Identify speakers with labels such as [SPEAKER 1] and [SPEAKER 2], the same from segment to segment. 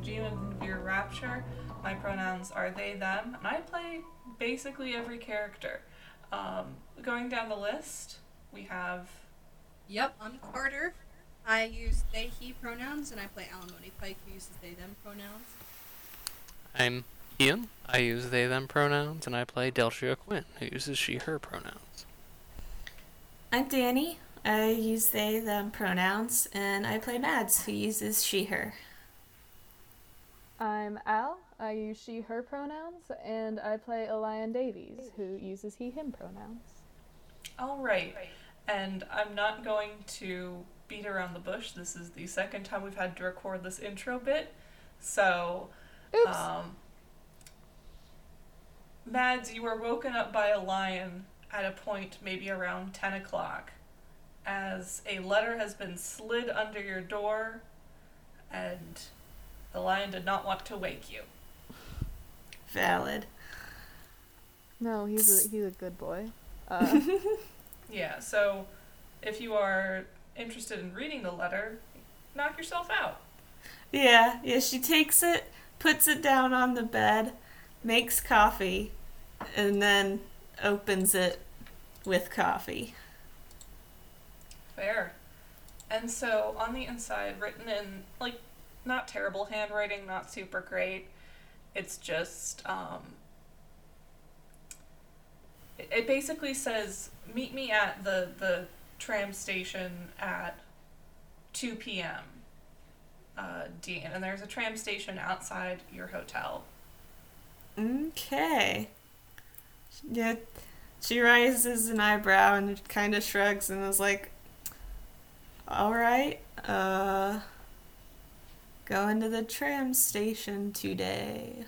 [SPEAKER 1] the GM of Your Rapture. My pronouns are they, them, and I play basically every character. Um, going down the list, we have.
[SPEAKER 2] Yep, I'm Carter. I use they, he pronouns, and I play Alimony Pike, who uses they, them pronouns.
[SPEAKER 3] I'm Ian. I use they, them pronouns, and I play Deltria Quinn, who uses she, her pronouns.
[SPEAKER 4] I'm Danny. I use they, them pronouns, and I play Mads, who uses she, her.
[SPEAKER 5] I'm Al. I use she, her pronouns, and I play Elian Davies, who uses he, him pronouns.
[SPEAKER 1] All right. And I'm not going to beat around the bush. This is the second time we've had to record this intro bit. So,
[SPEAKER 5] Oops.
[SPEAKER 1] um, Mads, you were woken up by a lion at a point maybe around 10 o'clock as a letter has been slid under your door and the lion did not want to wake you.
[SPEAKER 4] Valid.
[SPEAKER 5] no, he's a he's a good boy. Uh,
[SPEAKER 1] Yeah, so if you are interested in reading the letter, knock yourself out.
[SPEAKER 4] Yeah, yeah, she takes it, puts it down on the bed, makes coffee, and then opens it with coffee.
[SPEAKER 1] Fair. And so on the inside, written in like not terrible handwriting, not super great. It's just um, it, basically says meet me at the the tram station at 2 p.m. Uh, Dean, and there's a tram station outside your hotel.
[SPEAKER 4] Okay. Yeah, she raises an eyebrow and kind of shrugs and is like, "All right, uh, going to the tram station today."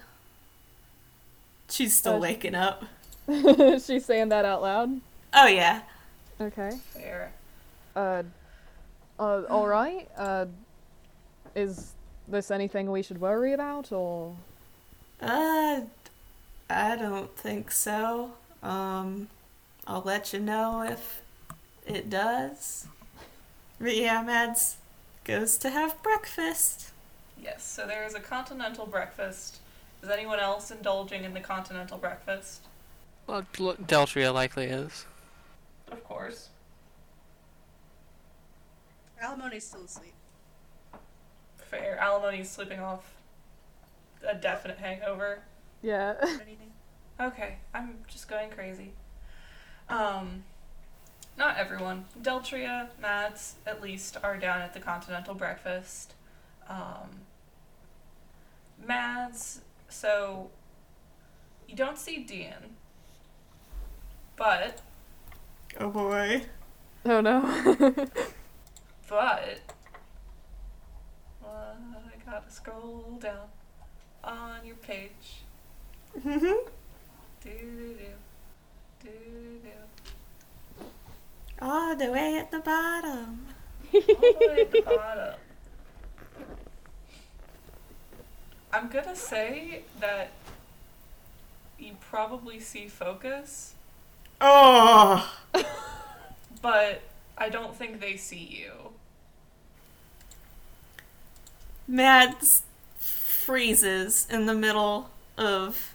[SPEAKER 4] She's still
[SPEAKER 5] Uh,
[SPEAKER 4] waking up.
[SPEAKER 5] she's saying that out loud.
[SPEAKER 4] Oh yeah.
[SPEAKER 5] Okay.
[SPEAKER 1] Fair.
[SPEAKER 5] Uh, uh, all right. Uh, is this anything we should worry about, or?
[SPEAKER 4] Uh, I don't think so. Um, I'll let you know if it does. But yeah, Mads goes to have breakfast.
[SPEAKER 1] Yes, so there is a continental breakfast. Is anyone else indulging in the continental breakfast?
[SPEAKER 3] Well, Del- Deltria likely is.
[SPEAKER 1] Of course.
[SPEAKER 2] Alimony's still asleep.
[SPEAKER 1] Fair. Alimony's sleeping off a definite hangover.
[SPEAKER 5] Yeah.
[SPEAKER 1] Okay, I'm just going crazy. Um, not everyone. Deltria, Mads, at least, are down at the continental breakfast. Um, Mads, so you don't see Dean, but
[SPEAKER 4] Oh boy.
[SPEAKER 5] oh no.
[SPEAKER 1] But uh, I gotta scroll down on your page. Do do do do do.
[SPEAKER 4] All the way at the bottom.
[SPEAKER 1] All the way at the bottom. I'm gonna say that you probably see focus,
[SPEAKER 4] Oh.
[SPEAKER 1] but I don't think they see you.
[SPEAKER 4] Mads freezes in the middle of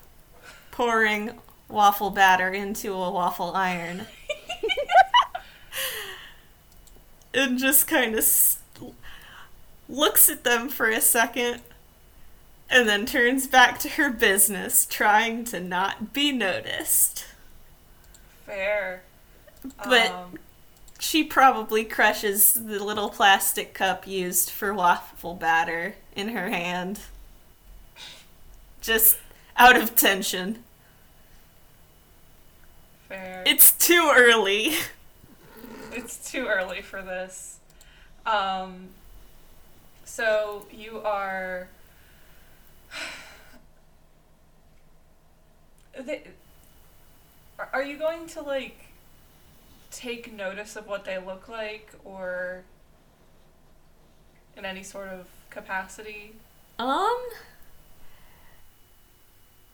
[SPEAKER 4] pouring waffle batter into a waffle iron. and just kind of s- looks at them for a second and then turns back to her business, trying to not be noticed.
[SPEAKER 1] Fair.
[SPEAKER 4] But
[SPEAKER 1] um,
[SPEAKER 4] she probably crushes the little plastic cup used for waffle batter in her hand. Just out of tension.
[SPEAKER 1] fair.
[SPEAKER 4] It's too early.
[SPEAKER 1] It's too early for this. Um, so you are. They, are- are you going to like take notice of what they look like, or in any sort of capacity?
[SPEAKER 4] Um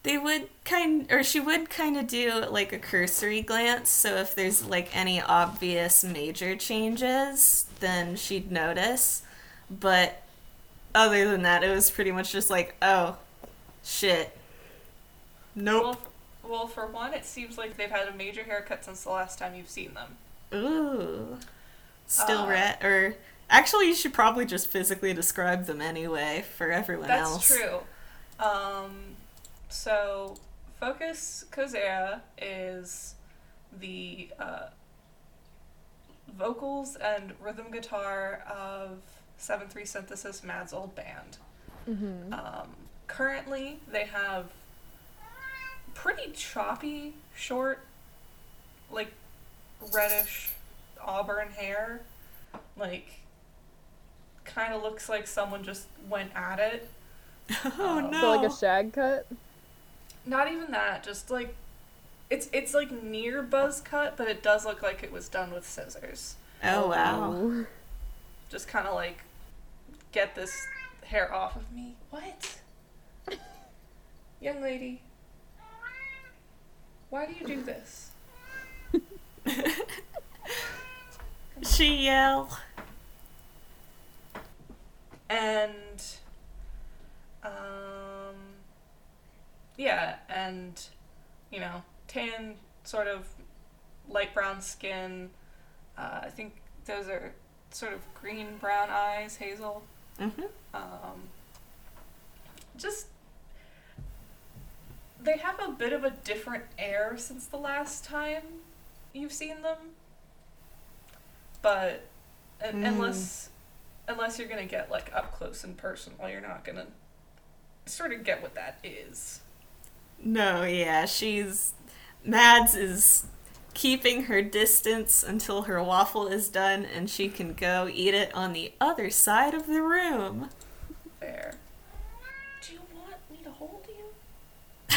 [SPEAKER 4] they would kind or she would kind of do like a cursory glance so if there's like any obvious major changes then she'd notice but other than that, it was pretty much just like, oh, shit. Nope.
[SPEAKER 1] Well, well, for one, it seems like they've had a major haircut since the last time you've seen them.
[SPEAKER 4] Ooh. Still
[SPEAKER 1] Uh,
[SPEAKER 4] rat or actually you should probably just physically describe them anyway for everyone
[SPEAKER 1] That's
[SPEAKER 4] else.
[SPEAKER 1] That's true. Um, so, Focus Kozera is the uh, vocals and rhythm guitar of 7 3 Synthesis Mad's old band.
[SPEAKER 5] Mm-hmm.
[SPEAKER 1] Um, currently, they have pretty choppy, short, like reddish auburn hair. Like, kind of looks like someone just went at it.
[SPEAKER 4] Oh
[SPEAKER 1] Um,
[SPEAKER 4] no.
[SPEAKER 5] So like a shag cut.
[SPEAKER 1] Not even that, just like it's it's like near buzz cut, but it does look like it was done with scissors.
[SPEAKER 4] oh wow.
[SPEAKER 5] Ooh.
[SPEAKER 1] Just kind of like get this hair off of me. What? Young lady. Why do you do this?
[SPEAKER 4] She yell.
[SPEAKER 1] And um yeah, and you know, tan sort of light brown skin. Uh, I think those are sort of green brown eyes, hazel.
[SPEAKER 4] Hmm
[SPEAKER 1] Um, just they have a bit of a different air since the last time you've seen them. But
[SPEAKER 4] Mm.
[SPEAKER 1] unless unless you're gonna get like up close and personal, you're not gonna sort of get what that is.
[SPEAKER 4] No, yeah, she's Mads is keeping her distance until her waffle is done and she can go eat it on the other side of the room.
[SPEAKER 1] There. Do you want me to hold you?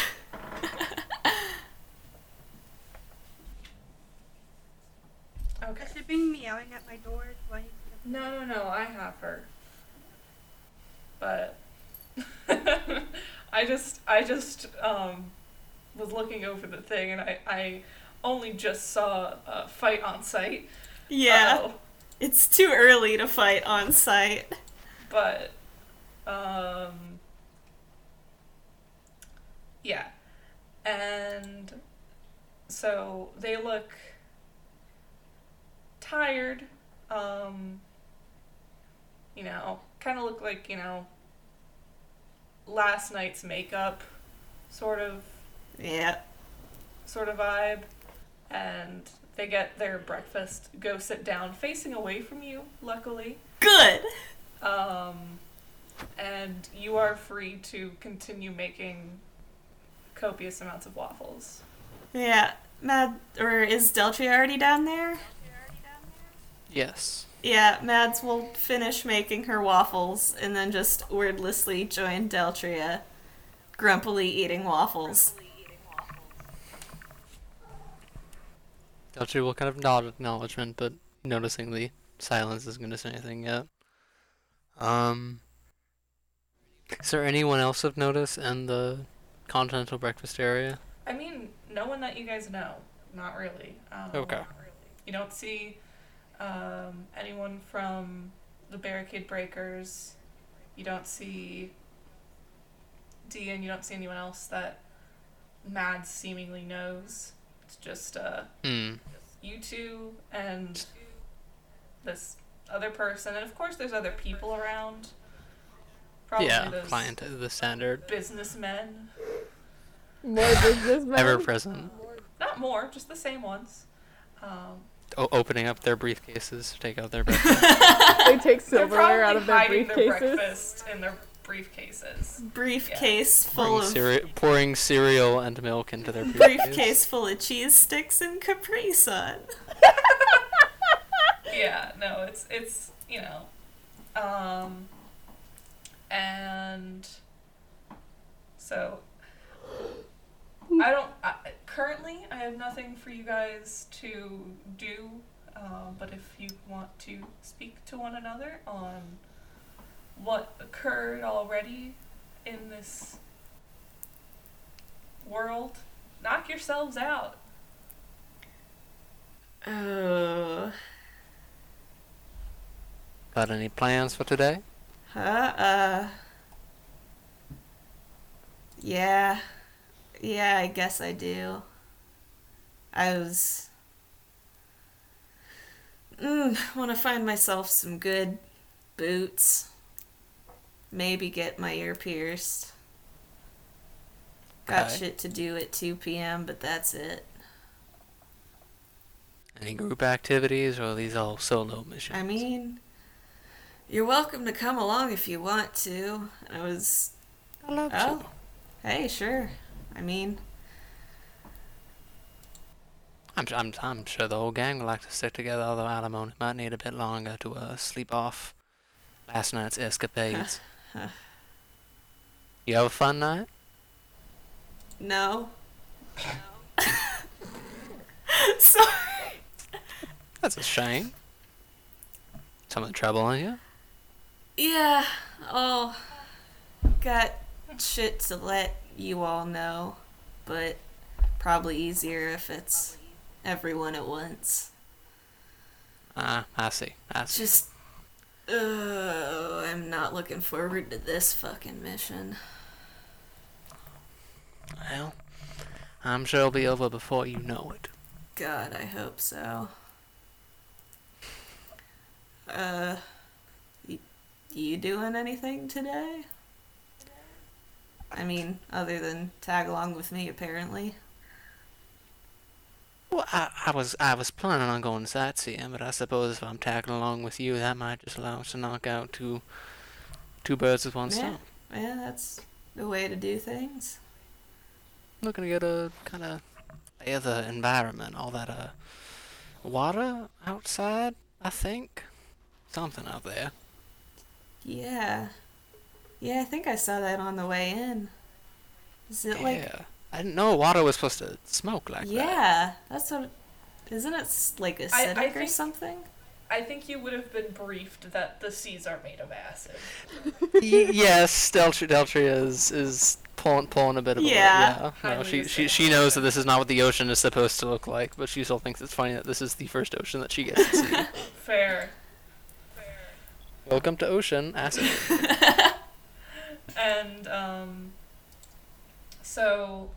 [SPEAKER 1] Okay.
[SPEAKER 2] Has she been meowing at my door? Do I need to
[SPEAKER 1] No, no, no, I have her. But I just I just um was looking over the thing and I I only just saw a fight on site.
[SPEAKER 4] Yeah,
[SPEAKER 1] Uh-oh.
[SPEAKER 4] it's too early to fight on site.
[SPEAKER 1] but um yeah. And so they look tired. Um you know, kind of look like, you know, last night's makeup sort of
[SPEAKER 4] Yeah.
[SPEAKER 1] sort of vibe and they get their breakfast, go sit down facing away from you, luckily.
[SPEAKER 4] Good.
[SPEAKER 1] Um, and you are free to continue making copious amounts of waffles.
[SPEAKER 4] Yeah, Mad or is Deltria already down there?
[SPEAKER 3] Yes.
[SPEAKER 4] Yeah, Mads will finish making her waffles and then just wordlessly join Deltria, grumpily eating waffles.
[SPEAKER 3] Deltria will kind of nod acknowledgement, but noticing the silence isn't going to say anything yet. Um, is there anyone else of notice in the continental breakfast area?
[SPEAKER 1] I mean, no one that you guys know. Not really. Um,
[SPEAKER 3] Okay.
[SPEAKER 1] You don't see um, anyone from the barricade breakers. You don't see D, and You don't see anyone else that Mads seemingly knows. It's just uh,
[SPEAKER 3] Hmm.
[SPEAKER 1] you two and this other person, and of course, there's other people around. Probably
[SPEAKER 3] yeah,
[SPEAKER 1] those
[SPEAKER 3] client is the standard.
[SPEAKER 1] businessmen.
[SPEAKER 5] More businessmen.
[SPEAKER 3] Ever present.
[SPEAKER 1] Not more, just the same ones. Um,
[SPEAKER 3] O- opening up their briefcases to take out their breakfast.
[SPEAKER 5] They take
[SPEAKER 1] they're
[SPEAKER 5] silverware out of their
[SPEAKER 1] hiding their
[SPEAKER 5] briefcases.
[SPEAKER 1] breakfast in their briefcases.
[SPEAKER 4] Briefcase full
[SPEAKER 3] pouring,
[SPEAKER 4] of
[SPEAKER 3] cere- pouring cereal and milk into their briefcase.
[SPEAKER 4] briefcase full of cheese sticks and Capri Sun.
[SPEAKER 1] Yeah, no, it's it's you know, um, and so I don't I, currently I have nothing for you guys to do, um, but if you want to speak to one another on what occurred already in this world, knock yourselves out.
[SPEAKER 4] Oh,
[SPEAKER 3] Got any plans for today?
[SPEAKER 4] Uh, uh. Yeah. Yeah, I guess I do. I was. Mm, want to find myself some good boots. Maybe get my ear pierced. Got
[SPEAKER 3] Okay.
[SPEAKER 4] shit to do at 2 p.m., but that's it.
[SPEAKER 3] Any group activities, or are these all solo missions?
[SPEAKER 4] I mean, you're welcome to come along if you want to. I was.
[SPEAKER 3] I love
[SPEAKER 4] Oh. Hey, sure. I mean,
[SPEAKER 3] I'm, I'm, I'm sure the whole gang would like to stick together, although Alimony might need a bit longer to uh, sleep off last night's escapades. You have a fun night?
[SPEAKER 4] no. Sorry.
[SPEAKER 3] That's a shame. Something troubling you?
[SPEAKER 4] Yeah, oh, got shit to let you all know, but probably easier if it's everyone at once.
[SPEAKER 3] Ah, I see. I see.
[SPEAKER 4] Just, uh, I'm not looking forward to this fucking mission.
[SPEAKER 3] Well, I'm sure it'll be over before you know it.
[SPEAKER 4] God, I hope so. Uh, y- you doing anything today? I mean, other than tag along with me, apparently.
[SPEAKER 3] Well, I, I was I was planning on going sightseeing, but I suppose if I'm tagging along with you, that might just allow us to knock out two two birds with one
[SPEAKER 4] Yeah.
[SPEAKER 3] stone.
[SPEAKER 4] Yeah, that's the way to do things.
[SPEAKER 3] Looking to get a kind of the environment, all that uh water outside. I think something out there.
[SPEAKER 4] Yeah. Yeah, I think I saw that on the way in. Is it like.
[SPEAKER 3] Yeah, I didn't know water was supposed to smoke like that.
[SPEAKER 4] yeah, that's what. Isn't it like acidic or
[SPEAKER 1] think-
[SPEAKER 4] something?
[SPEAKER 1] I think you would have been briefed that the seas are made of acid.
[SPEAKER 3] Y- yes, Deltria, Deltria is is pulling pulling a bit of a
[SPEAKER 4] Yeah.
[SPEAKER 3] yeah. No, she she she knows that this is not what the ocean is supposed to look like, but she still thinks it's funny that this is the first ocean that she gets to see.
[SPEAKER 1] Fair.
[SPEAKER 3] Welcome to ocean acid.
[SPEAKER 1] And um so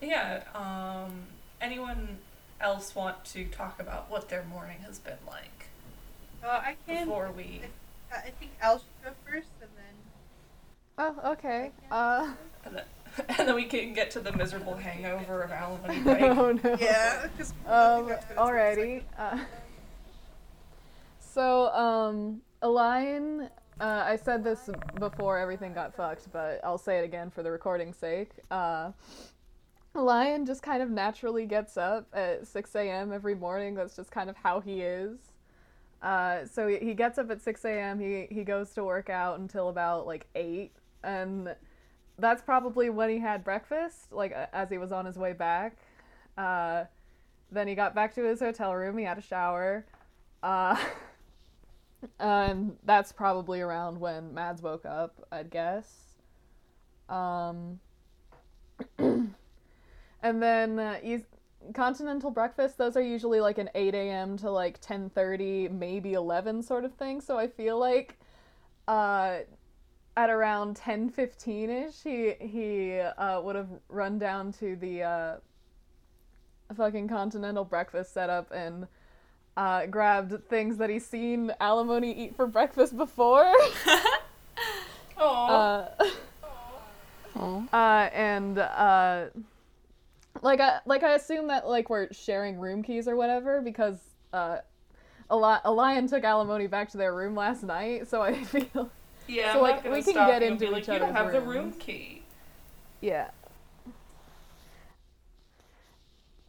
[SPEAKER 1] yeah, um anyone else want to talk about what their morning has been like
[SPEAKER 2] Uh, I can.
[SPEAKER 1] before we
[SPEAKER 2] I I think Al should go first, and then.
[SPEAKER 5] Oh, okay. Uh,
[SPEAKER 1] and then, and then we can get to the miserable hangover of alimony Pike.
[SPEAKER 5] oh no.
[SPEAKER 2] Yeah, because.
[SPEAKER 5] Um, alrighty. Uh, so, um, a. Uh, I said this before everything got fucked, but I'll say it again for the recording's sake. Uh, a lion just kind of naturally gets up at 6 a.m. every morning. That's just kind of how he is. Uh, so he, gets up at 6 a.m. He he goes to work out until about like eight, and that's probably when he had breakfast, like as he was on his way back. Uh, then he got back to his hotel room. He had a shower. Uh, and that's probably around when Mads woke up, I'd guess. Um, and then uh, you, continental breakfast, those are usually like an 8 a.m. to like 10.30, maybe 11 sort of thing. So I feel like uh, at around 10.15ish, he, he uh, would have run down to the... Uh, fucking continental breakfast setup and uh, grabbed things that he's seen alimony eat for breakfast before.
[SPEAKER 1] Aw.
[SPEAKER 5] uh, uh, and uh, like I like I assume that like we're sharing room keys or whatever because uh, a, li- a lion took alimony back to their room last night, so I feel
[SPEAKER 1] yeah,
[SPEAKER 5] so,
[SPEAKER 1] I'm
[SPEAKER 5] like,
[SPEAKER 1] not
[SPEAKER 5] we can
[SPEAKER 1] stop
[SPEAKER 5] get
[SPEAKER 1] you and
[SPEAKER 5] into
[SPEAKER 1] like,
[SPEAKER 5] each
[SPEAKER 1] you don't
[SPEAKER 5] other's
[SPEAKER 1] have the
[SPEAKER 5] rooms."
[SPEAKER 1] room key.
[SPEAKER 5] yeah.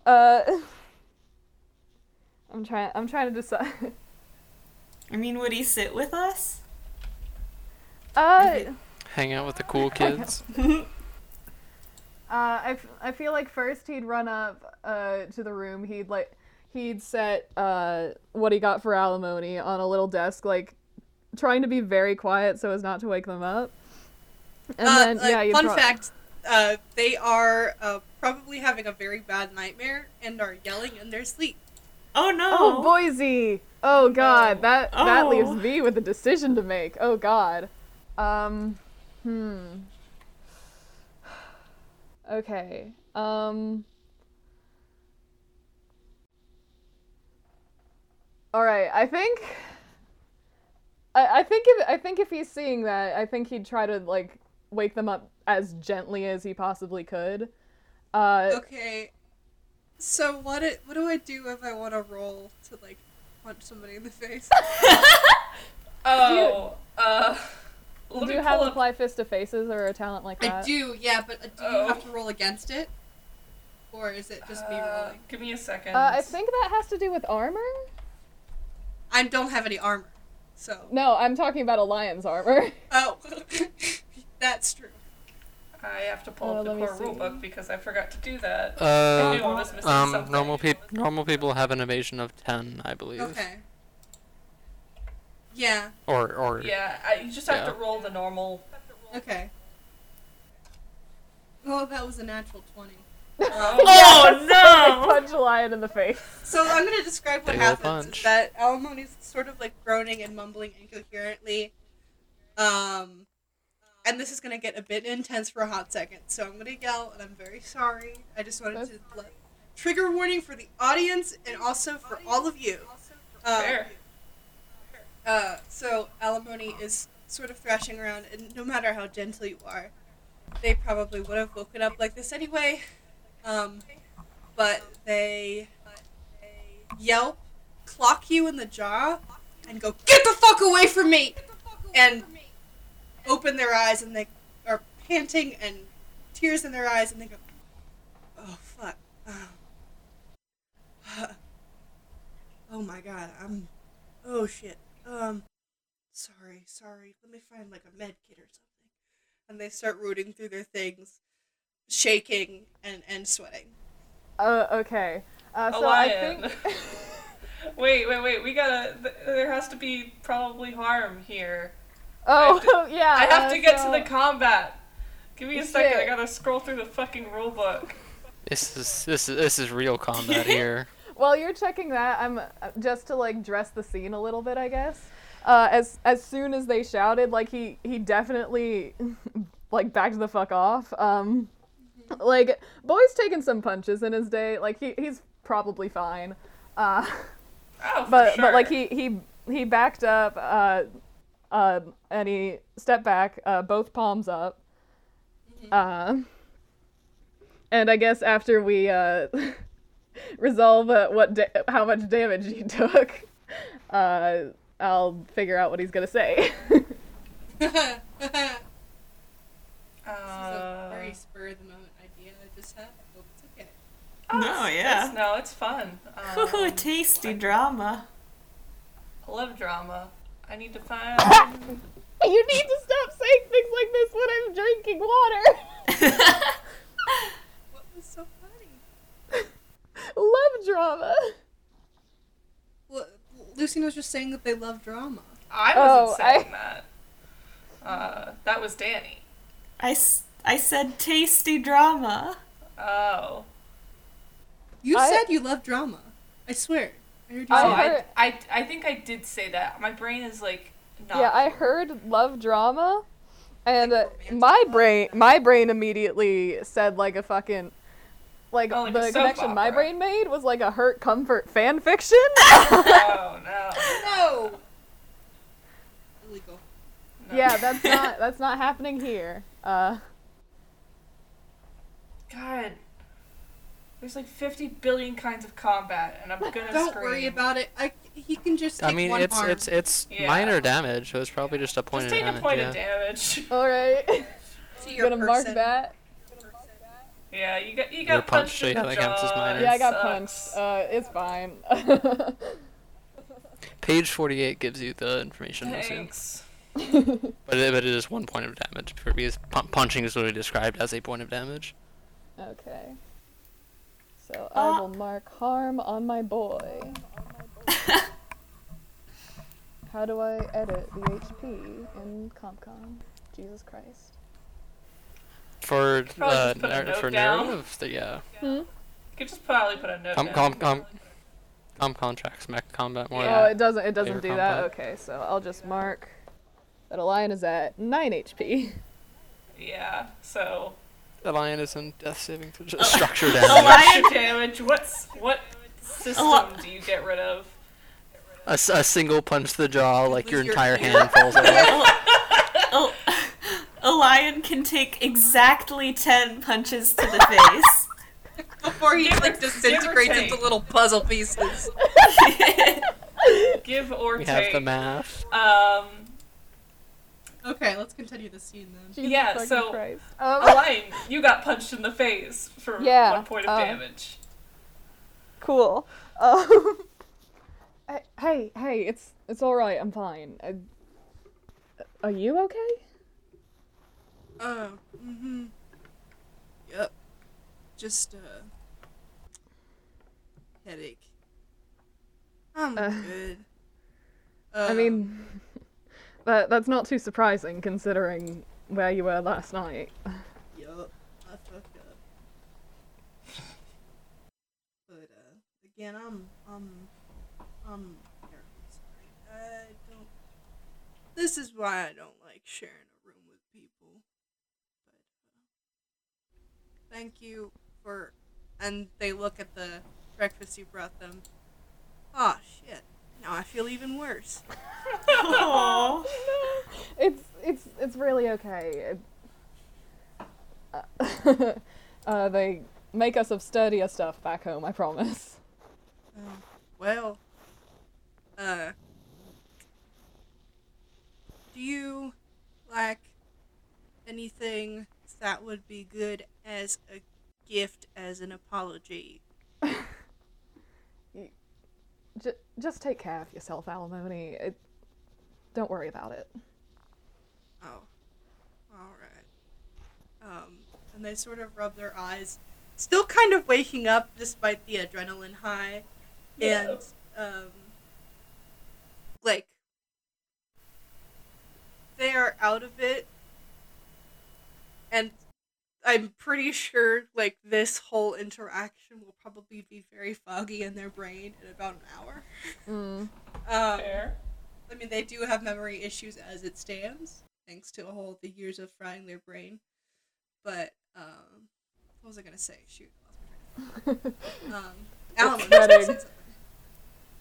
[SPEAKER 5] Uh, I'm trying. I'm trying to decide.
[SPEAKER 4] I mean, would he sit with us?
[SPEAKER 5] Uh,
[SPEAKER 3] Hang out with the cool kids.
[SPEAKER 5] Uh, I, f- I feel like first he'd run up uh, to the room. He'd like he'd set uh, what he got for alimony on a little desk, like trying to be very quiet so as not to wake them up. And
[SPEAKER 2] Uh,
[SPEAKER 5] then
[SPEAKER 2] like,
[SPEAKER 5] yeah,
[SPEAKER 2] fun
[SPEAKER 5] pro-
[SPEAKER 2] fact: uh, they are uh, probably having a very bad nightmare and are yelling in their sleep.
[SPEAKER 4] Oh no.
[SPEAKER 5] Oh, Boise. Oh God, that that
[SPEAKER 4] Oh.
[SPEAKER 5] leaves me with a decision to make. Oh God. Um. Hmm. Okay. Um. All right. I think. I, I think if I think if he's seeing that, I think he'd try to like wake them up as gently as he possibly could. Uh,
[SPEAKER 2] Okay. So what it, what do I do if I want to roll to like punch somebody in the face?
[SPEAKER 1] Oh, uh, let
[SPEAKER 5] do you have
[SPEAKER 1] pull up.
[SPEAKER 5] apply fist to faces or a talent like that?
[SPEAKER 2] I do, yeah, but uh, do you
[SPEAKER 1] Oh.
[SPEAKER 2] have to roll against it, or is it just me
[SPEAKER 1] Uh,
[SPEAKER 2] rolling?
[SPEAKER 1] give me a second.
[SPEAKER 5] Uh, I think that has to do with armor.
[SPEAKER 2] I don't have any armor, so
[SPEAKER 5] No, I'm talking about a lion's armor.
[SPEAKER 2] oh, that's true.
[SPEAKER 1] I have to pull
[SPEAKER 5] Uh,
[SPEAKER 1] up the core
[SPEAKER 5] see.
[SPEAKER 1] rulebook because I forgot to do that.
[SPEAKER 3] Uh,
[SPEAKER 1] knew I was missing
[SPEAKER 3] um,
[SPEAKER 1] something.
[SPEAKER 3] normal people normal people have an evasion of ten, I believe.
[SPEAKER 2] Okay. Yeah.
[SPEAKER 3] Or or
[SPEAKER 1] Yeah, I, you just have
[SPEAKER 3] Yeah.
[SPEAKER 1] to roll the normal.
[SPEAKER 2] Okay. Oh, that was a natural twenty.
[SPEAKER 4] Oh no.
[SPEAKER 5] Punch a lion in the face.
[SPEAKER 2] So I'm gonna describe what
[SPEAKER 3] They will
[SPEAKER 2] happens. Is that Alimony's sort of like groaning and mumbling incoherently. Um, and this is gonna get a bit intense for a hot second. So I'm gonna yell, and I'm very sorry. I just wanted to let trigger warning for the audience and also for all of you. Um,
[SPEAKER 1] Fair.
[SPEAKER 2] Uh, so alimony is sort of thrashing around, and no matter how gentle you are, they probably would have woken up like this anyway. Um, but they yelp, clock you in the jaw, and go, "Get the fuck away from me!" and open their eyes, and they are panting and tears in their eyes, and they go, "Oh fuck." Oh. oh my god, I'm. Oh shit. Um, sorry, sorry. Let me find like a med kit or something. And they start rooting through their things, shaking and and sweating.
[SPEAKER 5] Uh, okay. Uh,
[SPEAKER 1] A
[SPEAKER 5] so I think.
[SPEAKER 1] wait, wait, wait. We gotta. Th- there has to be probably harm here.
[SPEAKER 5] oh
[SPEAKER 1] have
[SPEAKER 5] yeah.
[SPEAKER 1] I have
[SPEAKER 5] uh,
[SPEAKER 1] to get
[SPEAKER 5] so-
[SPEAKER 1] to the combat. Give me a second. I gotta scroll through the fucking rule book.
[SPEAKER 3] this is this is this is real combat here.
[SPEAKER 5] While you're checking that, I'm uh, just to like dress the scene a little bit, I guess. Uh, as as soon as they shouted, like he he definitely like backed the fuck off. Um, like boy's taken some punches in his day. Like he he's probably fine. Uh,
[SPEAKER 1] Oh,
[SPEAKER 5] but
[SPEAKER 1] sure.
[SPEAKER 5] but like he he he backed up. Uh, uh, and he stepped back, uh, both palms up. Uh, and I guess after we uh, resolve uh, what da- how much damage he took, uh, I'll figure out what he's gonna say.
[SPEAKER 2] this is a
[SPEAKER 1] Uh,
[SPEAKER 2] very spur of the moment idea I just had. I hope it's okay.
[SPEAKER 1] oh,
[SPEAKER 4] No,
[SPEAKER 1] it's-
[SPEAKER 4] yeah.
[SPEAKER 1] it's- no, it's fun.
[SPEAKER 4] Ooh,
[SPEAKER 1] Um,
[SPEAKER 4] tasty drama.
[SPEAKER 1] I love drama. I need to find.
[SPEAKER 5] you need to stop saying things like this when I'm drinking water.
[SPEAKER 2] What was so funny?
[SPEAKER 5] Love drama.
[SPEAKER 2] Well, Lucy was just saying that they love drama.
[SPEAKER 1] I
[SPEAKER 5] Oh,
[SPEAKER 1] wasn't saying
[SPEAKER 5] I-
[SPEAKER 1] that. Uh, that was Danny.
[SPEAKER 4] I, s- I said tasty drama.
[SPEAKER 1] Oh.
[SPEAKER 2] You
[SPEAKER 5] I-
[SPEAKER 2] said you love drama. I swear. I heard you
[SPEAKER 5] I
[SPEAKER 1] Oh,
[SPEAKER 2] say
[SPEAKER 1] I, I, I think I did say that. My brain is like not.
[SPEAKER 5] Yeah, I heard love drama, and uh, my brain my brain immediately said like a fucking. Like,
[SPEAKER 1] Oh,
[SPEAKER 5] the
[SPEAKER 1] a soap
[SPEAKER 5] connection my brain made was like a hurt comfort fan fiction.
[SPEAKER 1] Oh no.
[SPEAKER 2] No. Illegal.
[SPEAKER 1] no.
[SPEAKER 5] yeah, that's not that's not happening here. Uh,
[SPEAKER 1] God. There's like 50 billion kinds of combat, and I'm gonna
[SPEAKER 2] Don't
[SPEAKER 1] scream.
[SPEAKER 2] worry about it. I he can just take
[SPEAKER 3] I mean,
[SPEAKER 2] one
[SPEAKER 3] it's
[SPEAKER 2] arm.
[SPEAKER 3] it's it's
[SPEAKER 1] Yeah.
[SPEAKER 3] minor damage, so it's probably just a point
[SPEAKER 1] Just
[SPEAKER 3] of
[SPEAKER 1] take
[SPEAKER 3] damage.
[SPEAKER 1] a point
[SPEAKER 3] yeah.
[SPEAKER 1] of damage.
[SPEAKER 5] all right,
[SPEAKER 2] to your
[SPEAKER 5] gonna mark that.
[SPEAKER 1] Yeah, you got you
[SPEAKER 3] You're
[SPEAKER 1] got
[SPEAKER 3] punched,
[SPEAKER 1] punched in
[SPEAKER 3] yeah,
[SPEAKER 1] the
[SPEAKER 3] that as
[SPEAKER 1] jaw.
[SPEAKER 3] minor.
[SPEAKER 5] Yeah, I got
[SPEAKER 1] sucks.
[SPEAKER 5] punched. Uh, it's fine.
[SPEAKER 3] Page 48 gives you the information.
[SPEAKER 1] Thanks.
[SPEAKER 3] But it, but it is one point of damage for because punching is literally described as a point of damage.
[SPEAKER 5] okay. So
[SPEAKER 4] Uh.
[SPEAKER 5] I will mark harm on my boy. How do I edit the HP in CompCon? Jesus Christ.
[SPEAKER 3] For
[SPEAKER 1] Probably
[SPEAKER 3] uh,
[SPEAKER 1] just
[SPEAKER 3] nar- for
[SPEAKER 1] down.
[SPEAKER 3] narrative, the, yeah.
[SPEAKER 5] Hmm?
[SPEAKER 1] You could just probably put a note
[SPEAKER 3] Com-
[SPEAKER 1] down.
[SPEAKER 3] com- com- CompCon tracks mech combat more.
[SPEAKER 1] Yeah.
[SPEAKER 5] Oh, it doesn't. It doesn't
[SPEAKER 3] Player
[SPEAKER 5] do that.
[SPEAKER 3] combat.
[SPEAKER 5] Okay, so I'll just mark that a lion is at nine HP.
[SPEAKER 1] Yeah. So
[SPEAKER 3] The lion is in death saving for
[SPEAKER 1] Oh.
[SPEAKER 3] just structure
[SPEAKER 4] A
[SPEAKER 3] damage.
[SPEAKER 4] lion-
[SPEAKER 1] Structure damage. What's what system do you get rid of?
[SPEAKER 3] A, a single punch to the jaw, like
[SPEAKER 2] lose
[SPEAKER 3] your
[SPEAKER 2] your
[SPEAKER 3] entire
[SPEAKER 2] ear.
[SPEAKER 3] hand falls off.
[SPEAKER 4] a, a lion can take exactly 10 punches to the face.
[SPEAKER 2] Before he
[SPEAKER 1] Give
[SPEAKER 2] like disintegrates into little puzzle pieces.
[SPEAKER 1] Give or
[SPEAKER 3] we
[SPEAKER 1] take.
[SPEAKER 3] have the math.
[SPEAKER 1] Um,
[SPEAKER 2] Okay, let's continue the scene then.
[SPEAKER 5] Jesus
[SPEAKER 1] Yeah, so-
[SPEAKER 5] Christ.
[SPEAKER 1] a
[SPEAKER 5] Um,
[SPEAKER 1] lion, you got punched in the face for
[SPEAKER 5] Yeah,
[SPEAKER 1] one point of
[SPEAKER 5] uh,
[SPEAKER 1] damage.
[SPEAKER 5] cool. Um, hey, hey, hey, it's it's all right. I'm fine. Uh, are you okay?
[SPEAKER 2] Oh, mm-hmm. Yep. Just, uh... Headache. I'm
[SPEAKER 5] Uh,
[SPEAKER 2] good.
[SPEAKER 5] I
[SPEAKER 2] Um,
[SPEAKER 5] mean, that that's not too surprising considering where you were last night.
[SPEAKER 2] Yup, I fucked up. But uh, again, I'm I'm I'm sorry. I don't. This is why I don't like sharing a room with people. But uh, thank you for. And they look at the breakfast you brought them. Oh shit! Now I feel even worse.
[SPEAKER 4] Aww.
[SPEAKER 5] It's it's it's really okay. It, uh, uh, they make us of sturdier stuff back home. I promise.
[SPEAKER 2] Oh, well, uh, do you like anything that would be good as a gift as an apology?
[SPEAKER 5] J- just take care of yourself, alimony. It, don't worry about it.
[SPEAKER 2] Oh, all right. Um, and they sort of rub their eyes, still kind of waking up despite the adrenaline high, and um, like they are out of it, and I'm pretty sure like this whole interaction will probably be very foggy in their brain in about an hour.
[SPEAKER 5] Mm.
[SPEAKER 2] Um,
[SPEAKER 1] Fair.
[SPEAKER 2] I mean, they do have memory issues as it stands, thanks to all the years of frying their brain. But um, what was I gonna say? Shoot, I lost my train of thought. Um, Alan, was gonna say
[SPEAKER 5] Upsetting.
[SPEAKER 2] something.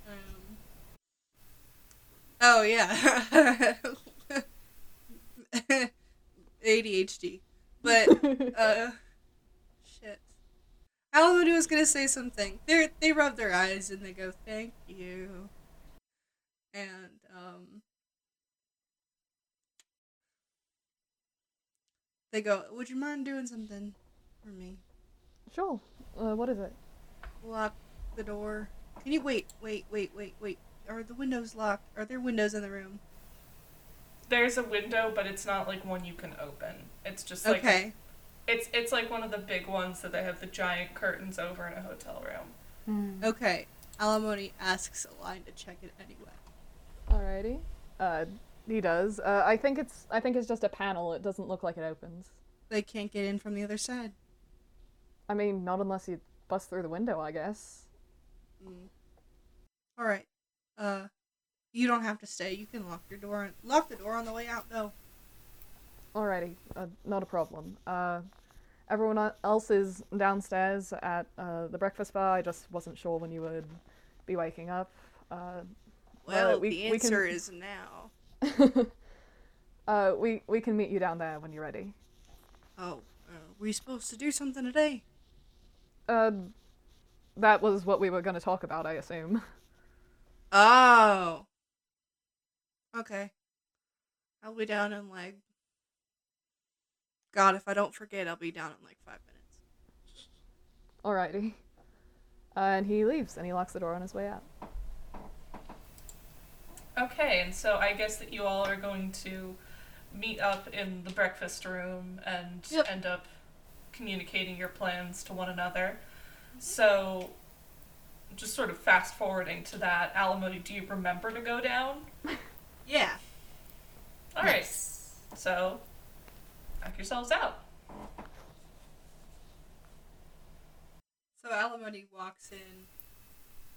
[SPEAKER 2] Um, oh yeah, ADHD. But uh, shit. Alan was gonna say something. They they rub their eyes and they go, "Thank you." and um they go would you mind doing something for me
[SPEAKER 5] Sure. Uh, what is it?
[SPEAKER 2] lock the door can you wait wait wait wait wait are the windows locked are there windows in the room
[SPEAKER 1] There's a window, but it's not like one you can open. It's just like
[SPEAKER 2] okay
[SPEAKER 1] it's it's like one of the big ones that they have the giant curtains over in a hotel room.
[SPEAKER 2] okay alimony asks a line to check it anyway
[SPEAKER 5] Alrighty. Uh, he does. Uh, I think it's I think it's just a panel. It doesn't look like it opens.
[SPEAKER 2] they can't get in from the other side
[SPEAKER 5] I mean, not unless you bust through the window, I guess.
[SPEAKER 2] mm. all right uh you don't have to stay you can lock your door lock the door on the way out though
[SPEAKER 5] Alrighty, uh, not a problem. Uh, everyone else is downstairs at uh, the breakfast bar. I just wasn't sure when you would be waking up. Uh,
[SPEAKER 2] well
[SPEAKER 5] we-
[SPEAKER 2] the
[SPEAKER 5] we can-
[SPEAKER 2] answer is now
[SPEAKER 5] uh, we we can meet you down there when you're ready.
[SPEAKER 2] Oh, are we supposed to do something today?
[SPEAKER 5] Uh, that was what we were going to talk about, I assume.
[SPEAKER 2] Oh. Okay. I'll be down in like. God, if I don't forget, I'll be down in like five minutes.
[SPEAKER 5] Alrighty. Uh, and he leaves and he locks the door on his way out.
[SPEAKER 1] Okay, and so I guess that you all are going to meet up in the breakfast room and
[SPEAKER 2] Yep.
[SPEAKER 1] end up communicating your plans to one another. So, just sort of fast forwarding to that, Alimony, do you remember to go down?
[SPEAKER 2] Yeah.
[SPEAKER 1] All right. So, knock yourselves out.
[SPEAKER 2] So Alimony walks in,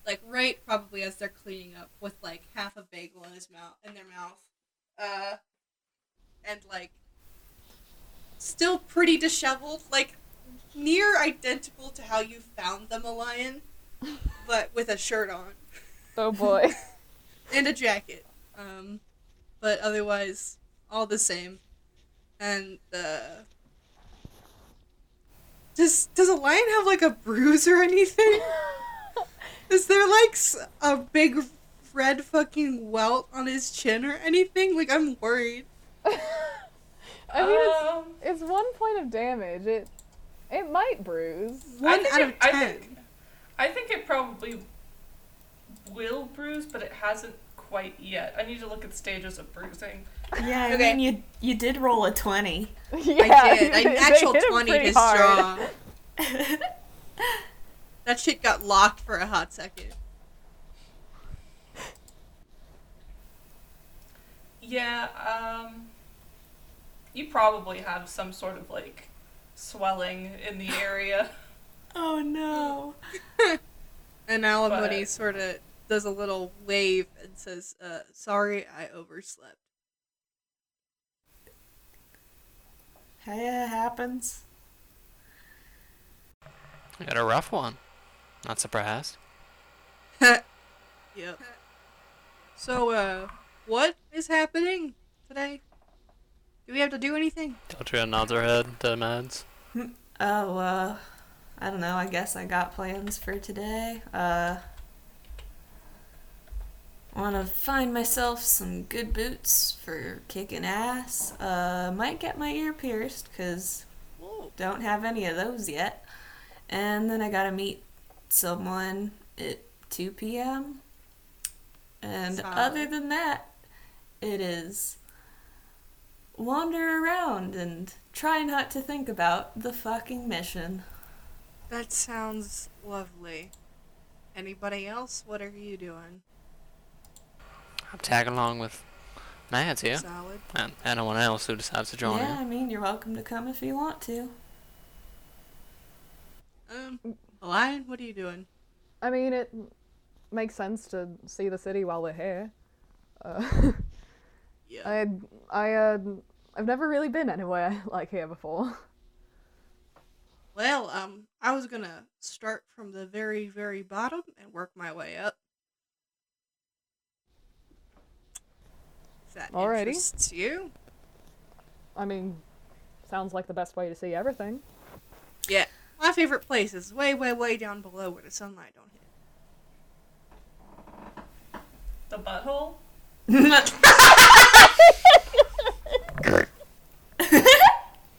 [SPEAKER 2] like right probably as they're cleaning up with like half a bagel in his mouth in their mouth. Uh and like still pretty disheveled, like near identical to how you found them a lion, but with a shirt on
[SPEAKER 5] Oh boy.
[SPEAKER 2] and a jacket. Um, but otherwise, all the same. And uh, does does a lion have like a bruise or anything? Is there like a big red fucking welt on his chin or anything? Like I'm worried.
[SPEAKER 5] I mean, it's,
[SPEAKER 1] Um,
[SPEAKER 5] it's one point of damage. It it might bruise.
[SPEAKER 2] One
[SPEAKER 1] think
[SPEAKER 2] out
[SPEAKER 1] it-
[SPEAKER 2] of
[SPEAKER 1] I
[SPEAKER 2] ten.
[SPEAKER 1] think- I think it probably will bruise, but it hasn't quite yet. I need to look at stages of bruising.
[SPEAKER 4] Yeah, I
[SPEAKER 2] Okay.
[SPEAKER 4] mean you you did roll a twenty.
[SPEAKER 5] yeah,
[SPEAKER 2] I did.
[SPEAKER 5] they-
[SPEAKER 2] An
[SPEAKER 5] they
[SPEAKER 2] actual twenty
[SPEAKER 5] pretty
[SPEAKER 2] his
[SPEAKER 5] hard.
[SPEAKER 2] jaw. That shit got locked for a hot second.
[SPEAKER 1] Yeah, um, you probably have some sort of like swelling in the area.
[SPEAKER 4] Oh no.
[SPEAKER 2] And Alimony
[SPEAKER 1] But-
[SPEAKER 2] sort of does a little wave and says, uh, "Sorry, I overslept."
[SPEAKER 4] Hey, it happens.
[SPEAKER 3] I got a rough one. Not surprised.
[SPEAKER 2] Yep. So, uh, what is happening today? Do we have to do anything?
[SPEAKER 3] Deltria nods her head to Mads.
[SPEAKER 4] Oh, uh, I don't know. I guess I got plans for today. Uh, want to find myself some good boots for kicking ass. Uh, might get my ear pierced because don't have any of those yet. And then I gotta meet someone at 2 p.m. And
[SPEAKER 2] Solid.
[SPEAKER 4] other than that, it is wander around and try not to think about the fucking mission.
[SPEAKER 2] That sounds lovely. Anybody else? What are you doing?
[SPEAKER 3] I'm tagging along with Mads here.
[SPEAKER 2] Solid.
[SPEAKER 3] And anyone else who decides to join
[SPEAKER 4] yeah,
[SPEAKER 3] in.
[SPEAKER 4] I mean, you're welcome to come if you want to.
[SPEAKER 2] Um, Lion, what are you doing?
[SPEAKER 5] I mean, it makes sense to see the city while we're here. Uh,
[SPEAKER 2] Yeah.
[SPEAKER 5] I I uh I've never really been anywhere like here before.
[SPEAKER 2] Well, um, I was gonna start from the very, very bottom and work my way up. That
[SPEAKER 5] Alrighty.
[SPEAKER 2] interests you?
[SPEAKER 5] I mean, sounds like the best way to see everything.
[SPEAKER 2] Yeah. My favorite place is way, way, way down below where the sunlight don't hit.
[SPEAKER 1] The butthole?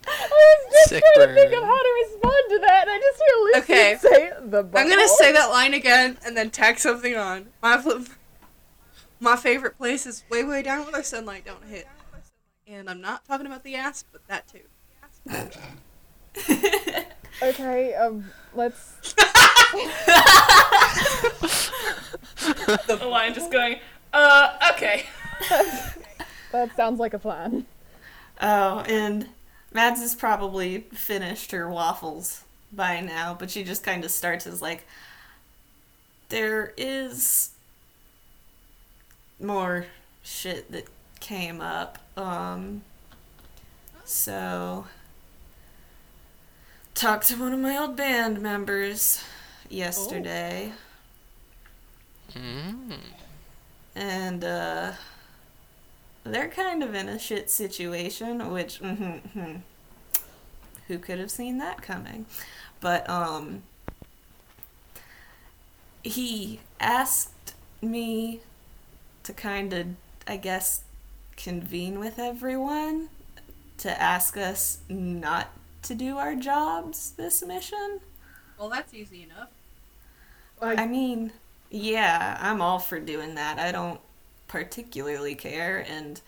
[SPEAKER 5] I was just
[SPEAKER 3] Sick
[SPEAKER 5] trying to think of how to respond to that, and I just hear Lucy
[SPEAKER 2] Okay.
[SPEAKER 5] say the. Butthole.
[SPEAKER 2] I'm gonna say that line again and then tack something on. My fl- my favorite place is way, way down where the sunlight don't hit. And I'm not talking about the ass, but that too.
[SPEAKER 5] Okay, um, let's.
[SPEAKER 1] The lion just going, uh, okay.
[SPEAKER 5] That sounds like a plan.
[SPEAKER 4] Oh, and Mads has probably finished her waffles by now, but she just kind of starts as like, there is more shit that came up. Um, so talked to one of my old band members yesterday,
[SPEAKER 3] Mm.
[SPEAKER 4] and uh, they're kind of in a shit situation, which mm-hmm, who could have seen that coming? But um, he asked me to kind of, I guess, convene with everyone to ask us not to do our jobs this mission.
[SPEAKER 2] Well, that's easy enough.
[SPEAKER 4] I mean, yeah, I'm all for doing that. I don't particularly care. And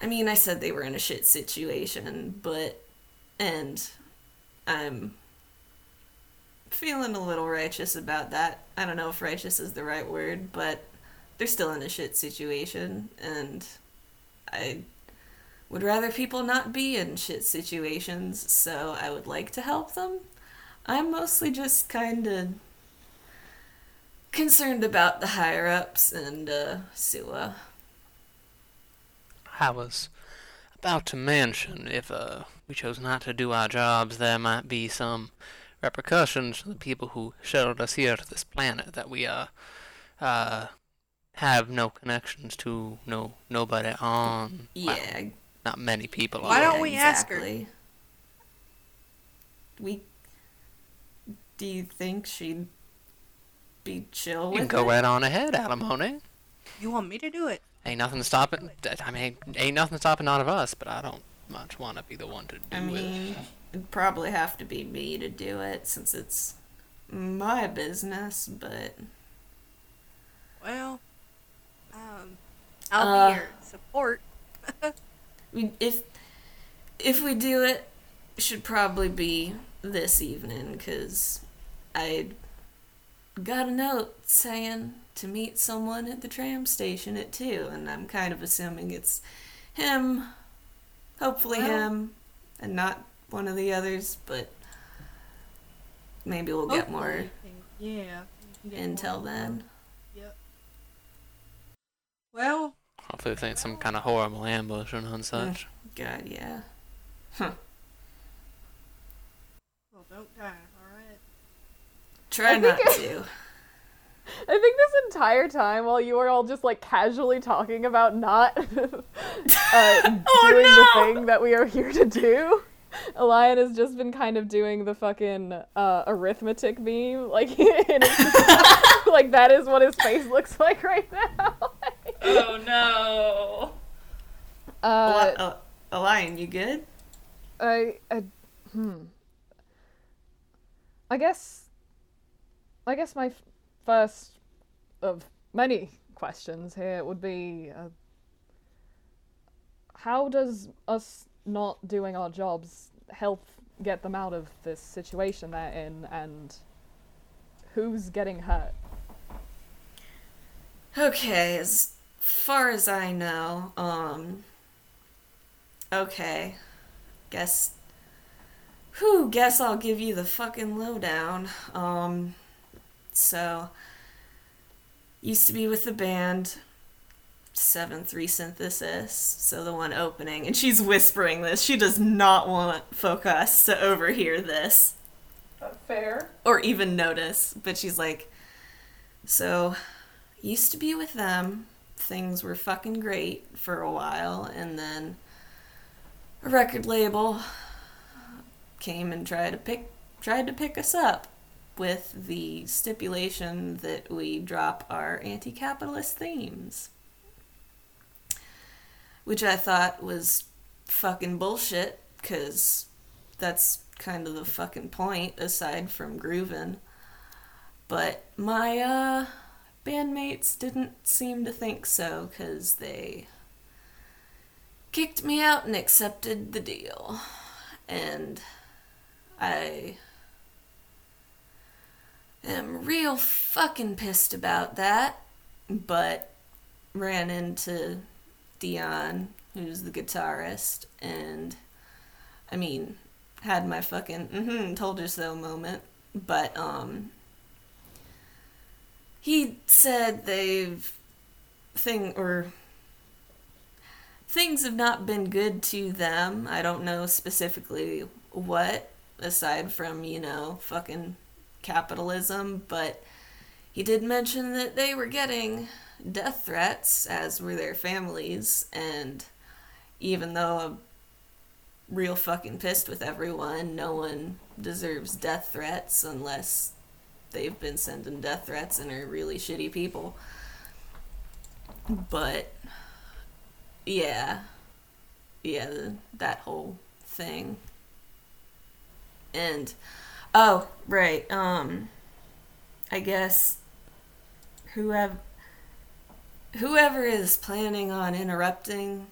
[SPEAKER 4] I mean, I said they were in a shit situation, but, and I'm feeling a little righteous about that. I don't know if righteous is the right word, but they're still in a shit situation. And I would rather people not be in shit situations, so I would like to help them. I'm mostly just kind of concerned about the higher ups and uh, Sua.
[SPEAKER 3] I was about to mention if uh, we chose not to do our jobs, there might be some repercussions to the people who shuttled us here to this planet that we are uh, have no connections to, no nobody on. well,
[SPEAKER 4] Yeah,
[SPEAKER 3] not many people.
[SPEAKER 2] Why don't we ask her?
[SPEAKER 4] We. Do you think she'd be chill
[SPEAKER 3] You
[SPEAKER 4] with
[SPEAKER 3] can go
[SPEAKER 4] it?
[SPEAKER 3] right on ahead, Alimony.
[SPEAKER 2] You want me to do it?
[SPEAKER 3] Ain't nothing stopping. I mean, ain't nothing stopping none of us. But I don't much want to be the one to do
[SPEAKER 4] I
[SPEAKER 3] it.
[SPEAKER 4] mean, it'd probably have to be me to do it since it's my business, but
[SPEAKER 2] Well, um, I'll
[SPEAKER 4] Uh,
[SPEAKER 2] be your support.
[SPEAKER 4] we, if if we do it, should probably be this evening because I got a note saying to meet someone at the tram station at two, and I'm kind of assuming it's him, hopefully
[SPEAKER 2] Well-
[SPEAKER 4] him, and not one of the others, but maybe we'll get more
[SPEAKER 2] Yeah. we can get
[SPEAKER 4] intel
[SPEAKER 2] more.
[SPEAKER 4] then.
[SPEAKER 2] Yep. Well,
[SPEAKER 3] Hopefully, they think some kind of horrible ambush and
[SPEAKER 4] Mm.
[SPEAKER 3] such.
[SPEAKER 4] God, yeah. Huh.
[SPEAKER 2] Well, don't die. All right.
[SPEAKER 4] Try
[SPEAKER 5] I
[SPEAKER 4] not
[SPEAKER 5] think
[SPEAKER 4] to.
[SPEAKER 5] I think this entire time, while you were all just like casually talking about not uh, doing the thing that we are here to do, Elian has just been kind of doing the fucking uh, arithmetic meme, like, and it's just- like that is what his face looks like right now.
[SPEAKER 1] Oh no.
[SPEAKER 5] uh,
[SPEAKER 4] Eli- Elian, you good?
[SPEAKER 5] I, I, hmm. I guess, I guess my f- first of many questions here would be, uh, how does us not doing our jobs help get them out of this situation they're in, and who's getting hurt?
[SPEAKER 4] Okay, as far as I know, um. Okay. Guess. Whew, guess I'll give you the fucking lowdown. Um. So. Used to be with the band. 7 3 synthesis, so the one opening. And she's whispering this. She does not want Focus to overhear this
[SPEAKER 1] Uh, fair.
[SPEAKER 4] or even notice. But she's like, so used to be with them. Things were fucking great for a while, and then a record label came and tried to pick tried to pick us up with the stipulation that we drop our anti-capitalist themes. Which I thought was fucking bullshit cuz that's kind of the fucking point aside from grooving. But my uh bandmates didn't seem to think so cuz they kicked me out and accepted the deal. And I am real fucking pissed about that, but ran into Dion, who's the guitarist, and I mean, had my fucking mm-hmm, told you so moment, but um he said they've thing or things have not been good to them. I don't know specifically what aside from, you know, fucking capitalism, but he did mention that they were getting death threats as were their families and even though I'm real fucking pissed with everyone, no one deserves death threats unless they've been sending death threats and are really shitty people. But yeah, yeah, the, that whole thing. And oh, right, um, I guess whoever whoever is planning on interrupting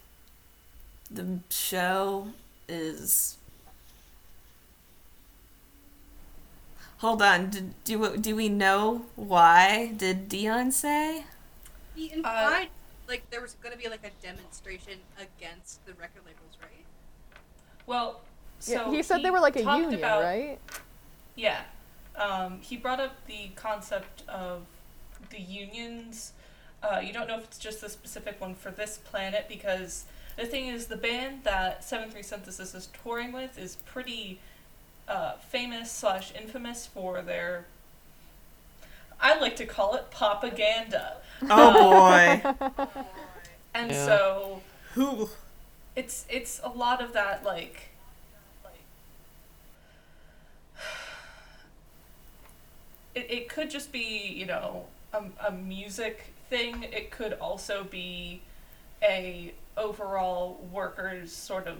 [SPEAKER 4] the show is Hold on. Did, do do we know why? Did Dion say?
[SPEAKER 2] He implied like there was going to be like a demonstration against the record labels, right?
[SPEAKER 1] Well, so
[SPEAKER 5] yeah, he said they were like a
[SPEAKER 1] talked
[SPEAKER 5] union,
[SPEAKER 1] about-
[SPEAKER 5] right?
[SPEAKER 1] Yeah. Um, he brought up the concept of the unions. Uh, you don't know if it's just the specific one for this planet because the thing is, the band that Seven Three Synthesis is touring with is pretty uh, famous slash infamous for their. I like to call it propaganda,
[SPEAKER 4] Oh boy.
[SPEAKER 1] and
[SPEAKER 3] Yeah.
[SPEAKER 1] so
[SPEAKER 4] Who?
[SPEAKER 1] it's it's a lot of that like like it, it could just be you know a, a music thing it could also be a overall workers sort of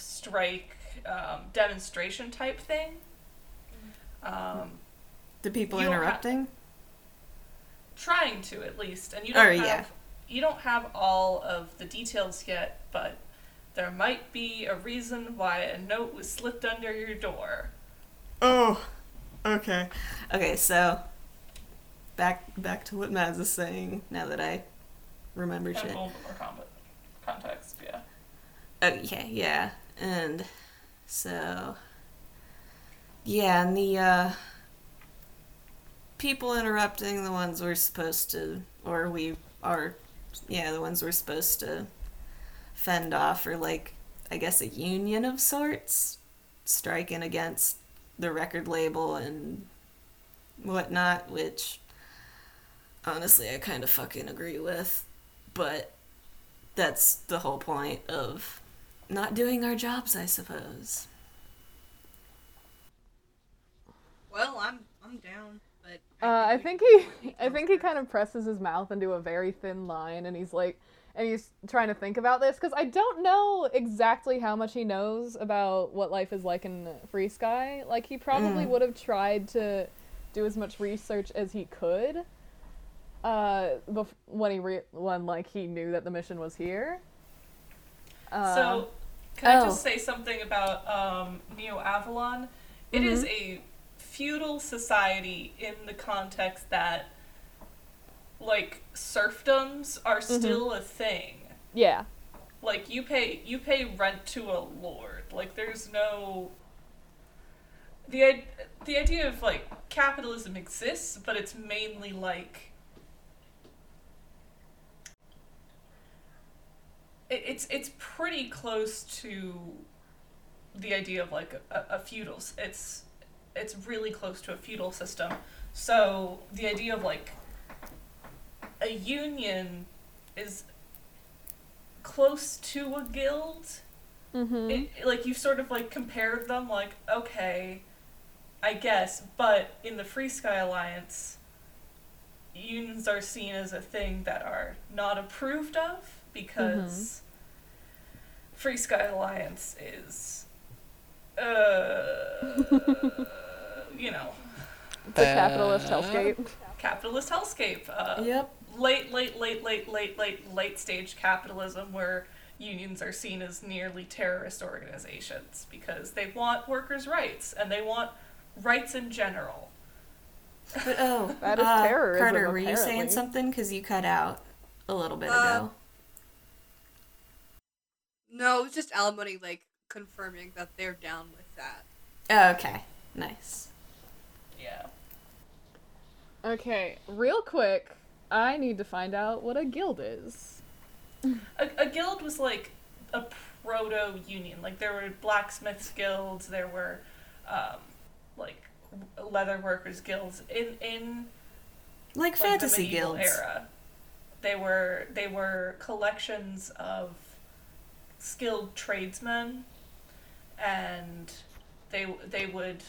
[SPEAKER 1] strike um, demonstration type thing um,
[SPEAKER 4] The people interrupting?
[SPEAKER 1] trying to at least and you
[SPEAKER 4] Oh,
[SPEAKER 1] don't have
[SPEAKER 4] yeah.
[SPEAKER 1] you don't have all of the details yet but there might be a reason why a note was slipped under your door
[SPEAKER 4] Oh. Okay. Okay, so back back to what Mads is saying now that I remember shit.
[SPEAKER 1] a little bit more con- context yeah
[SPEAKER 4] Okay, yeah. And so yeah, and the uh people interrupting the ones we're supposed to or we are yeah, the ones we're supposed to fend off are like I guess a union of sorts striking against the record label and whatnot, which honestly I kind of fucking agree with. But that's the whole point of not doing our jobs, I suppose.
[SPEAKER 2] Well, I'm I'm down, but
[SPEAKER 5] Uh, I think he, I think he kind of presses his mouth into a very thin line, and he's like, and he's trying to think about this because I don't know exactly how much he knows about what life is like in Free Sky. Like he probably
[SPEAKER 4] Mm.
[SPEAKER 5] would have tried to do as much research as he could. Uh, bef- when he re- when like he knew that the mission was here. Uh,
[SPEAKER 1] so can i
[SPEAKER 4] oh.
[SPEAKER 1] just say something about um, neo avalon It is
[SPEAKER 5] Mm-hmm.
[SPEAKER 1] a feudal society in the context that like serfdoms are
[SPEAKER 5] Mm-hmm.
[SPEAKER 1] still a thing
[SPEAKER 5] yeah,
[SPEAKER 1] like you pay you pay rent to a lord like there's no the the idea of like capitalism exists but it's mainly like it's it's pretty close to the idea of like a, a feudal it's it's really close to a feudal system. So the idea of like a union is close to a guild.
[SPEAKER 5] Mm-hmm.
[SPEAKER 1] it, like you sort of like compared them like okay i guess but in the free sky alliance unions are seen as a thing that are not approved of because free sky alliance is uh you know
[SPEAKER 5] the capitalist hellscape.
[SPEAKER 1] capitalist hellscape uh
[SPEAKER 4] Yep.
[SPEAKER 1] late, late, late, late, late, late, late stage capitalism where unions are seen as nearly terrorist organizations because they want workers' rights and they want rights in general.
[SPEAKER 4] But oh,
[SPEAKER 5] That is
[SPEAKER 4] uh,
[SPEAKER 5] terrorism,
[SPEAKER 4] Carter, were you saying something? Because you cut out a little bit
[SPEAKER 2] Uh,
[SPEAKER 4] ago.
[SPEAKER 2] No, it was just alimony like confirming that they're down with that.
[SPEAKER 4] Oh, okay. Nice.
[SPEAKER 1] Yeah.
[SPEAKER 5] Okay, real quick, I need to find out what a guild is.
[SPEAKER 1] A, a guild was like a proto union. Like there were blacksmiths guilds, there were um, like leather workers guilds in in
[SPEAKER 4] Like
[SPEAKER 1] like
[SPEAKER 4] fantasy
[SPEAKER 1] the
[SPEAKER 4] guilds.
[SPEAKER 1] era. They were they were collections of skilled tradesmen, and they they would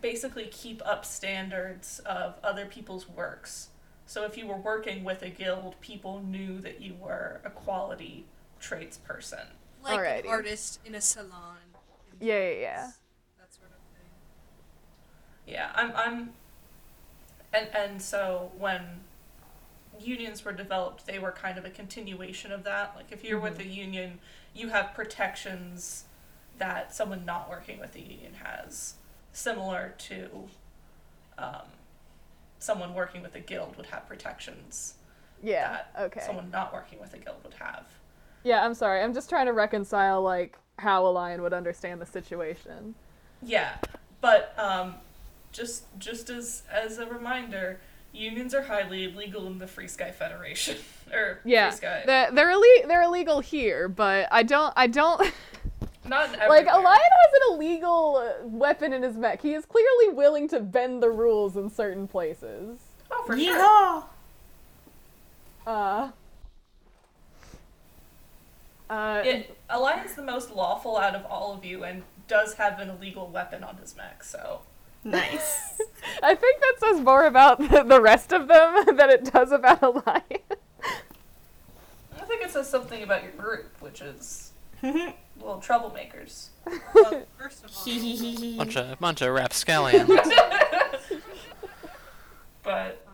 [SPEAKER 1] basically keep up standards of other people's works. So if you were working with a guild, people knew that you were a quality tradesperson.
[SPEAKER 2] Like
[SPEAKER 5] Alrighty.
[SPEAKER 2] an artist in a salon. in
[SPEAKER 5] Yeah, yeah, yeah.
[SPEAKER 2] That sort of thing.
[SPEAKER 1] Yeah, I'm I'm and and so when unions were developed, they were kind of a continuation of that. Like if you're with a union, you have protections that someone not working with the union has, similar to um, someone working with a guild would have protections
[SPEAKER 5] Yeah, okay.
[SPEAKER 1] someone not working with a guild would have.
[SPEAKER 5] Yeah, I'm sorry. I'm just trying to reconcile like how Elian would understand the situation.
[SPEAKER 1] Yeah, but um, just just as as a reminder, unions are highly illegal in the Free Sky Federation or
[SPEAKER 5] Yeah,
[SPEAKER 1] Free Sky.
[SPEAKER 5] they're they're, ille- they're illegal here, but I don't I don't
[SPEAKER 1] Not
[SPEAKER 5] like
[SPEAKER 1] everywhere.
[SPEAKER 5] Elian has an illegal uh, weapon in his mech. He is clearly willing to bend the rules in certain places.
[SPEAKER 1] Oh, for sure.
[SPEAKER 4] Yeehaw!
[SPEAKER 5] Uh. Uh,
[SPEAKER 1] It, Elian's the most lawful out of all of you and does have an illegal weapon on his mech, so.
[SPEAKER 4] Nice.
[SPEAKER 5] I think that says more about the, the rest of them than it does about Elian.
[SPEAKER 1] I think it says something about your group, which is, well, troublemakers.
[SPEAKER 2] Well, first of all,
[SPEAKER 3] Bunch of bunch of rapscallions.
[SPEAKER 1] But,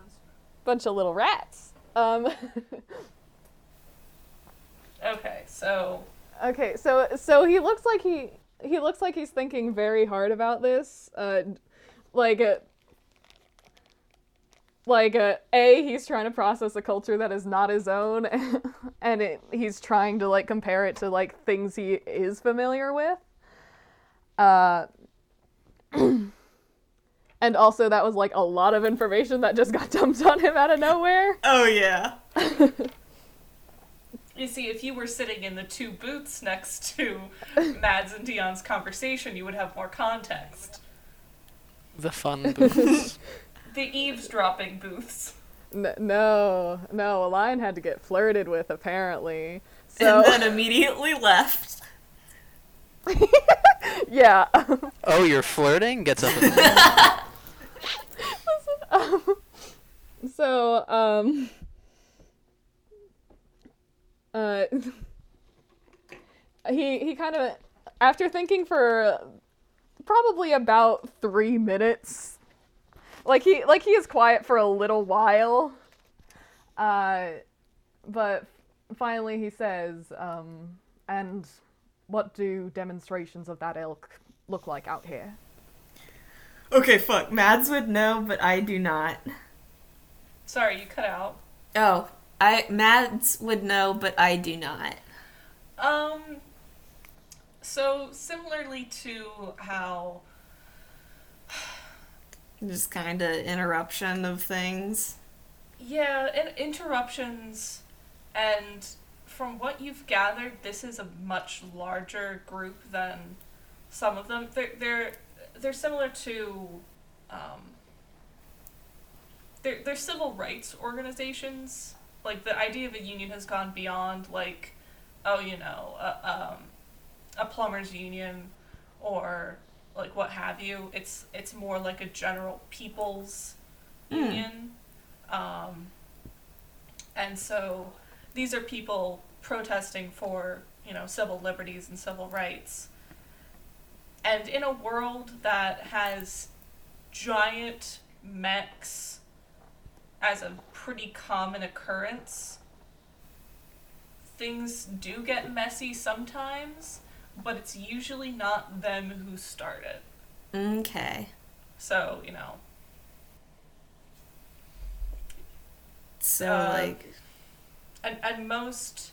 [SPEAKER 5] Bunch of little rats. Um.
[SPEAKER 1] okay, so.
[SPEAKER 5] Okay, so so he looks like he he looks like he's thinking very hard about this. Uh, like uh, like uh, a he's trying to process a culture that is not his own, and it, he's trying to like compare it to like things he is familiar with. Uh. And also, that was like a lot of information that just got dumped on him out of nowhere.
[SPEAKER 4] oh yeah.
[SPEAKER 1] You see, if you were sitting in the two booths next to Mads and Dion's conversation, you would have more context.
[SPEAKER 3] The fun booths.
[SPEAKER 1] The eavesdropping booths.
[SPEAKER 5] N- no, no, Elian had to get flirted with apparently. So
[SPEAKER 4] And then immediately left.
[SPEAKER 5] yeah.
[SPEAKER 3] Oh, you're flirting? Gets up. In the
[SPEAKER 5] so um uh he he kind of after thinking for probably about 3 minutes like he like he is quiet for a little while uh but finally he says um and what do demonstrations of that ilk look like out here
[SPEAKER 4] Okay, fuck. Mads would know, but I do not.
[SPEAKER 1] Sorry, you cut out.
[SPEAKER 4] Oh, I Mads would know, but I do not.
[SPEAKER 1] Um, so similarly to how
[SPEAKER 4] Just kind of interruption of things.
[SPEAKER 1] Yeah, and interruptions, and from what you've gathered, this is a much larger group than some of them. They're they're they're similar to, um, they're they're civil rights organizations. Like the idea of a union has gone beyond like, oh, you know, a, um, a plumbers union, or like what have you. It's it's more like a general people's
[SPEAKER 4] Hmm.
[SPEAKER 1] union. Um, and so these are people protesting for, you know, civil liberties and civil rights. And in a world that has giant mechs as a pretty common occurrence, things do get messy sometimes, but it's usually not them who start it.
[SPEAKER 4] Okay.
[SPEAKER 1] So, you know,
[SPEAKER 4] So
[SPEAKER 1] Uh,
[SPEAKER 4] like,
[SPEAKER 1] and, and most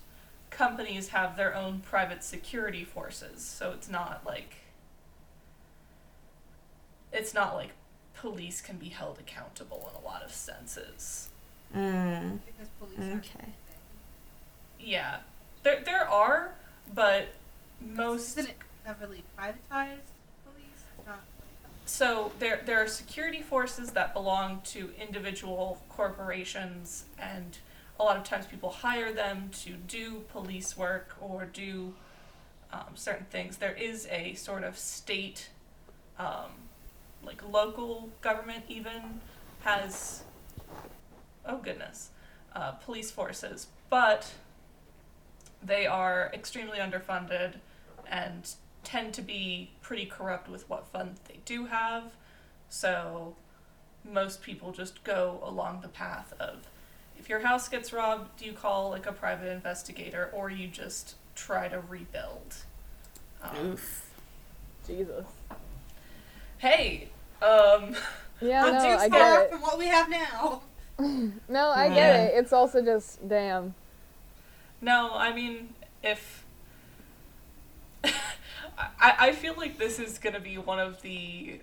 [SPEAKER 1] companies have their own private security forces so it's not like it's not like police can be held accountable in a lot of senses
[SPEAKER 4] mm,
[SPEAKER 2] because police aren't
[SPEAKER 4] okay.
[SPEAKER 1] yeah there there are but most
[SPEAKER 2] Isn't it heavily privatized police? It's not.
[SPEAKER 1] So there there are security forces that belong to individual corporations and a lot of times people hire them to do police work or do um, certain things. There is a sort of state, um, like local government even has, oh goodness, uh, police forces, but they are extremely underfunded and tend to be pretty corrupt with what funds they do have. So most people just go along the path of if your house gets robbed, do you call like a private investigator or you just try to rebuild. Um,
[SPEAKER 4] Oof.
[SPEAKER 5] Jesus.
[SPEAKER 1] hey, um,
[SPEAKER 5] Yeah,
[SPEAKER 2] But
[SPEAKER 5] no,
[SPEAKER 2] too
[SPEAKER 5] I
[SPEAKER 2] far
[SPEAKER 5] get it.
[SPEAKER 2] from what we have now.
[SPEAKER 5] No, I get it. It's also just damn.
[SPEAKER 1] no, I mean, if. I, I feel like this is gonna be one of the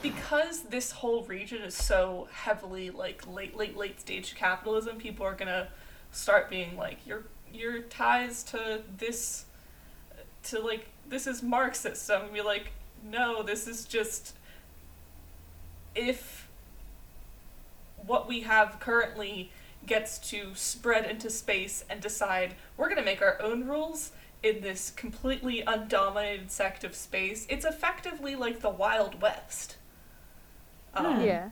[SPEAKER 1] because this whole region is so heavily like late late late stage capitalism people are gonna start being like your your ties to this to like this is marxist i'm gonna be like no this is just if what we have currently gets to spread into space and decide we're going to make our own rules in this completely undominated sect of space, it's effectively like the Wild West. Um,
[SPEAKER 5] Yeah.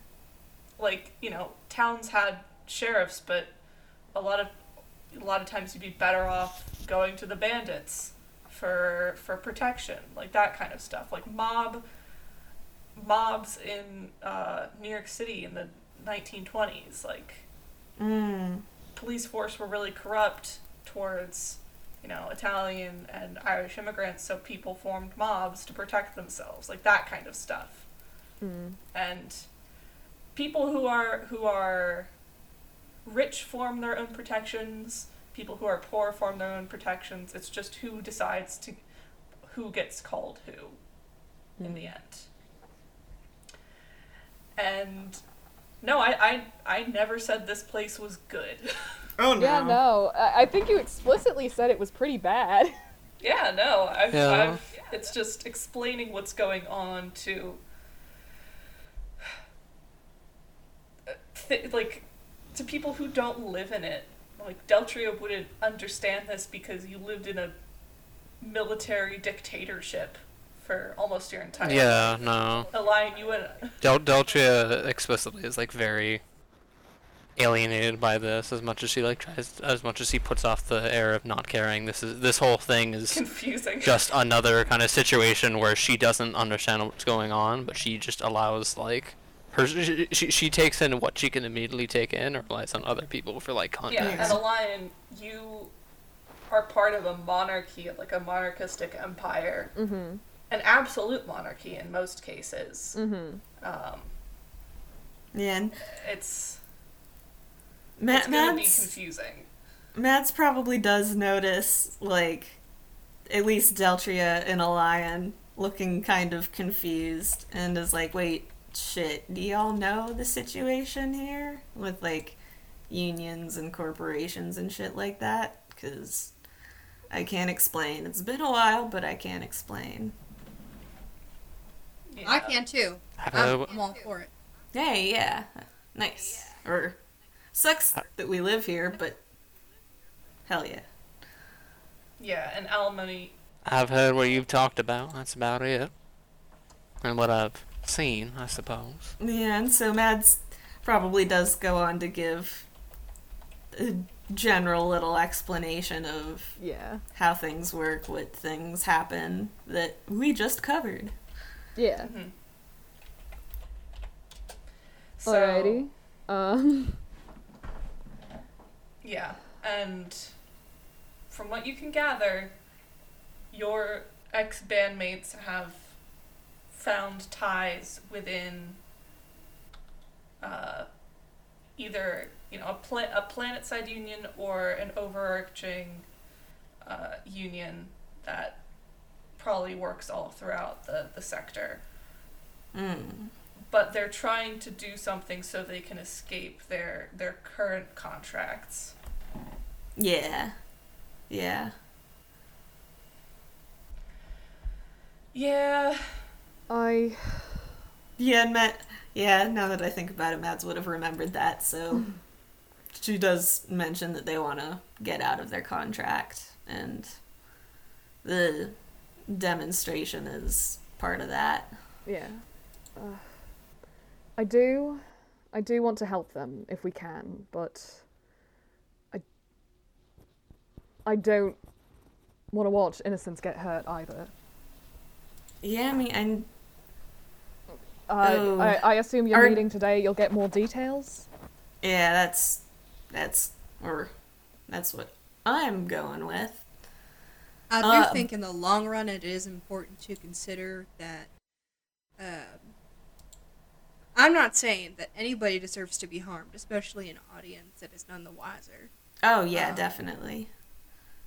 [SPEAKER 1] Like you know, towns had sheriffs, but a lot of a lot of times you'd be better off going to the bandits for for protection, like that kind of stuff. Like mob mobs in uh, New York City in the 1920s, like
[SPEAKER 4] Mm.
[SPEAKER 1] police force were really corrupt towards you know Italian and Irish immigrants, so people formed mobs to protect themselves, like that kind of stuff.
[SPEAKER 5] Mm.
[SPEAKER 1] And people who are who are rich form their own protections. People who are poor form their own protections. It's just who decides to who gets called who in the end. And no, I, I I never said this place was good.
[SPEAKER 4] Oh no.
[SPEAKER 5] Yeah, no. I I think you explicitly said it was pretty bad.
[SPEAKER 1] Yeah, no, I've,
[SPEAKER 3] Yeah.
[SPEAKER 1] I've, it's just explaining what's going on to, th- like, to people who don't live in it. Like, Deltria wouldn't understand this because you lived in a military dictatorship for almost your entire
[SPEAKER 3] Yeah,
[SPEAKER 1] life.
[SPEAKER 3] no.
[SPEAKER 1] Elian, you would.
[SPEAKER 3] Del- Deltria explicitly is like very alienated by this as much as she like tries as much as he puts off the air of not caring this is this whole thing is
[SPEAKER 1] confusing.
[SPEAKER 3] just another kind of situation where she doesn't understand what's going on but she just allows like her she, she, she takes in what she can immediately take in or relies on other people for like context
[SPEAKER 1] Yeah,
[SPEAKER 3] context
[SPEAKER 1] and Elian you are part of a monarchy, like a monarchistic empire,
[SPEAKER 5] Mm-hmm.
[SPEAKER 1] An absolute monarchy in most cases.
[SPEAKER 5] Mm-hmm.
[SPEAKER 1] Um,
[SPEAKER 4] Yeah, and
[SPEAKER 1] it's
[SPEAKER 4] Matt,
[SPEAKER 1] it's gonna be
[SPEAKER 4] Matt's,
[SPEAKER 1] confusing.
[SPEAKER 4] Mads probably does notice, like, at least Deltria and Elian looking kind of confused and is like, wait, shit, do y'all know the situation here? With, like, unions and corporations and shit like that? Because I can't explain. It's been a while, but I can't explain.
[SPEAKER 1] Yeah.
[SPEAKER 2] I can too.
[SPEAKER 3] Have
[SPEAKER 2] I'm,
[SPEAKER 3] a-
[SPEAKER 2] I'm all for it.
[SPEAKER 4] Hey, yeah, nice. Or, sucks uh, that we live here, but hell yeah.
[SPEAKER 1] Yeah, and alimony.
[SPEAKER 3] I've heard what you've talked about that's about it and what I've seen I suppose
[SPEAKER 4] Yeah, and so Mads probably does go on to give a general little explanation of
[SPEAKER 5] Yeah.
[SPEAKER 4] how things work, what things happen that we just covered.
[SPEAKER 5] Yeah.
[SPEAKER 1] mhm. So,
[SPEAKER 5] Alrighty. Um.
[SPEAKER 1] Yeah, and from what you can gather, your ex bandmates have found ties within uh, either you know a, pla- a planet side union or an overarching uh, union that probably works all throughout the, the sector.
[SPEAKER 4] Mm.
[SPEAKER 1] But they're trying to do something so they can escape their their current contracts.
[SPEAKER 4] Yeah. Yeah.
[SPEAKER 1] Yeah,
[SPEAKER 5] I.
[SPEAKER 4] Yeah, and Matt. Yeah, now that I think about it, Mads would have remembered that. So she does mention that they want to get out of their contract, and the demonstration is part of that.
[SPEAKER 5] Yeah. Uh, I do. I do want to help them if we can, but. I. I don't want to watch innocents get hurt either.
[SPEAKER 4] Yeah, I mean, and
[SPEAKER 5] Uh,
[SPEAKER 4] Oh.
[SPEAKER 5] I, I assume you're
[SPEAKER 4] Are-
[SPEAKER 5] meeting today. You'll get more details.
[SPEAKER 4] yeah, that's that's or that's what I'm going with.
[SPEAKER 2] I do
[SPEAKER 4] Uh,
[SPEAKER 2] think in the long run it is important to consider that. Um, I'm not saying that anybody deserves to be harmed, especially an audience that is none the wiser.
[SPEAKER 4] Oh yeah,
[SPEAKER 2] Um,
[SPEAKER 4] definitely.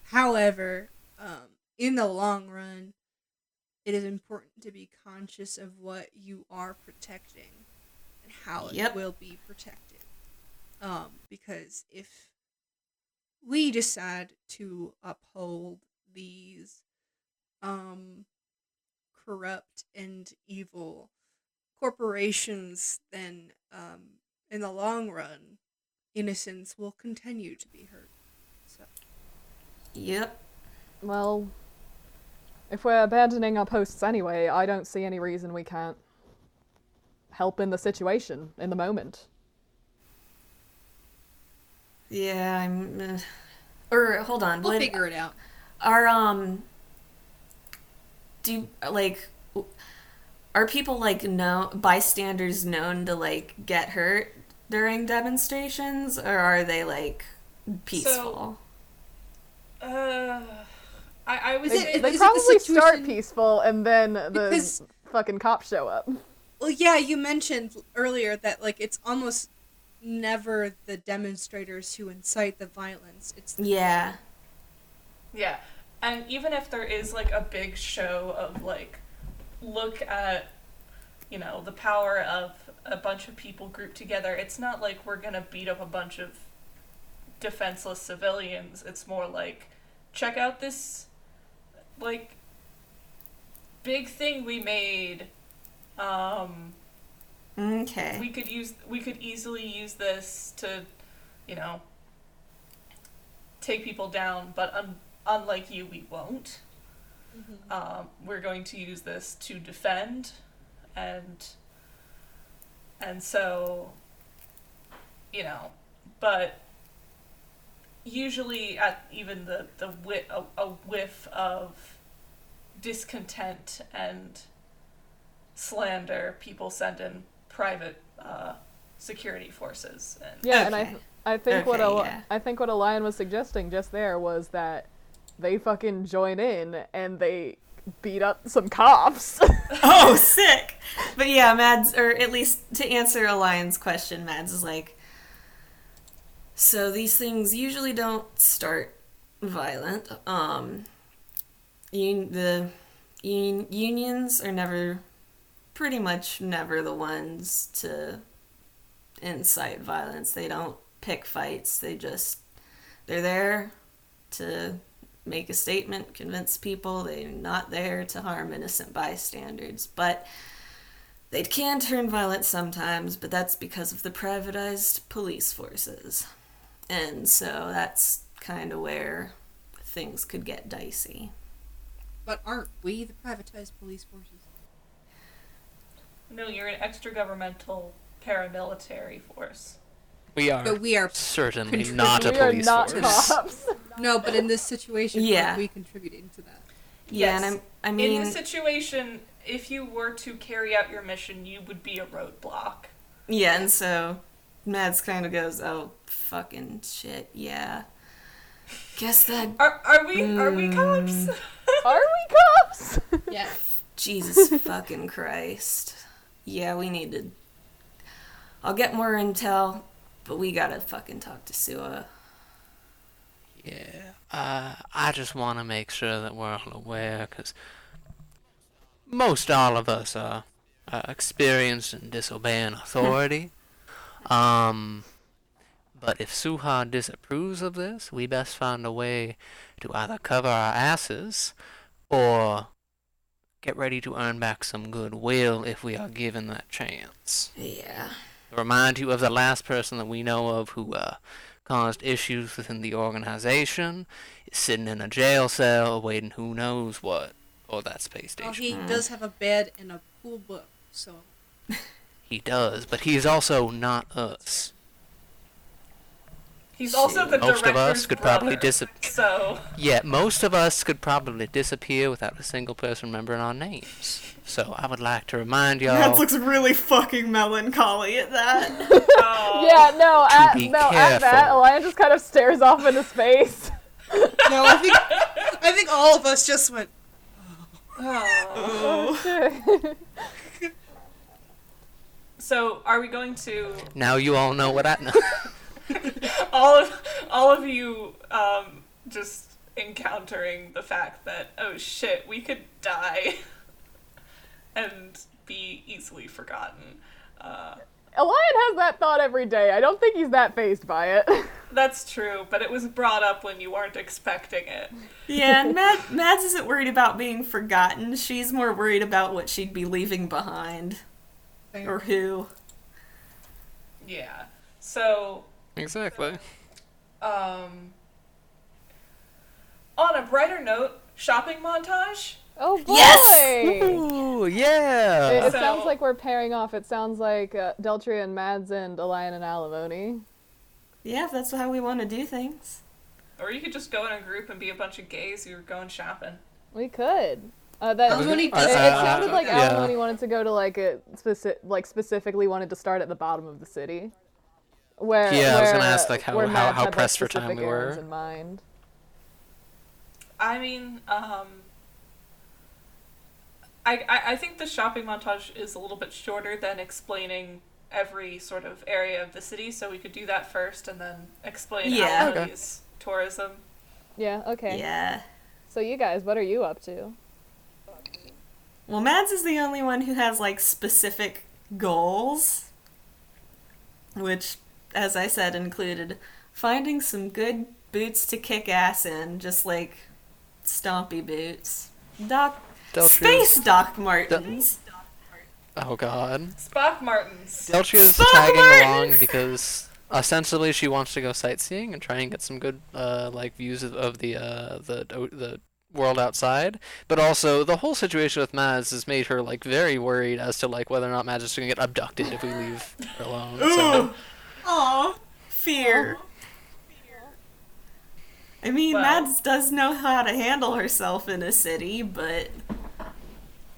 [SPEAKER 2] However, um, in the long run, it is important to be conscious of what you are protecting and how
[SPEAKER 4] Yep.
[SPEAKER 2] it will be protected. Um, because if we decide to uphold these um corrupt and evil corporations, then um in the long run, innocence will continue to be hurt. So
[SPEAKER 4] Yep.
[SPEAKER 5] Well, if we're abandoning our posts anyway, I don't see any reason we can't help in the situation in the moment.
[SPEAKER 4] Yeah, I'm. Uh, or hold on.
[SPEAKER 2] we'll
[SPEAKER 4] would-
[SPEAKER 2] figure it out.
[SPEAKER 4] Are um. Do like. Are people like know bystanders known to like get hurt during demonstrations, or are they like peaceful?
[SPEAKER 1] Uh, I, I would
[SPEAKER 2] Is it-
[SPEAKER 5] They
[SPEAKER 2] it the
[SPEAKER 5] probably start peaceful and then the
[SPEAKER 2] Because-
[SPEAKER 5] fucking cops show up.
[SPEAKER 2] Well, yeah, you mentioned earlier that like it's almost never the demonstrators who incite the violence. It's the
[SPEAKER 4] yeah.
[SPEAKER 1] Yeah. And even if there is like a big show of like look at you know, the power of a bunch of people grouped together, it's not like we're going to beat up a bunch of defenseless civilians. It's more like check out this like big thing we made. Um
[SPEAKER 4] Okay.
[SPEAKER 1] we could use we could easily use this to you know take people down but un- unlike you we won't um, we're going to use this to defend and and so you know but usually at even the the whi- a, a whiff of discontent and slander people send in private uh, security forces and
[SPEAKER 5] Yeah, and I
[SPEAKER 4] Okay.
[SPEAKER 5] I think what
[SPEAKER 4] Okay,
[SPEAKER 5] a,
[SPEAKER 4] yeah.
[SPEAKER 5] I think what Elian was suggesting just there was that they fucking join in and they beat up some cops.
[SPEAKER 4] oh, sick. But yeah, Mads, or at least to answer Elian's question, Mads is like, so these things usually don't start violent. Um, un- the un- unions are never, pretty much never the ones to incite violence. They don't pick fights. They just, they're there to make a statement, convince people they're not there to harm innocent bystanders. But they can turn violent sometimes, but that's because of the privatized police forces. And so that's kind of where things could get dicey.
[SPEAKER 2] But aren't we the privatized police forces?
[SPEAKER 1] no you're an extra governmental paramilitary force
[SPEAKER 3] We are
[SPEAKER 2] But we are
[SPEAKER 3] certainly
[SPEAKER 2] contrib-
[SPEAKER 3] not a police
[SPEAKER 5] we are
[SPEAKER 3] police
[SPEAKER 5] not
[SPEAKER 3] force.
[SPEAKER 5] cops.
[SPEAKER 2] no, but in this situation,
[SPEAKER 4] Yeah.
[SPEAKER 2] we contributing to that?
[SPEAKER 4] Yeah, and I'm, I mean,
[SPEAKER 1] in this situation if you were to carry out your mission you would be a roadblock
[SPEAKER 4] yeah, and so Mads kind of goes, "Oh, fucking shit, yeah." Guess that
[SPEAKER 1] are, are we are we
[SPEAKER 4] Mm.
[SPEAKER 1] cops
[SPEAKER 5] Are we cops?
[SPEAKER 2] Yeah.
[SPEAKER 4] Jesus fucking Christ. Yeah, we need to. I'll get more intel, but we gotta fucking talk to Sua.
[SPEAKER 3] Yeah, uh, I just want to make sure that we're all aware, because most all of us are, are experienced in disobeying authority. um, but if Suha disapproves of this, we best find a way to either cover our asses or get ready to earn back some goodwill if we are given that chance.
[SPEAKER 4] Yeah.
[SPEAKER 3] remind you of the last person that we know of who uh, caused issues within the organization is sitting in a jail cell awaiting who knows what or that space
[SPEAKER 2] Well,
[SPEAKER 3] station.
[SPEAKER 2] he does have a bed and a pool book, so
[SPEAKER 3] He does, but he's also not us.
[SPEAKER 1] he's also the
[SPEAKER 3] Most of us
[SPEAKER 1] director's
[SPEAKER 3] could probably disappear.
[SPEAKER 1] so
[SPEAKER 3] Yeah, most of us could probably disappear without a single person remembering our names. So I would like to remind y'all.
[SPEAKER 4] Mads looks really fucking melancholy at that.
[SPEAKER 1] oh,
[SPEAKER 5] yeah, no, at,
[SPEAKER 3] be
[SPEAKER 5] no, at that,
[SPEAKER 3] careful.
[SPEAKER 5] Elian just kind of stares off into space.
[SPEAKER 2] no, I think I think all of us just went.
[SPEAKER 1] oh.
[SPEAKER 4] oh.
[SPEAKER 1] so are we going to
[SPEAKER 3] Now you all know what I know.
[SPEAKER 1] all of all of you um, just encountering the fact that oh shit we could die and be easily forgotten. Uh,
[SPEAKER 5] Elian has that thought every day. I don't think he's that phased by it.
[SPEAKER 1] that's true, but it was brought up when you weren't expecting it.
[SPEAKER 4] Yeah, and Mad- Mads isn't worried about being forgotten. She's more worried about what she'd be leaving behind. Or who.
[SPEAKER 1] Yeah. So,
[SPEAKER 3] Exactly.
[SPEAKER 1] um, on a brighter note, shopping montage.
[SPEAKER 5] Oh boy!
[SPEAKER 4] Yes!
[SPEAKER 3] Ooh, yeah.
[SPEAKER 5] it
[SPEAKER 1] So-
[SPEAKER 5] sounds like we're pairing off. It sounds like uh, Deltria and Mads and Elian and Alimony.
[SPEAKER 4] Yeah, if that's how we want to do things.
[SPEAKER 1] Or you could just go in a group and be a bunch of gays who are going shopping.
[SPEAKER 5] We could. Uh, that
[SPEAKER 2] Alimony
[SPEAKER 5] it,
[SPEAKER 2] does
[SPEAKER 5] it sounded like
[SPEAKER 3] yeah.
[SPEAKER 5] Alimony wanted to go to like a specific, like specifically wanted to start at the bottom of the city. Where
[SPEAKER 3] Yeah, I was gonna ask, like, how- how-
[SPEAKER 5] Mads
[SPEAKER 3] how
[SPEAKER 5] had, like,
[SPEAKER 3] pressed for time we were.
[SPEAKER 5] In mind.
[SPEAKER 1] I mean, um, I, I I think the shopping montage is a little bit shorter than explaining every sort of area of the city, so we could do that first and then explain
[SPEAKER 4] Yeah.
[SPEAKER 3] Okay.
[SPEAKER 1] Alimony's tourism.
[SPEAKER 5] Yeah. Okay.
[SPEAKER 4] Yeah.
[SPEAKER 5] So you guys, what are you up to?
[SPEAKER 4] Well, Mads is the only one who has, like, specific goals. Which, as I said, included finding some good boots to kick ass in, just like stompy boots. Doc.
[SPEAKER 3] Deltria-
[SPEAKER 4] Space Doc Martens.
[SPEAKER 3] Oh god.
[SPEAKER 1] Spock Martins.
[SPEAKER 3] Deltria is tagging
[SPEAKER 4] Martins!
[SPEAKER 3] along because ostensibly she wants to go sightseeing and try and get some good uh like views of, of the uh the the world outside. But also the whole situation with Mads has made her like very worried as to like whether or not Mads is gonna get abducted if we leave her alone. So
[SPEAKER 4] Ooh. Aw. Fear. I mean,
[SPEAKER 1] Well-
[SPEAKER 4] Mads does know how to handle herself in a city, but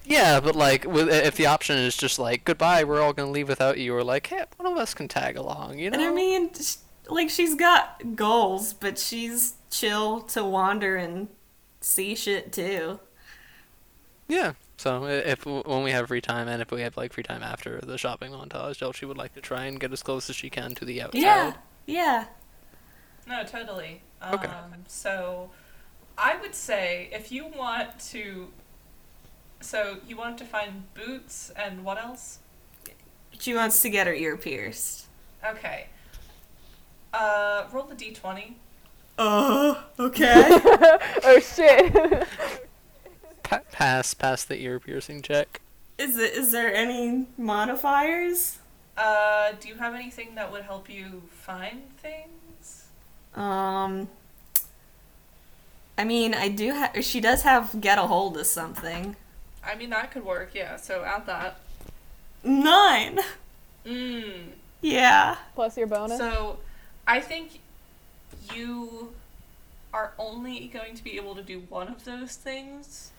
[SPEAKER 3] Yeah, but like with, if the option is just like goodbye, we're all gonna leave without you, or like hey, one of us can tag along, you know?
[SPEAKER 4] and I mean, like she's got goals, but she's chill to wander and see shit too.
[SPEAKER 3] Yeah. So if when we have free time and if we have like free time after the shopping montage, Delchi would like to try and get as close as she can to the outside.
[SPEAKER 4] Yeah, yeah.
[SPEAKER 1] No, totally. Um,
[SPEAKER 3] Okay.
[SPEAKER 1] So, I would say if you want to, so you want to find boots and what else?
[SPEAKER 4] She wants to get her ear pierced.
[SPEAKER 1] Okay. Uh, roll the d20.
[SPEAKER 4] Oh, okay.
[SPEAKER 5] oh shit!
[SPEAKER 3] Pa- pass, pass the ear piercing check.
[SPEAKER 4] is it? Is there any modifiers?
[SPEAKER 1] Uh, do you have anything that would help you find things?
[SPEAKER 4] Um. I mean, I do have. She does have get a hold of something.
[SPEAKER 1] I mean, that could work, yeah, so add that.
[SPEAKER 4] Nine.
[SPEAKER 1] Mmm.
[SPEAKER 4] Yeah.
[SPEAKER 5] Plus your bonus.
[SPEAKER 1] So, I think you are only going to be able to do one of those things.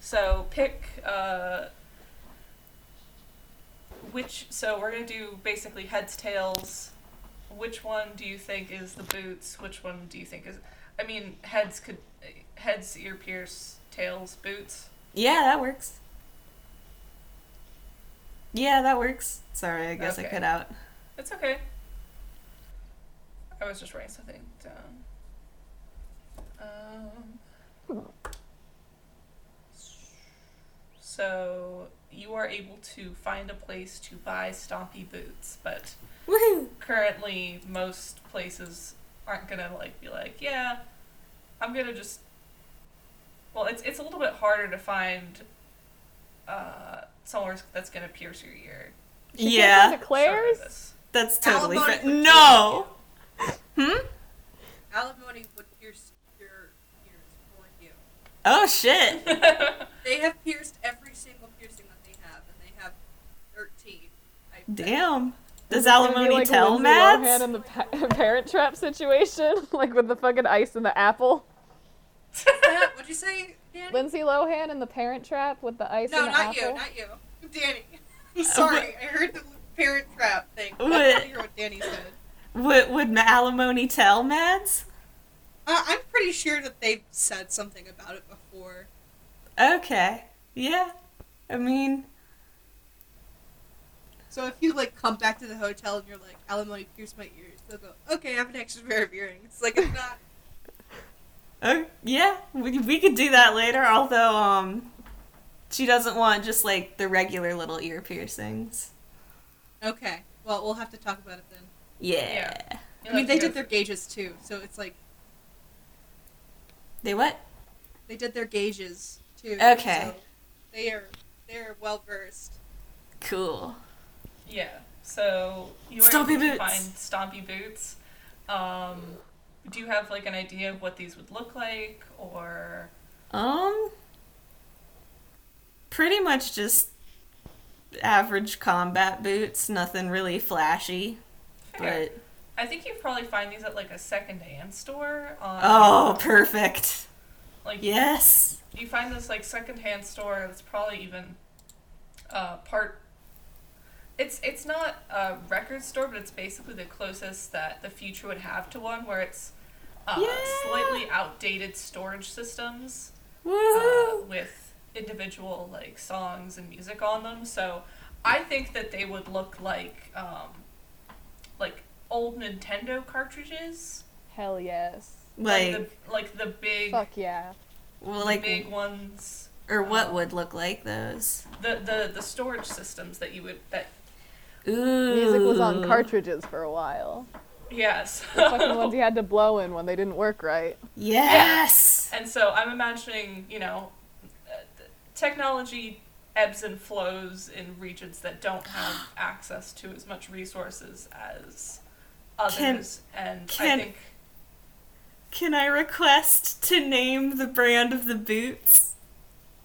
[SPEAKER 1] So, pick, uh, which, so we're gonna do basically heads, tails. Which one do you think is the boots? Which one do you think is, I mean, heads could, heads, ear pierce, tails, boots.
[SPEAKER 4] Yeah, that works. Yeah, that works. Sorry, I guess I cut out.
[SPEAKER 1] It's okay. I was just writing something down. Um, so you are able to find a place to buy stompy boots, but
[SPEAKER 4] Woohoo!
[SPEAKER 1] currently most places aren't gonna like be like, yeah, I'm gonna just. Well, it's it's a little bit harder to find uh, somewhere that's gonna pierce your ear.
[SPEAKER 5] She
[SPEAKER 4] Yeah,
[SPEAKER 5] go to Claire's.
[SPEAKER 4] That's totally
[SPEAKER 2] Alimony
[SPEAKER 4] fair. No! Hmm?
[SPEAKER 2] Alimony would pierce your ears for you.
[SPEAKER 4] Oh shit!
[SPEAKER 2] They have pierced every single piercing that they have, and they have 13. I
[SPEAKER 4] Damn. Does
[SPEAKER 5] Is it gonna be
[SPEAKER 4] alimony
[SPEAKER 5] like
[SPEAKER 4] tell
[SPEAKER 5] Lindsay Lohan
[SPEAKER 4] Mads?
[SPEAKER 5] in the pa- Parent Trap situation, like with the fucking ice and the apple.
[SPEAKER 2] Yeah, What'd you say, Danny?
[SPEAKER 5] Lindsay Lohan in the Parent Trap with the ice
[SPEAKER 2] no,
[SPEAKER 5] and the
[SPEAKER 2] not
[SPEAKER 5] apple.
[SPEAKER 2] you, not you. Danny. I'm sorry, I heard the parent trap thing. I
[SPEAKER 4] What?
[SPEAKER 2] didn't hear what Danny said.
[SPEAKER 4] Would, would alimony tell Mads?
[SPEAKER 2] Uh, I'm pretty sure that they've said something about it before.
[SPEAKER 4] Okay. Yeah. I mean,
[SPEAKER 2] So if you like come back to the hotel and you're like, alimony pierced my ears, they'll go, okay, I have an extra pair of earrings. Like it's not.
[SPEAKER 4] Uh, yeah, we, we could do that later. Although, um, She doesn't want just like the regular little ear piercings.
[SPEAKER 2] Okay. Well, we'll have to talk about it then.
[SPEAKER 4] Yeah.
[SPEAKER 1] You
[SPEAKER 2] I mean, they did their gauges too, so it's like
[SPEAKER 4] They what?
[SPEAKER 2] they did their gauges too.
[SPEAKER 4] Okay.
[SPEAKER 2] so they are they're well versed.
[SPEAKER 4] Cool.
[SPEAKER 1] Yeah. So you were
[SPEAKER 4] Stompy
[SPEAKER 1] able to
[SPEAKER 4] boots.
[SPEAKER 1] find stompy boots. Um, do you have like an idea of what these would look like, or
[SPEAKER 4] Um. Pretty much just average combat boots. Nothing really flashy.
[SPEAKER 1] Fair.
[SPEAKER 4] But
[SPEAKER 1] I think you probably find these at like a second-hand store. On,
[SPEAKER 4] oh, perfect.
[SPEAKER 1] like
[SPEAKER 4] Yes.
[SPEAKER 1] you find this like second-hand store that's probably even uh, part. It's it's not a record store, but it's basically the closest that the future would have to one, where it's uh,
[SPEAKER 4] Yeah.
[SPEAKER 1] slightly outdated storage systems. uh, with individual like songs and music on them. So I think that they would look like um, like old Nintendo cartridges,
[SPEAKER 5] Hell yes.
[SPEAKER 4] like,
[SPEAKER 1] the like the big
[SPEAKER 5] Fuck yeah.
[SPEAKER 4] well,
[SPEAKER 1] the
[SPEAKER 4] like,
[SPEAKER 1] big ones.
[SPEAKER 4] or what would look like those?
[SPEAKER 1] The, the the storage systems that you would that
[SPEAKER 4] Ooh.
[SPEAKER 5] Music was on cartridges for a while.
[SPEAKER 1] Yes.
[SPEAKER 5] The fucking ones he had to blow in when they didn't work right.
[SPEAKER 4] Yes.
[SPEAKER 1] And so I'm imagining, you know, uh, technology ebbs and flows in regions that don't have access to as much resources as others. and I
[SPEAKER 4] can-
[SPEAKER 1] think,
[SPEAKER 4] Can I request to name the brand of the boots?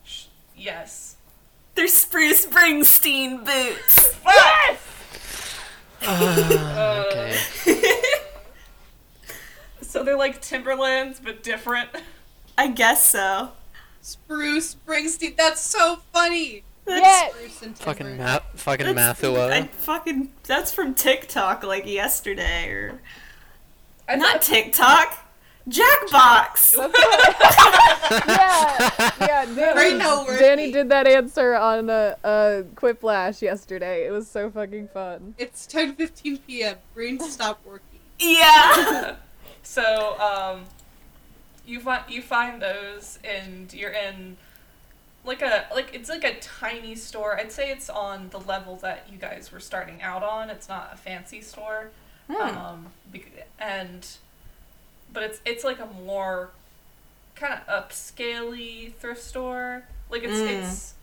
[SPEAKER 1] sh- yes.
[SPEAKER 4] They're Spruce Springsteen boots.
[SPEAKER 3] Uh, okay.
[SPEAKER 1] So they're like Timberlands, but different.
[SPEAKER 4] I guess so.
[SPEAKER 2] Spruce Springsteen. That's so funny.
[SPEAKER 4] That's,
[SPEAKER 5] Yes!
[SPEAKER 2] Spruce and
[SPEAKER 3] Fucking
[SPEAKER 2] Timber.
[SPEAKER 3] math. Fucking
[SPEAKER 4] that's-
[SPEAKER 3] Mathua.
[SPEAKER 4] I fucking that's from TikTok like yesterday or
[SPEAKER 1] I
[SPEAKER 4] not
[SPEAKER 1] thought-
[SPEAKER 4] TikTok. Jackbox.
[SPEAKER 5] yeah, yeah.
[SPEAKER 2] Very
[SPEAKER 5] Danny,
[SPEAKER 2] noteworthy.
[SPEAKER 5] Danny did that answer on a, a Quiplash yesterday. It was so fucking fun.
[SPEAKER 2] It's 10:15 p.m. Brains stop working.
[SPEAKER 4] Yeah.
[SPEAKER 1] So um, you find you find those, and you're in like a like it's like a tiny store. I'd say it's on the level that you guys were starting out on. It's not a fancy store, um, bec- and but it's it's like a more kind of upscaley thrift store. Like it's
[SPEAKER 4] Mm.
[SPEAKER 1] it's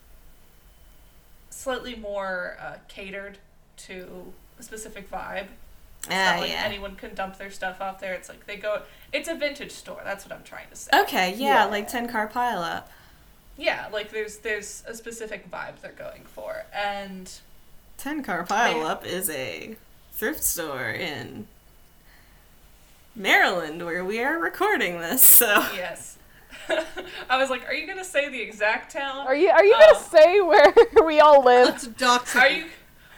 [SPEAKER 1] slightly more uh, catered to a specific vibe. It's
[SPEAKER 4] Ah,
[SPEAKER 1] not like
[SPEAKER 4] yeah.
[SPEAKER 1] anyone can dump their stuff out there. It's like they go. It's a vintage store. That's what I'm trying to say.
[SPEAKER 4] Okay, yeah,
[SPEAKER 5] Yeah.
[SPEAKER 4] like 10 car pile up.
[SPEAKER 1] Yeah, like there's there's a specific vibe they're going for, and
[SPEAKER 4] 10 car pile
[SPEAKER 1] They-
[SPEAKER 4] up is a thrift store in Maryland where we are recording this. So
[SPEAKER 1] yes. I was like, are you gonna say the exact town?
[SPEAKER 5] Are you are you gonna
[SPEAKER 1] Um,
[SPEAKER 5] say where we all live?
[SPEAKER 2] Let's dox
[SPEAKER 1] Are you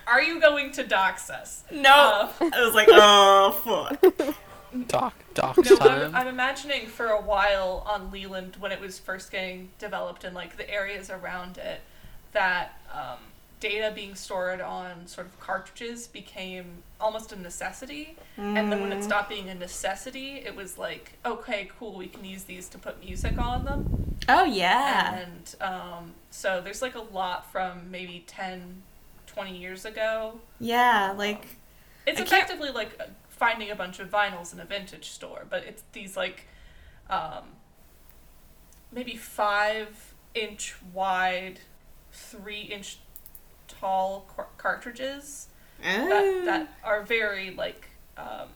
[SPEAKER 1] are you going to dox us?
[SPEAKER 4] no,
[SPEAKER 1] Uh,
[SPEAKER 4] I was like, oh fuck.
[SPEAKER 3] Doc. Doc
[SPEAKER 1] No, but I'm,
[SPEAKER 3] time.
[SPEAKER 1] I'm imagining for a while on Leland when it was first getting developed and like the areas around it, that um, data being stored on sort of cartridges became almost a necessity. And then when it stopped being a necessity, it was like, okay, cool, we can use these to put music on them.
[SPEAKER 4] Oh yeah.
[SPEAKER 1] And um, so there's like a lot from maybe 10, 20 years ago.
[SPEAKER 4] Yeah, like
[SPEAKER 1] It's
[SPEAKER 4] I can't-
[SPEAKER 1] effectively like uh, finding a bunch of vinyls in a vintage store, but it's these like um, maybe five inch wide, three inch tall car- cartridges that,
[SPEAKER 4] uh,
[SPEAKER 1] that are very like um,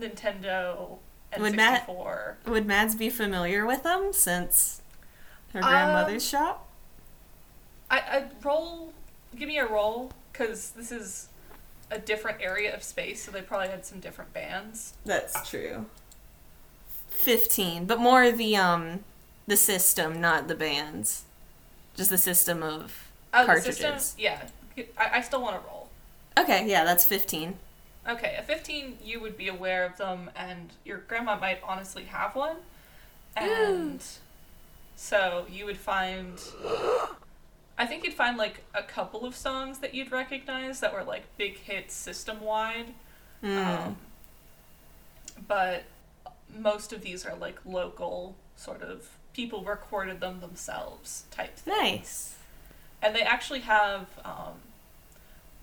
[SPEAKER 1] Nintendo and
[SPEAKER 4] Would Matt-
[SPEAKER 1] 64.
[SPEAKER 4] would Mads be familiar with them since her
[SPEAKER 1] Um,
[SPEAKER 4] grandmother's shop?
[SPEAKER 1] I, I roll, give me a roll, because this is a different area of space, so they probably had some different bands.
[SPEAKER 4] That's true. 15, but more the um the system, not the bands. Just the system of
[SPEAKER 1] Oh, the
[SPEAKER 4] cartridges.
[SPEAKER 1] system, yeah. I, I still want to roll.
[SPEAKER 4] Okay, yeah, that's 15.
[SPEAKER 1] Okay, a 15, you would be aware of them, and your grandma might honestly have one. And so you would find. I think you'd find like a couple of songs that you'd recognize that were like big hits system wide.
[SPEAKER 4] Mm.
[SPEAKER 1] Um, but most of these are like local, sort of people recorded them themselves type things.
[SPEAKER 4] nice.
[SPEAKER 1] And they actually have um,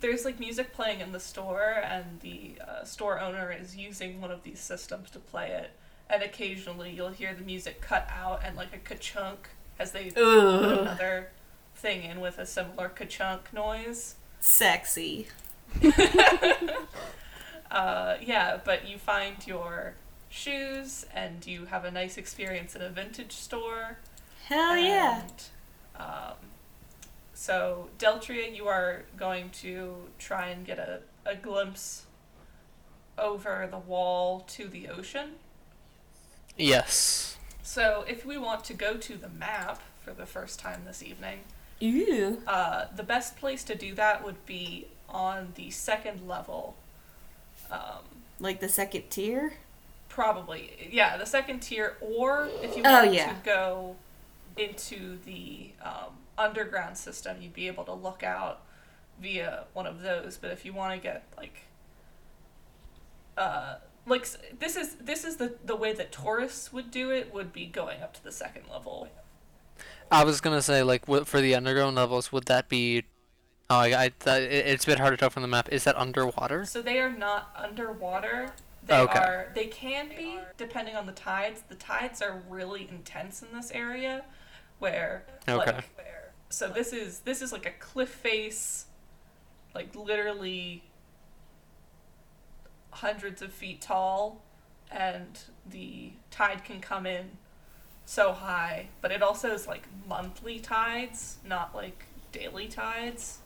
[SPEAKER 1] there's like music playing in the store, and the uh, store owner is using one of these systems to play it. And occasionally, you'll hear the music cut out and like a ka-chunk as they put another thing in with a similar ka-chunk noise.
[SPEAKER 4] Sexy.
[SPEAKER 1] Uh, yeah, but you find your shoes and you have a nice experience in a vintage store.
[SPEAKER 4] Hell yeah.
[SPEAKER 1] Um, so, Deltria, you are going to try and get a, a glimpse over the wall to the ocean.
[SPEAKER 3] Yes.
[SPEAKER 1] So, if we want to go to the map for the first time this evening,
[SPEAKER 4] Ew.
[SPEAKER 1] uh, the best place to do that would be on the second level. Um,
[SPEAKER 4] Like the second tier?
[SPEAKER 1] Probably, yeah, the second tier, or if you
[SPEAKER 4] Oh,
[SPEAKER 1] want
[SPEAKER 4] yeah.
[SPEAKER 1] to go into the um, underground system, you'd be able to look out via one of those. But if you want to get like, uh, like this is this is the the way that tourists would do it would be going up to the second level.
[SPEAKER 3] I was gonna say like what for the underground levels would that be? Oh, I, I it- it's a bit hard to tell from the map. Is that underwater?
[SPEAKER 1] So they are not underwater. They
[SPEAKER 3] Okay.
[SPEAKER 1] are. They can be depending on the tides. The tides are really intense in this area, where
[SPEAKER 3] Okay.
[SPEAKER 1] like, so this is this is like a cliff face, like literally hundreds of feet tall, and the tide can come in so high, but it also is like monthly tides, not like daily tides.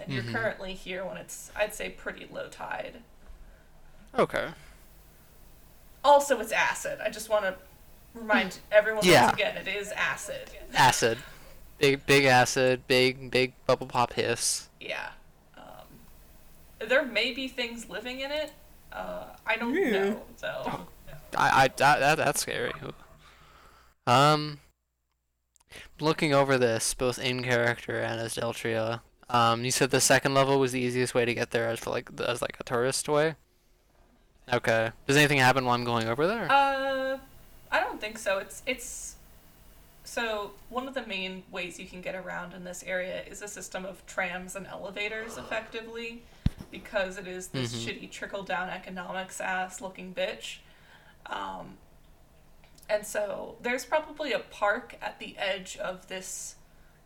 [SPEAKER 1] And you're
[SPEAKER 3] Mhm.
[SPEAKER 1] currently here when it's, I'd say, pretty low tide.
[SPEAKER 3] Okay.
[SPEAKER 1] Also, it's acid. I just want to remind everyone
[SPEAKER 3] Yeah.
[SPEAKER 1] once again, it is acid.
[SPEAKER 3] Acid. Big big acid. Big big bubble pop hiss.
[SPEAKER 1] Yeah. Um, there may be things living in it. Uh, I don't
[SPEAKER 4] Yeah.
[SPEAKER 1] know, though.
[SPEAKER 3] I I that, that that's scary. Um. Looking over this, both in character and as Deltria, um, you said the second level was the easiest way to get there as for like as like a tourist way. Okay. Does anything happen while I'm going over there?
[SPEAKER 1] Uh, I don't think so. It's it's so one of the main ways you can get around in this area is a system of trams and elevators, effectively, because it is this
[SPEAKER 3] Mhm.
[SPEAKER 1] shitty trickle down economics ass looking bitch. Um, and so there's probably a park at the edge of this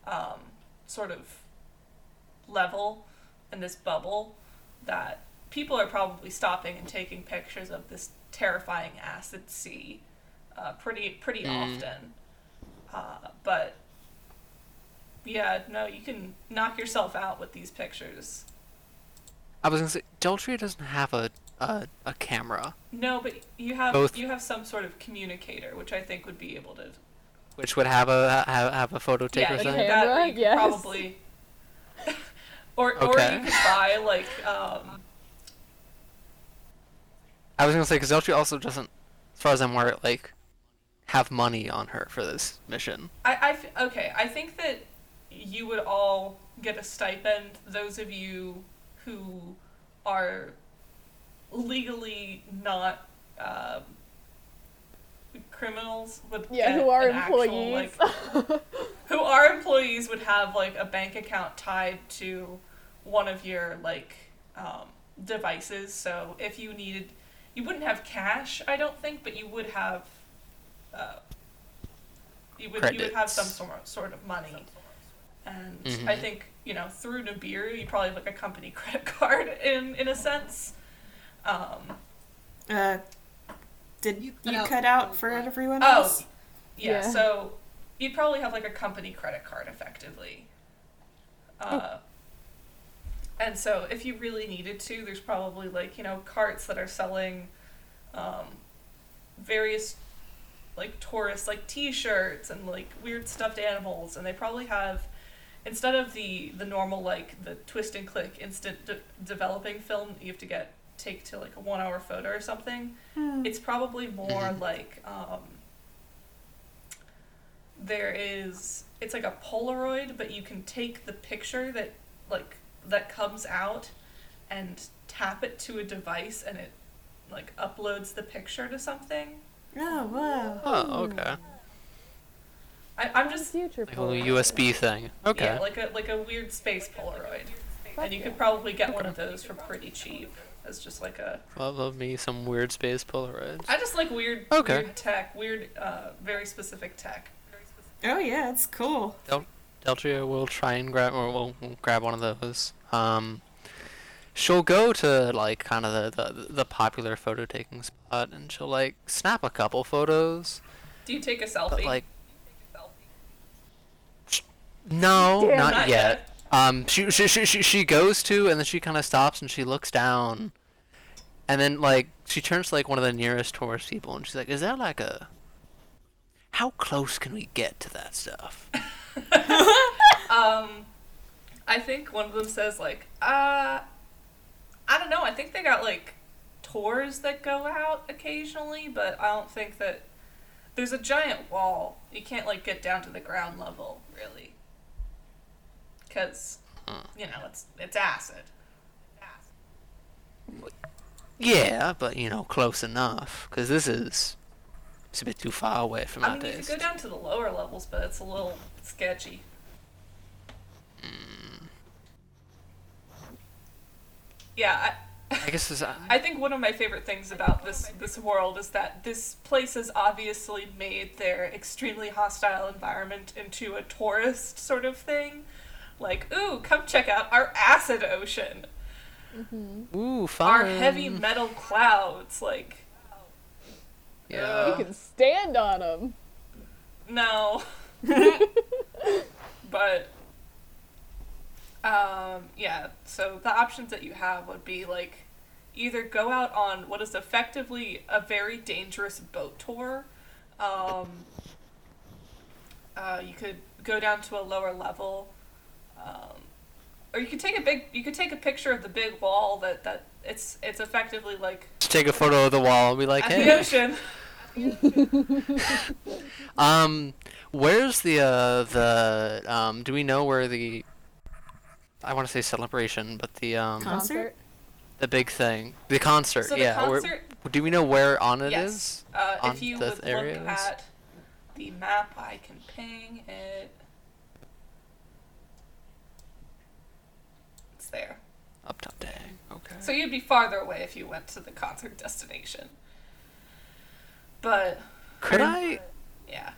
[SPEAKER 1] um, sort of level and this bubble that people are probably stopping and taking pictures of this terrifying acid sea uh, pretty pretty
[SPEAKER 3] Mm.
[SPEAKER 1] often. Uh, but yeah, no, you can knock yourself out with these pictures.
[SPEAKER 3] I was gonna say Deltria doesn't have a a, a camera,
[SPEAKER 1] No, but you have
[SPEAKER 3] Both-
[SPEAKER 1] you have some sort of communicator, which I think would be able to
[SPEAKER 3] which would have a have, have a photo taker
[SPEAKER 1] yeah,
[SPEAKER 5] A
[SPEAKER 3] thing.
[SPEAKER 1] that or
[SPEAKER 5] camera?
[SPEAKER 1] you
[SPEAKER 5] Yes.
[SPEAKER 1] probably or or you could buy like um
[SPEAKER 3] I was gonna say because Deltria also doesn't, as far as I'm aware, like have money on her for this mission.
[SPEAKER 1] I, I f- okay. I think that you would all get a stipend. Those of you who are legally not um, criminals would
[SPEAKER 5] Yeah,
[SPEAKER 1] get
[SPEAKER 5] who are
[SPEAKER 1] an actual,
[SPEAKER 5] employees.
[SPEAKER 1] like, who are employees would have like a bank account tied to one of your like um, devices. So if you needed, you wouldn't have cash, I don't think, but you would have. Uh, you would you would have some
[SPEAKER 3] Credits.
[SPEAKER 1] sort sort of money, and I
[SPEAKER 3] Mhm.
[SPEAKER 1] think you know through Nibiru you probably have like a company credit card in in a sense. Um,
[SPEAKER 4] Uh, did
[SPEAKER 2] You
[SPEAKER 4] you
[SPEAKER 2] cut
[SPEAKER 4] cut,
[SPEAKER 2] out
[SPEAKER 4] out for
[SPEAKER 2] one.
[SPEAKER 4] everyone
[SPEAKER 1] Oh,
[SPEAKER 4] else?
[SPEAKER 1] yeah,
[SPEAKER 5] Yeah.
[SPEAKER 1] So you'd probably have like a company credit card, effectively. Uh, And so, if you really needed to, there's probably like you know carts that are selling um, various like tourist like T-shirts and like weird stuffed animals, and they probably have instead of the the normal like the twist and click instant de- developing film you have to get take to like a one hour photo or something. It's probably more
[SPEAKER 3] Mhm.
[SPEAKER 1] like um, there is it's like a Polaroid, but you can take the picture that like that comes out and tap it to a device, and it like uploads the picture to something.
[SPEAKER 4] Oh wow.
[SPEAKER 3] Oh, okay.
[SPEAKER 1] I, I'm just
[SPEAKER 5] Future
[SPEAKER 3] Like a little
[SPEAKER 5] Polaroid.
[SPEAKER 3] USB thing. Okay.
[SPEAKER 1] yeah, like a like a weird space Polaroid, and you
[SPEAKER 5] yeah.
[SPEAKER 1] could probably get one of those for pretty cheap. As just like a,
[SPEAKER 3] Love, love me some weird space Polaroids.
[SPEAKER 1] I just like weird,
[SPEAKER 3] Okay.
[SPEAKER 1] weird tech, weird, uh, very specific tech.
[SPEAKER 4] Oh yeah, it's cool.
[SPEAKER 3] Del- Deltria will try and grab or will will grab one of those. Um, she'll go to like kind of the, the the popular photo taking spot and she'll like snap a couple photos,
[SPEAKER 1] Do you take a selfie?
[SPEAKER 3] but like no,
[SPEAKER 5] Damn.
[SPEAKER 3] not,
[SPEAKER 1] Not
[SPEAKER 3] yet. Um, she, she she she she goes to and then she kind of stops and she looks down, and then like she turns to like one of the nearest tourist people and she's like, "Is that like a? How close can we get to that stuff?"
[SPEAKER 1] Um, I think one of them says like, uh, I don't know. I think they got like tours that go out occasionally, but I don't think that there's a giant wall. You can't like get down to the ground level really, because you know it's it's acid.
[SPEAKER 3] Yeah, but you know, close enough. Cause this is it's a bit too far away from
[SPEAKER 1] I mean, you could go down to the lower levels, but it's a little sketchy. Hmm. Yeah, I,
[SPEAKER 3] I guess it's, uh,
[SPEAKER 1] I think one of my favorite things about this this world is that this place has obviously made their extremely hostile environment into a tourist sort of thing. Like, ooh, come check out our acid ocean,
[SPEAKER 3] ooh fun.
[SPEAKER 1] our heavy metal clouds. Like,
[SPEAKER 3] Yeah.
[SPEAKER 5] You can stand on them.
[SPEAKER 1] no, but um, yeah. So the options that you have would be like either go out on what is effectively a very dangerous boat tour. Um, uh, you could go down to a lower level, um, or you could take a big. You could take a picture of the big wall that that it's it's effectively like
[SPEAKER 3] Just take a photo of the wall and be like,
[SPEAKER 1] at the
[SPEAKER 3] hey.
[SPEAKER 1] ocean.
[SPEAKER 3] Um, where's the uh the um? Do we know where the? I want to say celebration, but the um
[SPEAKER 4] Concert?
[SPEAKER 3] the big thing, the concert.
[SPEAKER 1] So the
[SPEAKER 3] yeah. where-
[SPEAKER 1] concert-
[SPEAKER 3] do we know where on it is?
[SPEAKER 1] yes. Uh,
[SPEAKER 3] on
[SPEAKER 1] if you
[SPEAKER 3] the
[SPEAKER 1] would
[SPEAKER 3] areas?
[SPEAKER 1] look at the map, I can ping it. It's there.
[SPEAKER 3] Up top. Dang. Okay.
[SPEAKER 1] So you'd be farther away if you went to the concert destination. But
[SPEAKER 3] Could I?
[SPEAKER 1] yeah,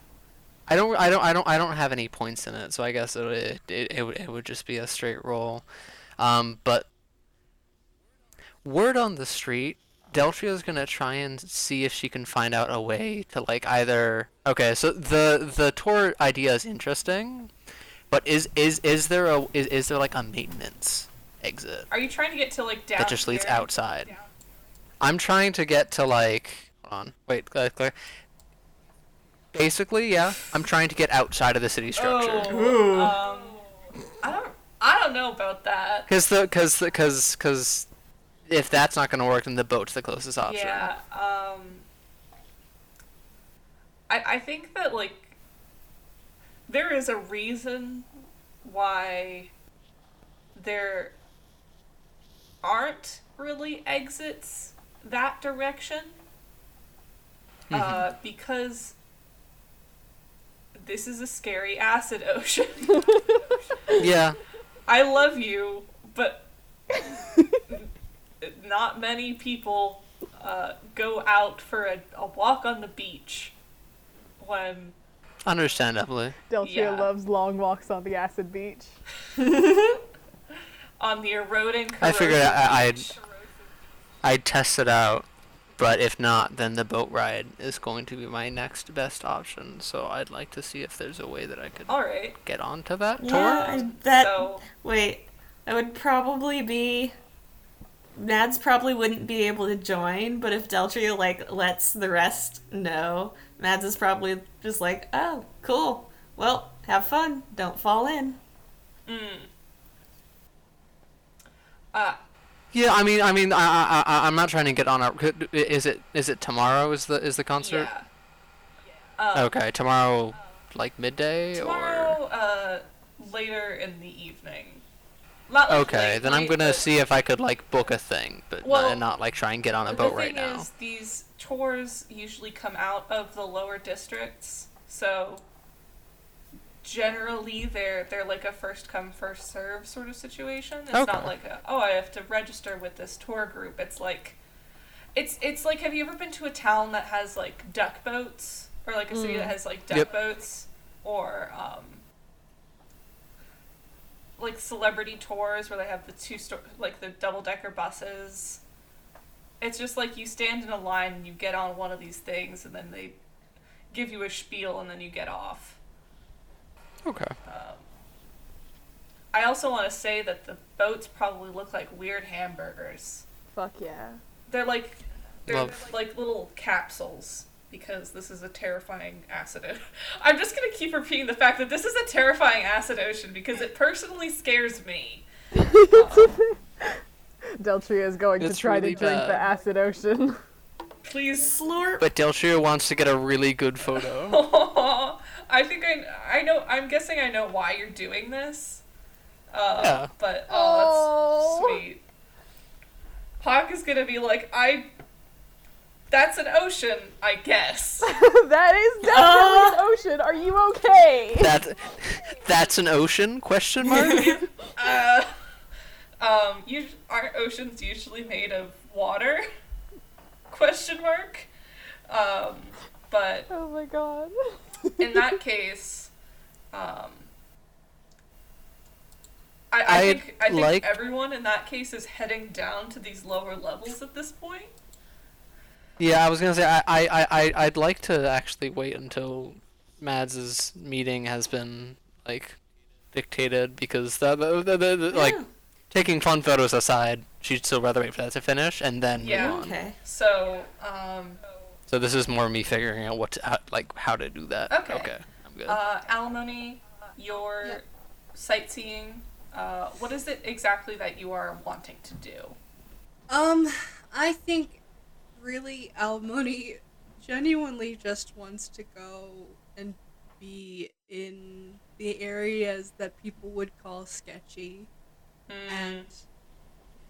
[SPEAKER 3] I don't. I don't. I don't. I don't have any points in it, so I guess it it it, it, would, it would just be a straight roll. Um, but word on the street, Deltria's gonna try and see if she can find out a way to like either. Okay, so the the tour idea is interesting, but is is is there a is, is there like a maintenance exit
[SPEAKER 1] are you trying to get to like down?
[SPEAKER 3] that just leads outside? I'm trying to get to like. Hold on. Wait. Claire. Basically, yeah. I'm trying to get outside of the city structure.
[SPEAKER 1] Oh, um, I don't. I don't know about that.
[SPEAKER 3] Cause the, cause the, cause, cause, if that's not gonna work, then the boat's the closest option.
[SPEAKER 1] Yeah. Um. I I think that like there is a reason why there aren't really exits that direction. Uh, because this is a scary acid ocean.
[SPEAKER 3] Yeah.
[SPEAKER 1] I love you, but not many people uh, go out for a, a walk on the beach when
[SPEAKER 3] Understandably.
[SPEAKER 5] Deltria
[SPEAKER 1] Yeah.
[SPEAKER 5] loves long walks on the acid beach.
[SPEAKER 1] on the eroding.
[SPEAKER 3] I figured
[SPEAKER 1] corrosive
[SPEAKER 3] I- I'd- I'd test it out, but if not, then the boat ride is going to be my next best option. So I'd like to see if there's a way that I could
[SPEAKER 1] All right.
[SPEAKER 3] get onto that
[SPEAKER 4] Yeah,
[SPEAKER 3] tour.
[SPEAKER 4] I, that
[SPEAKER 1] So
[SPEAKER 4] wait, that would probably be. Mads probably wouldn't be able to join, but if Deltria like lets the rest know, Mads is probably just like, "Oh, cool. Well, have fun. Don't fall in."
[SPEAKER 1] mm. Uh,
[SPEAKER 3] Yeah, I mean, I mean, I, I, I, I'm not trying to get on a. could- Is it, is it tomorrow? Is the, is the concert?
[SPEAKER 1] yeah. Um,
[SPEAKER 3] Okay, tomorrow, like midday
[SPEAKER 1] Tomorrow, uh, later in the evening. Not like
[SPEAKER 3] Okay,
[SPEAKER 1] late
[SPEAKER 3] then I'm gonna see if I could like book a thing, but
[SPEAKER 1] Well,
[SPEAKER 3] not, not like try and get on a boat right now.
[SPEAKER 1] these tours usually come out of the lower districts, so generally they're they're like a first come first serve sort of situation. It's
[SPEAKER 3] Okay.
[SPEAKER 1] not like a, oh I have to register with this tour group. It's like it's it's like have you ever been to a town that has like duck boats or like a city that has like duck
[SPEAKER 3] Yep.
[SPEAKER 1] boats or um like celebrity tours where they have the two sto- like the double decker buses. It's just like you stand in a line and you get on one of these things and then they give you a spiel and then you get off.
[SPEAKER 3] Okay.
[SPEAKER 1] Um, I also want to say that the boats probably look like weird hamburgers.
[SPEAKER 5] Fuck yeah.
[SPEAKER 1] They're like they're
[SPEAKER 3] Love.
[SPEAKER 1] like little capsules because this is a terrifying acid. I'm just gonna keep repeating the fact that this is a terrifying acid ocean because it personally scares me.
[SPEAKER 5] Deltria is going
[SPEAKER 3] It's
[SPEAKER 5] to try
[SPEAKER 3] really
[SPEAKER 5] to drink the acid ocean.
[SPEAKER 1] Please
[SPEAKER 4] Slurp.
[SPEAKER 3] But Deltria wants to get a really good photo.
[SPEAKER 1] I think I I know. I'm guessing I know why you're doing this. Uh,
[SPEAKER 3] Yeah.
[SPEAKER 1] But oh, that's sweet. Hawk is gonna be like, I. That's an ocean, I guess.
[SPEAKER 5] that is definitely an ocean. Are you okay?
[SPEAKER 3] that that's an ocean? Question mark.
[SPEAKER 1] uh, um, us- aren't oceans usually made of water? Question mark. Um, but
[SPEAKER 5] Oh my god.
[SPEAKER 1] in that case, um, I, I
[SPEAKER 3] I'd
[SPEAKER 1] think I think
[SPEAKER 3] like-
[SPEAKER 1] everyone in that case is heading down to these lower levels at this point.
[SPEAKER 3] Yeah, I was gonna say I, I, I, I- I'd like to actually wait until Mads's meeting has been like dictated because the, the, the, the, the- like taking fun photos aside, she'd still rather wait for that to finish and then
[SPEAKER 1] Yeah.
[SPEAKER 3] move on.
[SPEAKER 4] Okay.
[SPEAKER 1] So, um,
[SPEAKER 3] So this is more me figuring out what to, how, like how to do that.
[SPEAKER 1] Okay.
[SPEAKER 3] Okay. I'm good.
[SPEAKER 1] uh, alimony, your
[SPEAKER 2] Yep.
[SPEAKER 1] sightseeing. Uh, what is it exactly that you are wanting to do?
[SPEAKER 2] Um, I think really Almoni genuinely just wants to go and be in the areas that people would call sketchy
[SPEAKER 1] Hmm.
[SPEAKER 2] and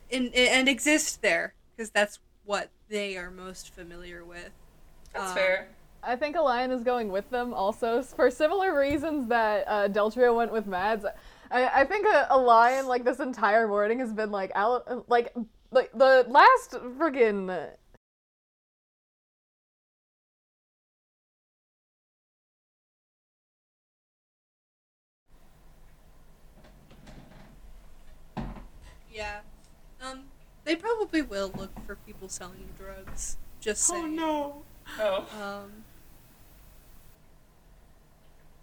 [SPEAKER 2] in, and exist there because that's what they are most familiar with.
[SPEAKER 1] That's
[SPEAKER 2] um,
[SPEAKER 1] fair.
[SPEAKER 5] I think Elian is going with them also for similar reasons that uh, Deltria went with Mads. I, I think a, Elian like this entire morning has been like out like like the last friggin'
[SPEAKER 2] Yeah. Um, they probably will look for people selling drugs. Just
[SPEAKER 4] Oh no.
[SPEAKER 1] Oh.
[SPEAKER 2] Um,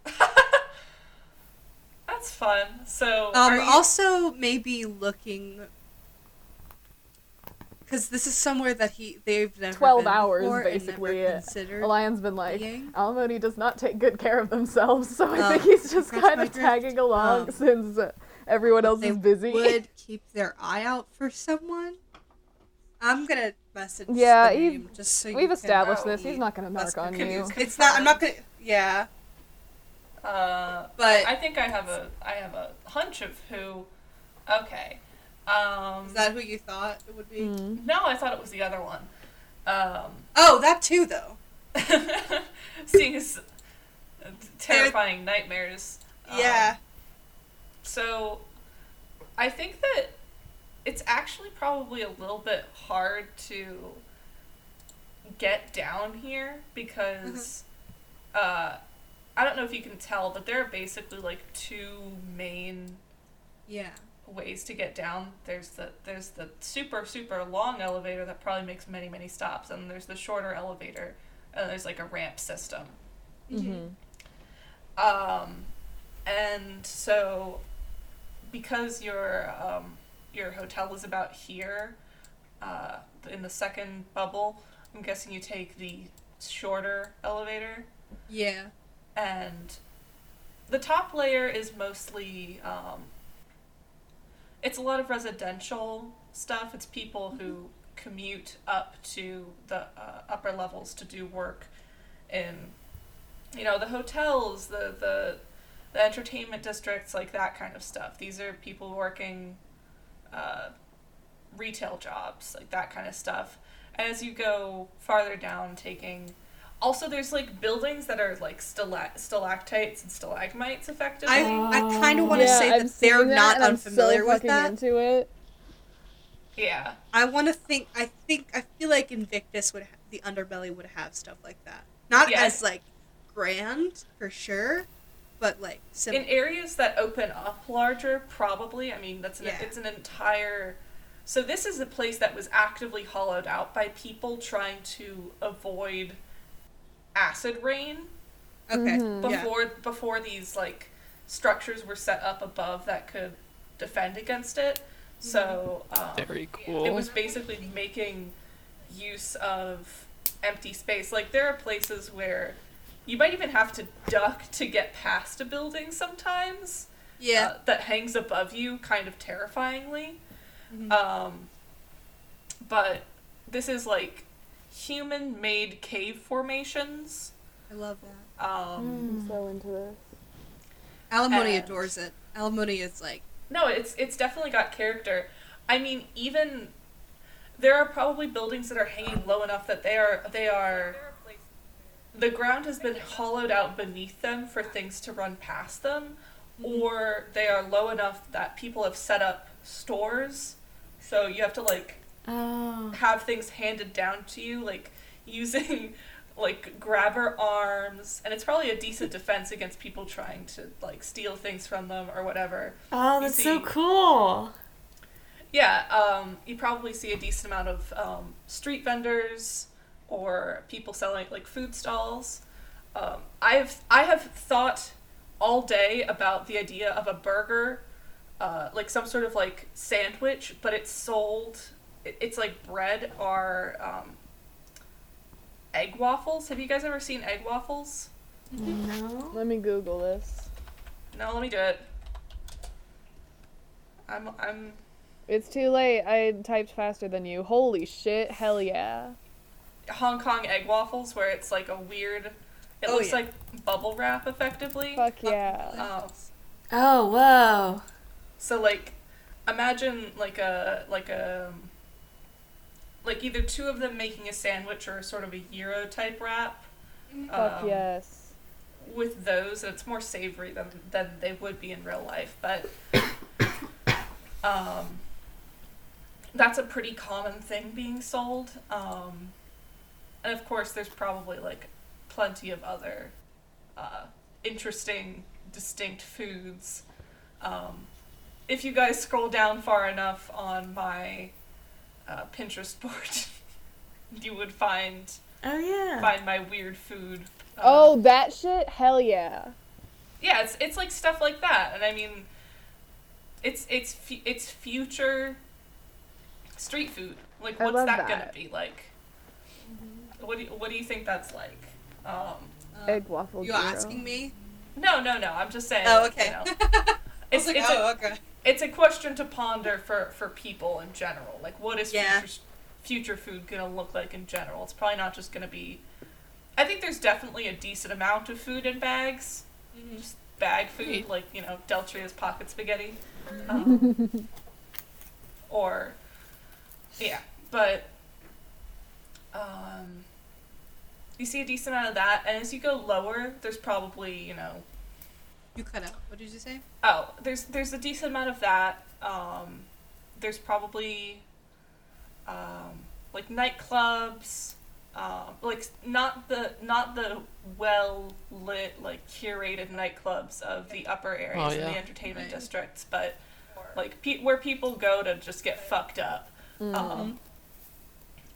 [SPEAKER 1] That's fun. So,
[SPEAKER 2] Um,
[SPEAKER 1] are you-
[SPEAKER 2] also maybe looking because this is somewhere that he they've never
[SPEAKER 5] 12
[SPEAKER 2] been
[SPEAKER 5] hours,
[SPEAKER 2] before
[SPEAKER 5] basically,
[SPEAKER 2] never considered.
[SPEAKER 5] Elian's been like
[SPEAKER 2] being.
[SPEAKER 5] Alimony does not take good care of themselves, so I
[SPEAKER 2] Um,
[SPEAKER 5] think he's just kind of tagging along
[SPEAKER 2] Um,
[SPEAKER 5] since uh, everyone else
[SPEAKER 2] they
[SPEAKER 5] is busy.
[SPEAKER 2] would keep their eye out for someone. I'm gonna message.
[SPEAKER 5] Yeah,
[SPEAKER 2] the
[SPEAKER 5] you've-
[SPEAKER 2] name just so you
[SPEAKER 5] We've
[SPEAKER 2] can
[SPEAKER 5] established this. He's not gonna
[SPEAKER 2] less
[SPEAKER 5] narc on you.
[SPEAKER 2] It's not. I'm not gonna. Yeah,
[SPEAKER 1] Uh,
[SPEAKER 2] but
[SPEAKER 1] I think I have a I have a hunch of who. Okay. Um,
[SPEAKER 2] is that who you thought it would be?
[SPEAKER 5] Mm.
[SPEAKER 1] no, I thought it was the other one. Um,
[SPEAKER 2] Oh, that too, though.
[SPEAKER 1] seeing his uh, terrifying nightmares. um,
[SPEAKER 2] yeah.
[SPEAKER 1] So, I think that it's actually probably a little bit hard to get down here because uh, I don't know if you can tell, but there are basically like two main
[SPEAKER 2] Yeah.
[SPEAKER 1] ways to get down. There's the there's the super super long elevator that probably makes many many stops, and there's the shorter elevator, and there's like a ramp system.
[SPEAKER 5] Mhm.
[SPEAKER 1] Um, and so, because your um, your hotel is about here, uh, in the second bubble, I'm guessing you take the shorter elevator,
[SPEAKER 2] Yeah.
[SPEAKER 1] and the top layer is mostly um, it's a lot of residential stuff. It's people who commute up to the uh, upper levels to do work in you know the hotels the the the entertainment districts like that kind of stuff these are people working uh, retail jobs like that kind of stuff as you go farther down taking Also, there's like buildings that are like stalac- stalactites and stalagmites, effectively.
[SPEAKER 2] I I kind of want to
[SPEAKER 5] yeah,
[SPEAKER 2] say
[SPEAKER 5] I've
[SPEAKER 2] that they're
[SPEAKER 5] seen that,
[SPEAKER 2] not
[SPEAKER 5] and I'm
[SPEAKER 2] unfamiliar
[SPEAKER 5] so
[SPEAKER 2] with that.
[SPEAKER 5] into it.
[SPEAKER 1] yeah.
[SPEAKER 2] I want to think. I think. I feel like Invictus would. Ha- the underbelly would have stuff like that. Not
[SPEAKER 1] Yeah.
[SPEAKER 2] as like grand for sure, but like
[SPEAKER 1] In areas that open up larger, probably. I mean, that's an,
[SPEAKER 2] Yeah.
[SPEAKER 1] it's an entire. So this is a place that was actively hollowed out by people trying to avoid acid rain
[SPEAKER 2] okay.
[SPEAKER 5] Mhm.
[SPEAKER 2] Yeah.
[SPEAKER 1] before before these like structures were set up above that could defend against it. So um,
[SPEAKER 3] Very cool.
[SPEAKER 1] it was basically making use of empty space. Like there are places where you might even have to duck to get past a building sometimes
[SPEAKER 2] Yeah.
[SPEAKER 1] uh, that hangs above you, kind of terrifyingly.
[SPEAKER 2] Mhm.
[SPEAKER 1] Um, but this is like human-made cave formations.
[SPEAKER 2] I love that.
[SPEAKER 1] Um,
[SPEAKER 5] I'm so into this.
[SPEAKER 2] Alimony
[SPEAKER 1] And-
[SPEAKER 2] adores it. Alimony is like.
[SPEAKER 1] No, it's it's definitely got character. I mean, even there are probably buildings that are hanging low enough that they are they are the ground has been hollowed out beneath them for things to run past them, or they are low enough that people have set up stores. So you have to like
[SPEAKER 4] Oh.
[SPEAKER 1] have things handed down to you, like using like grabber arms, and it's probably a decent defense against people trying to like steal things from them or whatever.
[SPEAKER 4] Oh, that's so cool.
[SPEAKER 1] Yeah, um, you probably see a decent amount of um, street vendors or people selling like food stalls. Um, I've I have thought all day about the idea of a burger, uh, like some sort of like sandwich, but it's sold. It, it's like bread or um, egg waffles. Have you guys ever seen egg waffles?
[SPEAKER 4] No.
[SPEAKER 5] Let me Google this.
[SPEAKER 1] No, let me do it. I'm I'm
[SPEAKER 5] It's too late. I typed faster than you. Holy shit! Hell yeah!
[SPEAKER 1] Hong Kong egg waffles where it's like a weird. It
[SPEAKER 2] Oh,
[SPEAKER 1] looks
[SPEAKER 2] yeah.
[SPEAKER 1] like bubble wrap effectively.
[SPEAKER 5] Fuck yeah!
[SPEAKER 1] Oh.
[SPEAKER 4] Oh, whoa.
[SPEAKER 1] So like, imagine like a like a like either two of them making a sandwich or sort of a gyro type wrap.
[SPEAKER 5] Fuck
[SPEAKER 1] um,
[SPEAKER 5] yes!
[SPEAKER 1] With those, and it's more savory than than they would be in real life, but um, that's a pretty common thing being sold. Um, and of course, there's probably like plenty of other uh, interesting, distinct foods. Um, if you guys scroll down far enough on my uh, Pinterest board, you would find
[SPEAKER 4] Oh, yeah.
[SPEAKER 1] find my weird food. uh,
[SPEAKER 5] Oh, that shit! Hell yeah!
[SPEAKER 1] yeah, it's it's like stuff like that, and I mean, it's it's fu- it's future street food. Like, what's
[SPEAKER 5] love
[SPEAKER 1] that, gonna be like? What do you, what do you think that's like? Um,
[SPEAKER 5] Egg waffle.
[SPEAKER 2] you
[SPEAKER 5] gyro.
[SPEAKER 2] asking me?
[SPEAKER 1] no, no, no. I'm just saying.
[SPEAKER 2] Oh, okay.
[SPEAKER 1] You know,
[SPEAKER 2] I
[SPEAKER 1] it's
[SPEAKER 2] like,
[SPEAKER 1] it's,
[SPEAKER 2] oh,
[SPEAKER 1] a,
[SPEAKER 2] okay.
[SPEAKER 1] it's a question to ponder for for people in general. Like, what is
[SPEAKER 2] Yeah.
[SPEAKER 1] future future food gonna look like in general? It's probably not just gonna be. I think there's definitely a decent amount of food in bags.
[SPEAKER 2] Mhm.
[SPEAKER 1] Just bag food, like you know, Deltria's pocket spaghetti, um, or yeah, but um, you see a decent amount of that, and as you go lower, there's probably you know
[SPEAKER 2] You cut out. What did you say?
[SPEAKER 1] Oh, there's there's a decent amount of that. Um, there's probably um, like nightclubs, um, like not the not the well lit like curated nightclubs of the upper areas
[SPEAKER 3] Oh,
[SPEAKER 1] in
[SPEAKER 3] yeah.
[SPEAKER 1] the entertainment
[SPEAKER 2] Right.
[SPEAKER 1] districts, but like pe- where people go to just get fucked up.
[SPEAKER 5] Mm.
[SPEAKER 1] Um,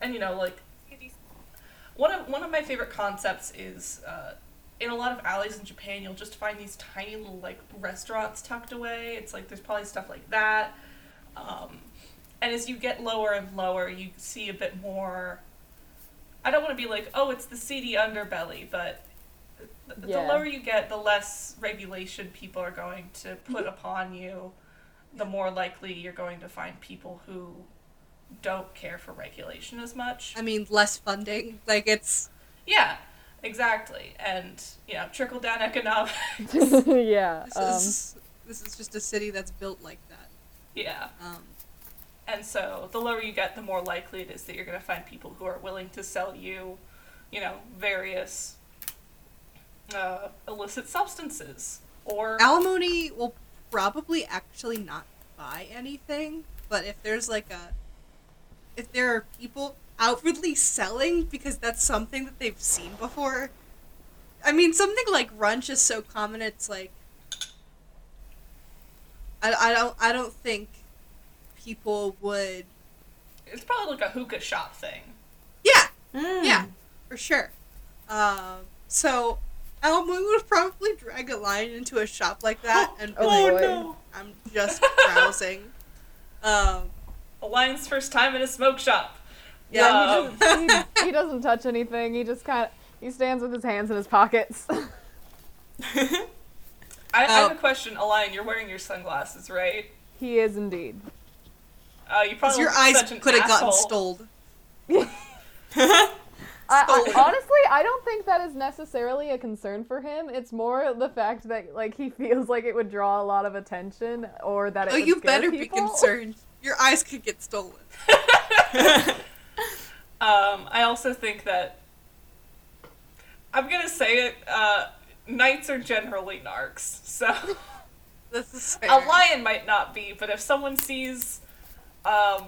[SPEAKER 1] and you know, like one of one of my favorite concepts is uh, in a lot of alleys in Japan, you'll just find these tiny little like restaurants tucked away. It's like there's probably stuff like that. Um, and as you get lower and lower, you see a bit more. I don't want to be like, oh, it's the seedy underbelly, but th- the lower you get, the less regulation people are going to put upon you. The more likely you're going to find people who don't care for regulation as much.
[SPEAKER 2] I mean, less funding. Like it's.
[SPEAKER 1] Yeah, exactly. And, you know, trickle down economics.
[SPEAKER 5] yeah.
[SPEAKER 2] This
[SPEAKER 5] Um,
[SPEAKER 2] is. This is just a city that's built like that.
[SPEAKER 1] yeah.
[SPEAKER 2] Um,
[SPEAKER 1] And so the lower you get, the more likely it is that you're going to find people who are willing to sell you you know, various uh, illicit substances or
[SPEAKER 2] Alimony will probably actually not buy anything, but if there's like a if there are people outwardly selling because that's something that they've seen before. I mean, something like brunch is so common. It's like I, I don't I don't think people would.
[SPEAKER 1] it's probably like a hookah shop thing.
[SPEAKER 2] Yeah,
[SPEAKER 4] Mm.
[SPEAKER 2] yeah, for sure. Um, so Alimony would probably drag Elian into a shop like that and be
[SPEAKER 5] Oh,
[SPEAKER 2] like,
[SPEAKER 5] boy.
[SPEAKER 1] no!
[SPEAKER 2] I'm just browsing. Um,
[SPEAKER 1] Elian's first time in a smoke shop.
[SPEAKER 2] Yeah.
[SPEAKER 1] Um,
[SPEAKER 5] he, doesn't, he, he doesn't touch anything. He just kind of he stands with his hands in his pockets.
[SPEAKER 1] I, I have
[SPEAKER 2] Oh.
[SPEAKER 1] a question, Elian. You're wearing your sunglasses, right?
[SPEAKER 5] he is indeed.
[SPEAKER 1] Uh, you
[SPEAKER 2] Because
[SPEAKER 1] probably
[SPEAKER 2] your eyes could have gotten
[SPEAKER 1] asshole.
[SPEAKER 2] stoled.
[SPEAKER 5] I, I,
[SPEAKER 2] Stolen.
[SPEAKER 5] honestly, I don't think that is necessarily a concern for him. It's more the fact that like he feels like it would draw a lot of attention, or that it
[SPEAKER 2] Oh,
[SPEAKER 5] would
[SPEAKER 2] you
[SPEAKER 5] scare
[SPEAKER 2] better
[SPEAKER 5] people.
[SPEAKER 2] be concerned. Your eyes could get stolen.
[SPEAKER 1] Um, I also think that I'm gonna say it. Uh, knights are generally narcs, so
[SPEAKER 2] This is fair.
[SPEAKER 1] Elian might not be, but if someone sees um,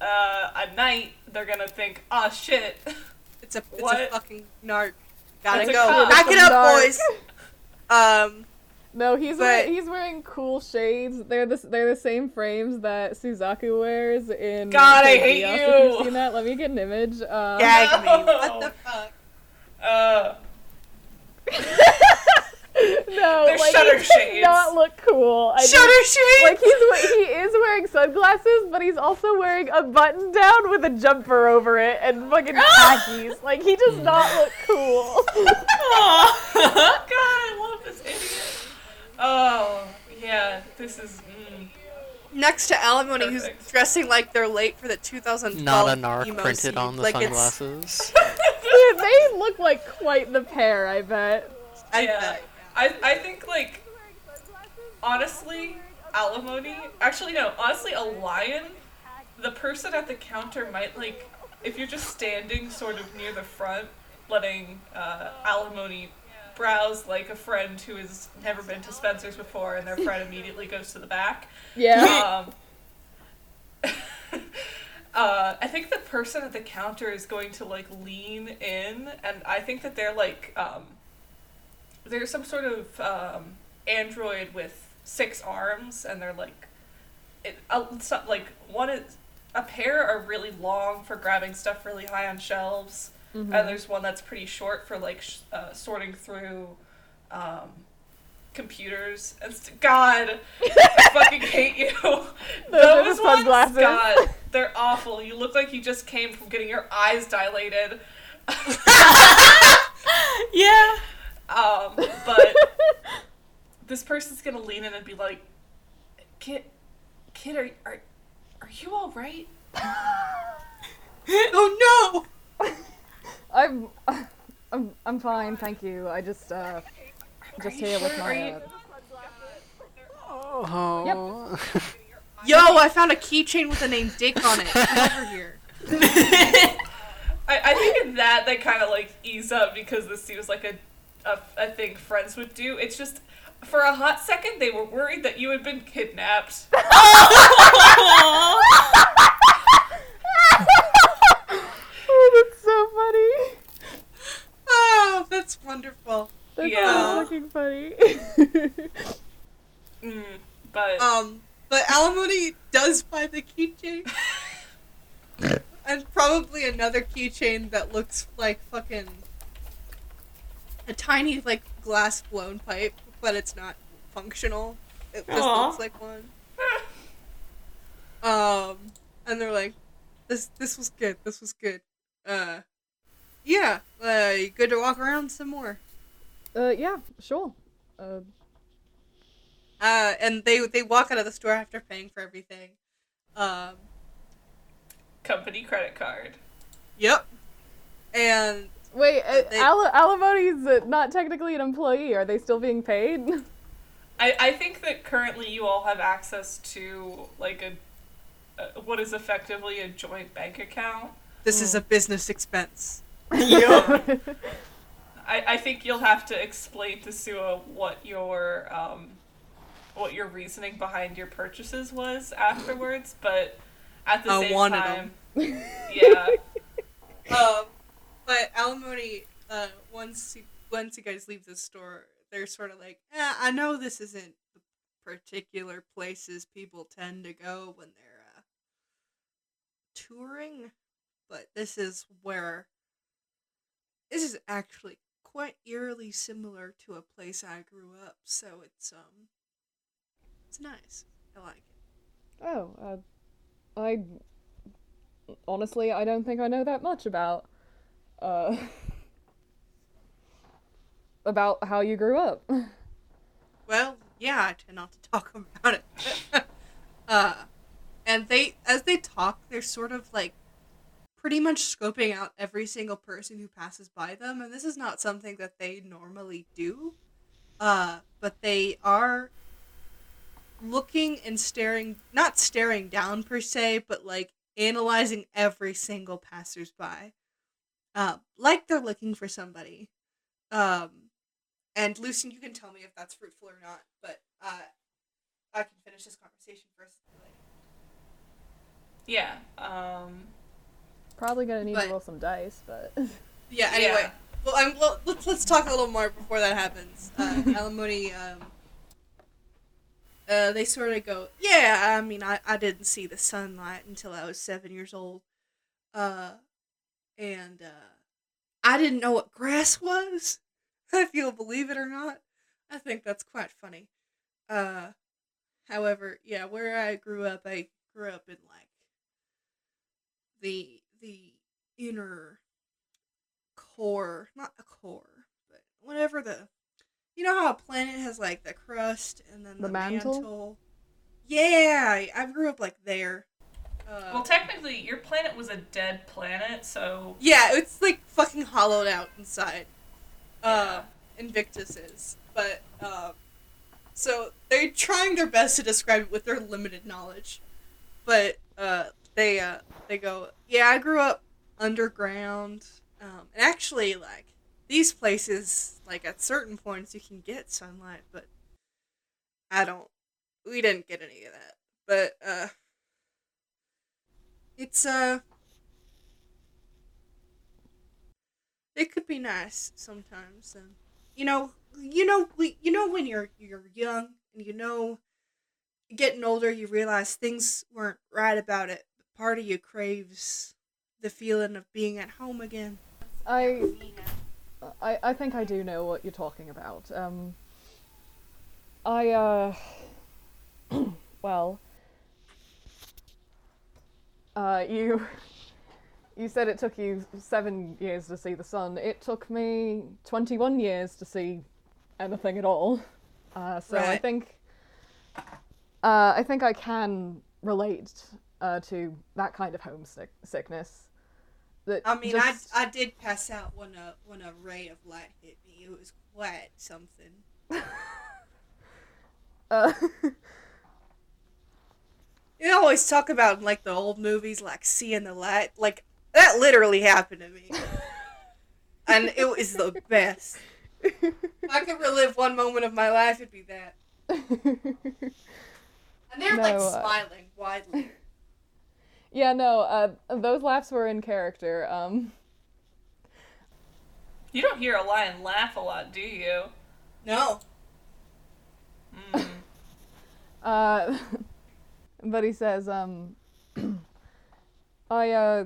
[SPEAKER 1] uh, a knight, they're gonna think, "Ah, shit."
[SPEAKER 2] It's a it's
[SPEAKER 1] What?
[SPEAKER 2] a fucking narc. Gotta
[SPEAKER 1] It's
[SPEAKER 2] go.
[SPEAKER 1] cop.
[SPEAKER 2] Back it up,
[SPEAKER 5] narc.
[SPEAKER 2] boys. Um,
[SPEAKER 5] No, he's
[SPEAKER 2] But-
[SPEAKER 5] wearing, he's wearing cool shades. They're the they're the same frames that Suzaku wears in.
[SPEAKER 1] God, I hate
[SPEAKER 5] Geass,
[SPEAKER 1] you.
[SPEAKER 5] If you've seen that, let me get an image. Um,
[SPEAKER 2] gag me. What the fuck?
[SPEAKER 1] Uh,
[SPEAKER 5] no,
[SPEAKER 1] They're
[SPEAKER 5] like
[SPEAKER 1] shutter
[SPEAKER 5] he does
[SPEAKER 1] shades.
[SPEAKER 5] not look cool. I just-
[SPEAKER 2] Shutter shade.
[SPEAKER 5] like he's he is wearing sunglasses, but he's also wearing a button down with a jumper over it and fucking khakis. Like he does not look cool.
[SPEAKER 1] oh God, I love this idiot. Oh, yeah, this is. Mm.
[SPEAKER 2] Next to Alimony, who's
[SPEAKER 1] Perfect.
[SPEAKER 2] dressing like they're late for the 2012
[SPEAKER 3] Not a narc
[SPEAKER 2] emo
[SPEAKER 3] printed
[SPEAKER 2] scene.
[SPEAKER 3] on the
[SPEAKER 2] like it's-
[SPEAKER 3] sunglasses.
[SPEAKER 5] they look like quite the pair, I bet.
[SPEAKER 2] I
[SPEAKER 1] yeah.
[SPEAKER 2] bet.
[SPEAKER 1] I, I think, like, honestly, alimony. Actually, no, honestly, Elian, the person at the counter might, like, if you're just standing sort of near the front, letting uh, alimony browse like a friend who has never been to Spencer's before and their friend immediately goes to the back.
[SPEAKER 5] Yeah.
[SPEAKER 1] Um, uh, I think the person at the counter is going to like lean in, and I think that they're like um, they're some sort of um, android with six arms, and they're like it uh, so, like one is a pair are really long for grabbing stuff really high on shelves, and there's one that's pretty short for like sh- uh, sorting through. Um, computers and st- God, I fucking hate you. Those
[SPEAKER 5] the
[SPEAKER 1] ones,
[SPEAKER 5] sunglasses.
[SPEAKER 1] God, they're awful. You look like you just came from getting your eyes dilated.
[SPEAKER 4] yeah.
[SPEAKER 1] Um, but this person's gonna lean in and be like, "Kid, kid, are are, are you all right?"
[SPEAKER 2] Oh no!
[SPEAKER 5] I'm, I'm, I'm fine, thank you. I just, uh,
[SPEAKER 1] Are
[SPEAKER 5] just
[SPEAKER 1] you
[SPEAKER 5] here with my.
[SPEAKER 1] Are you-
[SPEAKER 5] Uh,
[SPEAKER 3] Oh.
[SPEAKER 2] Yo, I found a keychain with the name Dick on it. Come over here.
[SPEAKER 1] I, I think in that they kind of like ease up because this seems like a, a a thing friends would do. It's just for a hot second they were worried that you had been kidnapped.
[SPEAKER 5] oh, that's so funny.
[SPEAKER 2] Oh, that's wonderful.
[SPEAKER 5] That's
[SPEAKER 1] Yeah.
[SPEAKER 5] so fucking funny.
[SPEAKER 1] Mm, but
[SPEAKER 2] Um, but Alimony does buy the keychain. and probably another keychain that looks like fucking a tiny like glass blown pipe, but it's not functional. It just
[SPEAKER 4] Aw.
[SPEAKER 2] looks like one. Um, and they're like, "This this was good. This was good. Uh, yeah. Uh, you good to walk around some more?"
[SPEAKER 5] uh, yeah, sure. Uh,
[SPEAKER 2] Uh, and they they walk out of the store after paying for everything. Um,
[SPEAKER 1] company credit card.
[SPEAKER 2] yep. And
[SPEAKER 5] wait, uh,
[SPEAKER 2] They-
[SPEAKER 5] Al- Alimony's uh, not technically an employee. Are they still being paid?
[SPEAKER 1] I, I think that currently you all have access to like a, a what is effectively a joint bank account.
[SPEAKER 2] This is a business expense.
[SPEAKER 1] I, I think you'll have to explain to Sua what your um, what your reasoning behind your purchases was afterwards, but at the
[SPEAKER 2] I
[SPEAKER 1] same
[SPEAKER 2] wanted
[SPEAKER 1] time, yeah,
[SPEAKER 2] Um, but alimony, uh, once you, once you guys leave the store, they're sort of like, eh, I know this isn't the particular places people tend to go when they're uh, touring, but this is where this is actually quite eerily similar to a place I grew up, so it's um, it's nice. I like it.
[SPEAKER 5] Oh, uh, I honestly I don't think I know that much about uh about how you grew up.
[SPEAKER 2] Well, yeah, I tend not to talk about it. uh, and they, as they talk, they're sort of like pretty much scoping out every single person who passes by them, and this is not something that they normally do. Uh, but they are looking and staring, not staring down per se, but like analyzing every single passersby. Uh, like they're looking for somebody. Um, and Lucian, you can tell me if that's fruitful or not, but uh, I can finish this conversation first.
[SPEAKER 1] yeah. Um,
[SPEAKER 5] Probably gonna need
[SPEAKER 2] But-
[SPEAKER 5] to roll some dice, but
[SPEAKER 2] Yeah. Anyway,
[SPEAKER 1] Yeah.
[SPEAKER 2] well, I'm, well, let's let's talk a little more before that happens. Uh, alimony. Um, uh, they sort of go, yeah. I mean, I I didn't see the sunlight until I was seven years old. Uh, and uh, I didn't know what grass was. If you'll believe it or not, I think that's quite funny. Uh, however, yeah, where I grew up, I grew up in like the the inner core, not a core, but whatever the, you know how a planet has like the crust and then the,
[SPEAKER 5] The mantle?
[SPEAKER 2] mantle. Yeah, I, I grew up like there. Uh,
[SPEAKER 1] well, technically, your planet was a dead planet, so
[SPEAKER 2] yeah, it's like fucking hollowed out inside. Uh,
[SPEAKER 1] Yeah.
[SPEAKER 2] Invictus is, but um, so they're trying their best to describe it with their limited knowledge, but uh, they uh, they go, yeah, I grew up underground, um, and actually, like these places, like at certain points, you can get sunlight, but I don't. We didn't get any of that, but uh, it's uh. It could be nice sometimes, and you know, you know, we, you know, when you're you're young and you know, getting older, you realize things weren't right about it. Part of you craves the feeling of being at home again.
[SPEAKER 5] I, I I think I do know what you're talking about. Um, I uh, well, uh, you you said it took you seven years to see the sun. It took me twenty-one years to see anything at all. Uh, so I think uh, I think I can relate uh, to that kind of homesick sickness. That
[SPEAKER 2] I mean,
[SPEAKER 5] just-
[SPEAKER 2] I I did pass out when a when a ray of light hit me. It was quite something.
[SPEAKER 5] Uh,
[SPEAKER 2] You always talk about in, like the old movies, like seeing the light. Like that literally happened to me, and it was the best. If I could relive one moment of my life, it'd be that. And they're like
[SPEAKER 5] No, uh,
[SPEAKER 2] smiling widely.
[SPEAKER 5] Yeah, no, uh, those laughs were in character. Um,
[SPEAKER 1] you don't hear Elian laugh a lot, do you?
[SPEAKER 2] No.
[SPEAKER 1] Mm.
[SPEAKER 5] uh, but he says, um, I, uh,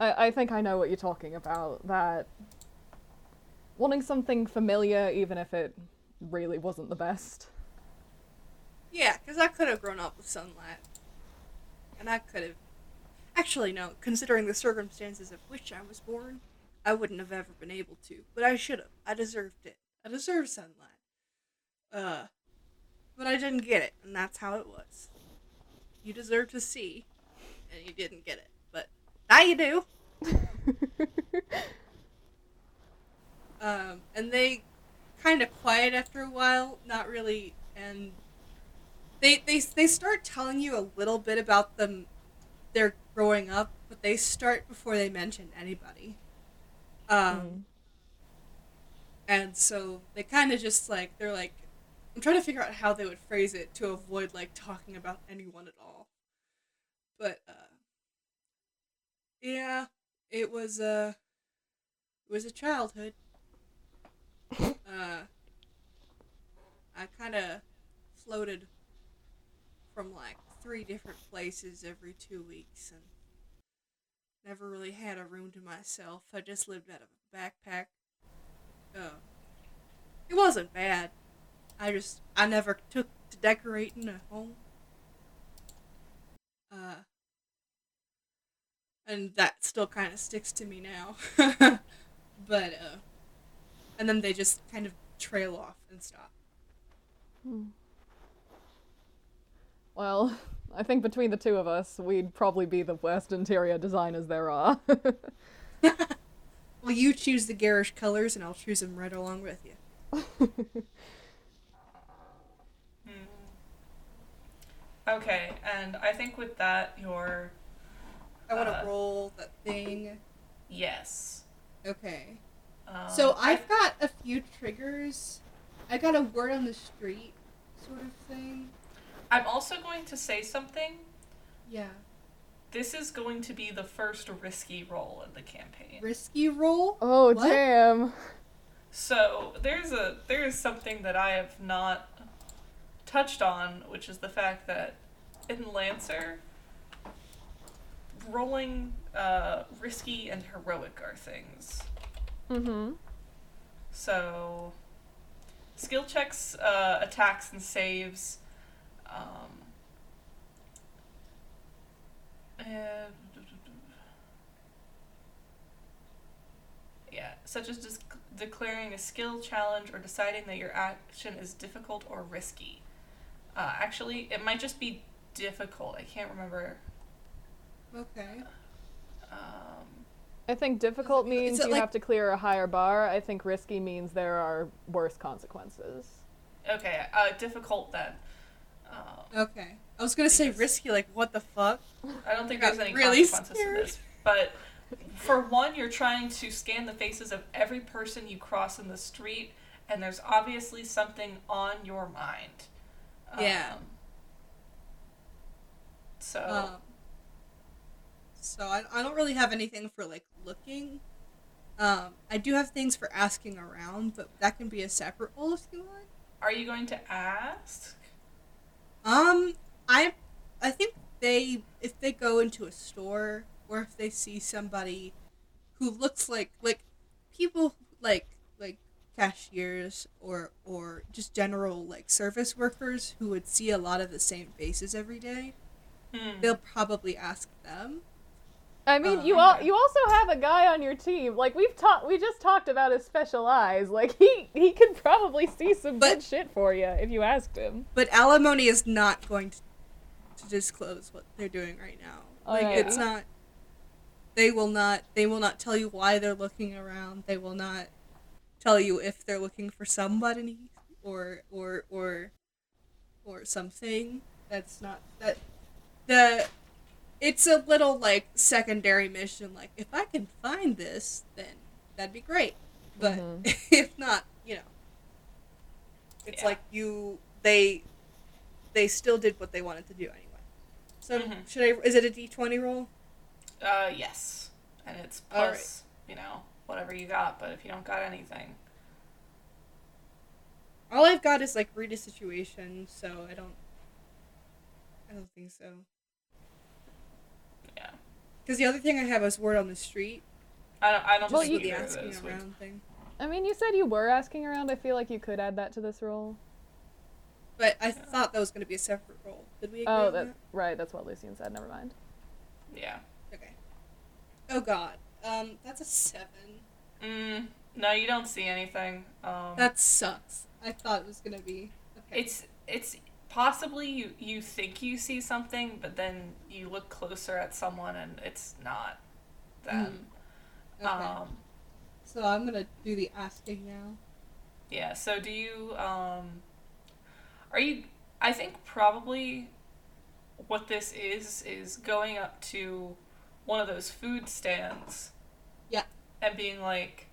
[SPEAKER 5] I, I think I know what you're talking about. That wanting something familiar, even if it really wasn't the best.
[SPEAKER 2] Yeah, because I could have grown up with sunlight. And I could have. Actually, no, considering the circumstances of which I was born, I wouldn't have ever been able to. But I should have. I deserved it. I deserve sunlight. Uh. But I didn't get it, and that's how it was. You deserve to see, and you didn't get it. But now you do. Um, and they kind of quiet after a while, not really, and they they they start telling you a little bit about them, their growing up, but they start before they mention anybody. Um,
[SPEAKER 5] Mm.
[SPEAKER 2] and so they kind of just like they're like, I'm trying to figure out how they would phrase it to avoid like talking about anyone at all. But uh, yeah, it was a it was a childhood. uh, I kind of floated from like three different places every two weeks and never really had a room to myself. I just lived out of a backpack. Uh, it wasn't bad. I just I never took to decorating a home. Uh, and that still kind of sticks to me now. but uh, and then they just kind of trail off and stop.
[SPEAKER 5] Well, I think between the two of us, we'd probably be the worst interior designers there are.
[SPEAKER 2] Well, you choose the garish colors, and I'll choose them right along with you.
[SPEAKER 1] Okay, and I think with that, your
[SPEAKER 2] I want to
[SPEAKER 1] Uh.
[SPEAKER 2] roll that thing.
[SPEAKER 1] yes.
[SPEAKER 2] Okay.
[SPEAKER 1] Um,
[SPEAKER 2] So
[SPEAKER 1] I-
[SPEAKER 2] I've got a few triggers. I got a word on the street sort of thing.
[SPEAKER 1] I'm also going to say something.
[SPEAKER 2] Yeah.
[SPEAKER 1] This is going to be the first risky roll in the campaign.
[SPEAKER 2] Risky roll.
[SPEAKER 5] oh,
[SPEAKER 2] What?
[SPEAKER 5] damn.
[SPEAKER 1] So there's a there is something that I have not touched on, which is the fact that in Lancer, rolling uh, risky and heroic are things.
[SPEAKER 5] Mm-hmm.
[SPEAKER 1] So skill checks, uh, attacks, and saves. Um, uh, yeah, such as dis- declaring a skill challenge or deciding that your action is difficult or risky. Uh, actually, it might just be difficult. I can't remember.
[SPEAKER 2] Okay.
[SPEAKER 1] Um,
[SPEAKER 5] I think difficult means you
[SPEAKER 2] like-
[SPEAKER 5] have to clear a higher bar. I think risky means there are worse consequences.
[SPEAKER 1] okay, uh, difficult then. Um,
[SPEAKER 2] Okay. I was gonna say risky. Like what the fuck?
[SPEAKER 1] I don't think
[SPEAKER 2] I
[SPEAKER 1] any
[SPEAKER 2] really
[SPEAKER 1] consequences to
[SPEAKER 2] scared.
[SPEAKER 1] this. But for one, you're trying to scan the faces of every person you cross in the street, and there's obviously something on your mind.
[SPEAKER 2] Yeah.
[SPEAKER 1] Um, so
[SPEAKER 2] Um, so I, I don't really have anything for like looking. Um, I do have things for asking around, but that can be a separate role if you want.
[SPEAKER 1] are you going to ask?
[SPEAKER 2] Um, I, I think they if they go into a store or if they see somebody who looks like like people like like cashiers or or just general like service workers who would see a lot of the same faces every day,
[SPEAKER 1] Hmm.
[SPEAKER 2] they'll probably ask them.
[SPEAKER 5] I mean,
[SPEAKER 2] Uh,
[SPEAKER 5] you all you also have a guy on your team. Like we've talked, we just talked about his special eyes. Like he he could probably see some
[SPEAKER 2] But-
[SPEAKER 5] good shit for you if you asked him.
[SPEAKER 2] But alimony is not going to, to disclose what they're doing right now. Like
[SPEAKER 5] Alright.
[SPEAKER 2] it's not. They will not. They will not tell you why they're looking around. They will not tell you if they're looking for somebody or or or or something. That's not that. The it's a little like secondary mission. Like if I can find this, then that'd be great. But
[SPEAKER 5] Mhm.
[SPEAKER 2] if not, you know, it's
[SPEAKER 1] Yeah.
[SPEAKER 2] like you they they still did what they wanted to do anyway. So
[SPEAKER 1] Mhm.
[SPEAKER 2] should I? Is it a D twenty roll?
[SPEAKER 1] Uh, yes, and it's plus you know whatever you got. But if you don't got anything,
[SPEAKER 2] All I've got is like read a situation, so I don't. I don't think so.
[SPEAKER 1] Yeah,
[SPEAKER 2] Because the other thing I have is word on the street,
[SPEAKER 1] I don't. I don't
[SPEAKER 2] just
[SPEAKER 5] Well,
[SPEAKER 2] like
[SPEAKER 1] think
[SPEAKER 2] with the asking
[SPEAKER 1] those would-
[SPEAKER 2] around thing.
[SPEAKER 5] I mean, you said you were asking around. I feel like you could add that to this role.
[SPEAKER 2] But I thought that was going to be a separate roll. Did we agree
[SPEAKER 5] Oh,
[SPEAKER 2] on
[SPEAKER 5] that right. That's what Lucian said. Never mind.
[SPEAKER 1] Yeah.
[SPEAKER 2] Okay. Oh God. Um, that's a seven.
[SPEAKER 1] Mm, no, you don't see anything. Um,
[SPEAKER 2] That sucks. I thought it was gonna be. Okay.
[SPEAKER 1] it's it's possibly you you think you see something, but then you look closer at someone and it's not them.
[SPEAKER 2] okay.
[SPEAKER 1] Um,
[SPEAKER 2] so I'm gonna do the asking now.
[SPEAKER 1] yeah. So do you um, are you? I think probably what this is is going up to one of those food stands.
[SPEAKER 2] Yeah.
[SPEAKER 1] And being like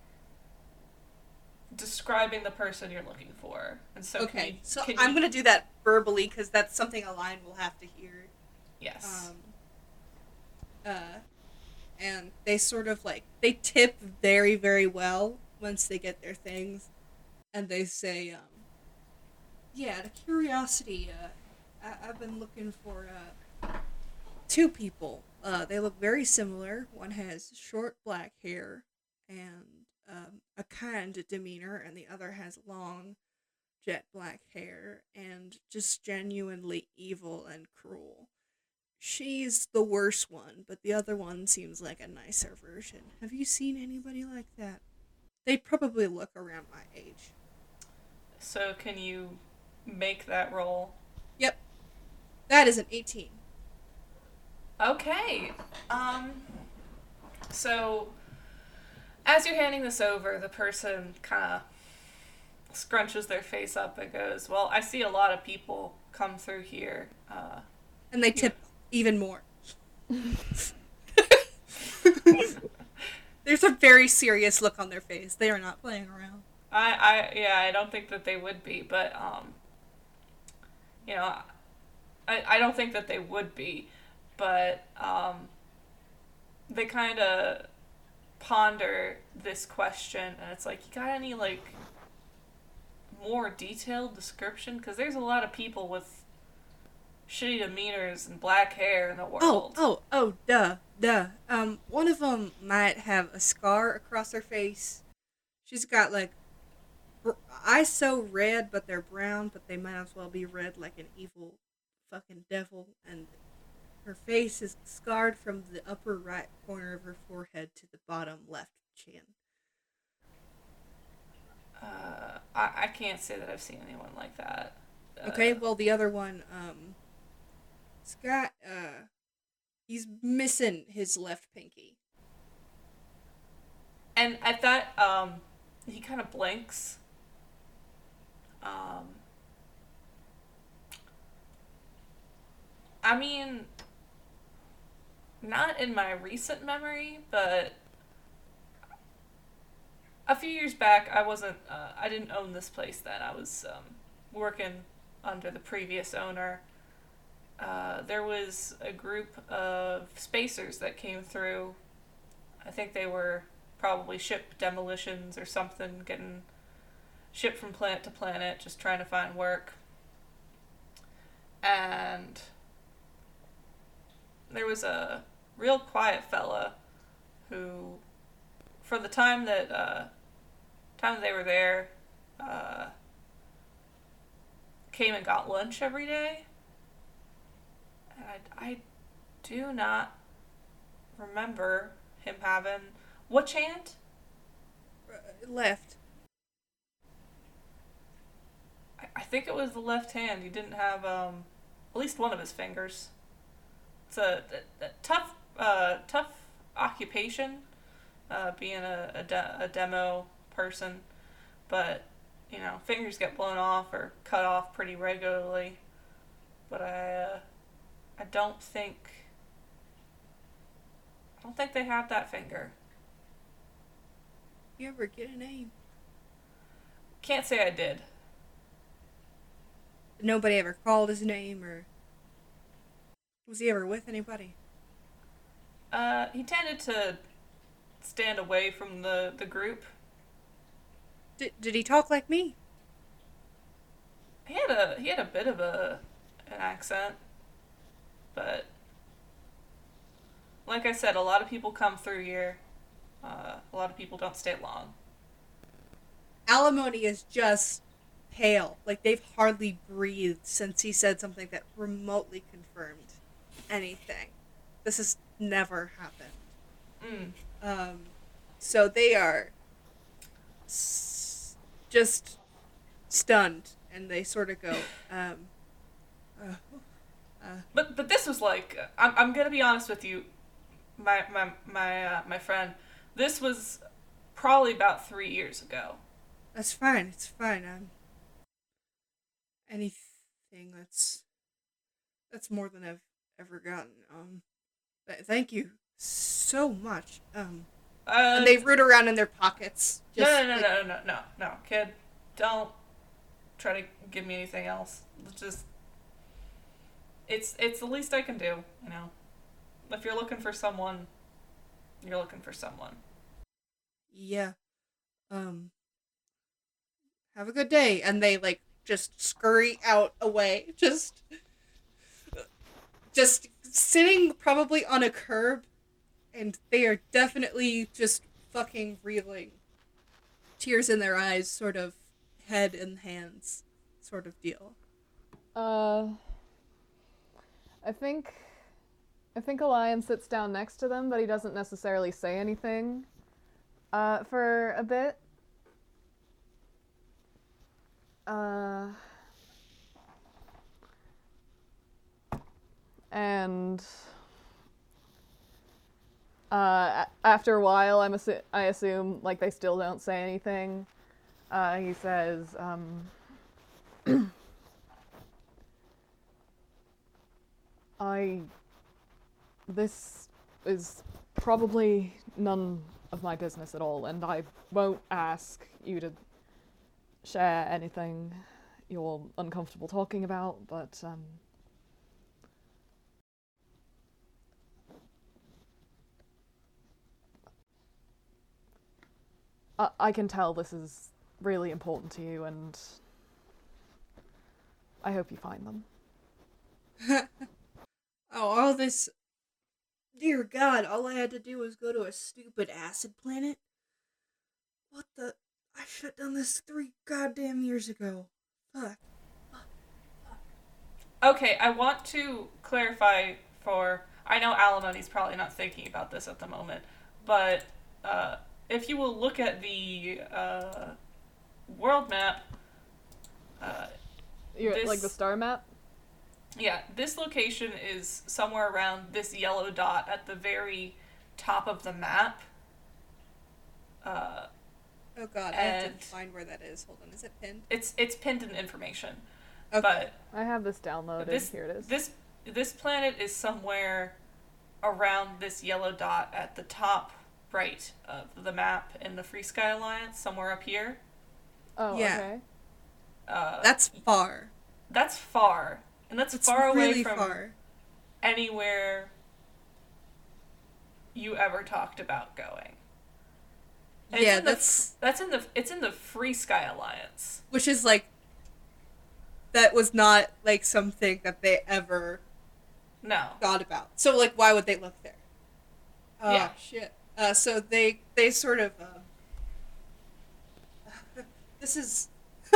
[SPEAKER 1] describing the person you're looking for. And so can
[SPEAKER 2] okay,
[SPEAKER 1] you-
[SPEAKER 2] so
[SPEAKER 1] can
[SPEAKER 2] I'm
[SPEAKER 1] you-
[SPEAKER 2] gonna do that verbally because that's something Elian will have to hear.
[SPEAKER 1] Yes.
[SPEAKER 2] Um, uh, and they sort of like they tip very very well once they get their things, and they say, um, "Yeah, out of curiosity, uh, I- I've been looking for uh, two people. Uh, they look very similar. One has short black hair and um, a kind demeanor, and the other has long." Jet black hair and just genuinely evil and cruel she's the worst one, but the other one seems like a nicer version. Have you seen anybody like that? They'd probably look around my age.
[SPEAKER 1] so can you make that roll?
[SPEAKER 2] Yep. That is an 18.
[SPEAKER 1] Okay. Um so as you're handing this over, the person kind of scrunches their face up and goes, "Well, I see a lot of people come through here. Uh
[SPEAKER 2] And they tip even more. There's a very serious look on their face. They are not playing around.
[SPEAKER 1] I, I, yeah, I don't think that they would be, but um, you know, I, I don't think that they would be, but um, they kind of ponder this question, and it's like, you got any like more detailed description? Because there's a lot of people with shitty demeanors and black hair in the
[SPEAKER 2] Oh,
[SPEAKER 1] world.
[SPEAKER 2] oh, oh, duh, duh. Um, one of them might have a scar across her face. She's got like br- eyes so red, but they're brown, but they might as well be red like an evil fucking devil. And her face is scarred from the upper right corner of her forehead to the bottom left chin.
[SPEAKER 1] Uh, I, I can't say that I've seen anyone like that.
[SPEAKER 2] Okay,
[SPEAKER 1] Uh,
[SPEAKER 2] well, the other one, um, Scott, uh, he's missing his left pinky.
[SPEAKER 1] And at that, um, he kind of blinks. Um, I mean, not in my recent memory, but a few years back, I wasn't, uh, I didn't own this place then. I was um, working under the previous owner. Uh, there was a group of spacers that came through. I think they were probably ship demolitions or something, getting shipped from planet to planet, just trying to find work. And there was a real quiet fella who, for the time that uh, time that they were there, uh, came and got lunch every day. And I, I do not remember him having which hand?
[SPEAKER 2] Uh, left.
[SPEAKER 1] I, I think it was the left hand. He didn't have um, at least one of his fingers. It's a, a, a tough, uh, tough occupation, uh, being a, a, de- a demo person, but you know, fingers get blown off or cut off pretty regularly. But I, uh, I don't think, I don't think they have that finger.
[SPEAKER 2] You ever get a name?
[SPEAKER 1] Can't say I did.
[SPEAKER 2] Nobody ever called his name, or was he ever with anybody?
[SPEAKER 1] Uh, he tended to stand away from the, the group.
[SPEAKER 2] Did, did he talk like me?
[SPEAKER 1] He had a he had a bit of a an accent, but like I said, a lot of people come through here. Uh, a lot of people don't stay long.
[SPEAKER 2] Alimony is just pale. Like they've hardly breathed since he said something that remotely confirmed anything. This has never happened.
[SPEAKER 1] Mm.
[SPEAKER 2] Um, so they are s- just stunned, and they sort of go, um, uh,
[SPEAKER 1] But but this was like I'm I'm gonna be honest with you, my my my uh, my friend. This was probably about three years ago.
[SPEAKER 2] "That's fine. It's fine. I'm anything that's that's more than I've ever gotten. Um, thank you so much. Um,
[SPEAKER 1] Uh,
[SPEAKER 2] and they root around in their pockets.
[SPEAKER 1] no,
[SPEAKER 2] Just
[SPEAKER 1] no, no,
[SPEAKER 2] like-
[SPEAKER 1] no, no, no, no, kid. Don't try to give me anything else. Let's Just it's it's the least I can do. You know, if you're looking for someone, you're looking for someone.
[SPEAKER 2] Yeah. Um. Have a good day, and they like just scurry out away, just, just sitting probably on a curb, and they are definitely just fucking reeling, tears in their eyes, sort of head in hands, sort of deal.
[SPEAKER 5] Uh, I think, I think Elian sits down next to them, but he doesn't necessarily say anything. Uh, for a bit. Uh. And. Uh, after a while, I'm assu- I assume like they still don't say anything. Uh, he says, um, I. This is probably none of my business at all, and I won't ask you to share anything you're uncomfortable talking about, but, um. I, I can tell this is really important to you, and I hope you find them.
[SPEAKER 2] Oh, all this. Dear God, all I had to do was go to a stupid acid planet? What the? I should have done this three goddamn years ago. Fuck.
[SPEAKER 1] Okay, I want to clarify for. I know Alimony's probably not thinking about this at the moment, but uh, if you will look at the uh, world map, uh,
[SPEAKER 5] You're like the star map?
[SPEAKER 1] yeah, this location is somewhere around this yellow dot at the very top of the map. Uh,
[SPEAKER 2] Oh God, I have
[SPEAKER 1] And-
[SPEAKER 2] to find where that is. Hold on, is it pinned?
[SPEAKER 1] it's it's pinned in information,
[SPEAKER 2] Okay.
[SPEAKER 1] but
[SPEAKER 5] I have this downloaded.
[SPEAKER 1] this
[SPEAKER 5] Here it is.
[SPEAKER 1] this this planet is somewhere around this yellow dot at the top right of the map in the Free Sky Alliance, somewhere up here.
[SPEAKER 5] oh,
[SPEAKER 2] yeah.
[SPEAKER 5] okay.
[SPEAKER 1] Uh,
[SPEAKER 2] That's far.
[SPEAKER 1] that's far, and that's
[SPEAKER 2] It's
[SPEAKER 1] far away from
[SPEAKER 2] far.
[SPEAKER 1] anywhere you ever talked about going. And
[SPEAKER 2] Yeah,
[SPEAKER 1] in the-
[SPEAKER 2] that's
[SPEAKER 1] that's in the it's in the Free Sky Alliance.
[SPEAKER 2] which is like. That was not like something that they ever
[SPEAKER 1] No.
[SPEAKER 2] thought about. So like, why would they look there? Oh
[SPEAKER 1] Yeah.
[SPEAKER 2] shit. Uh, so they they sort of. Uh, this is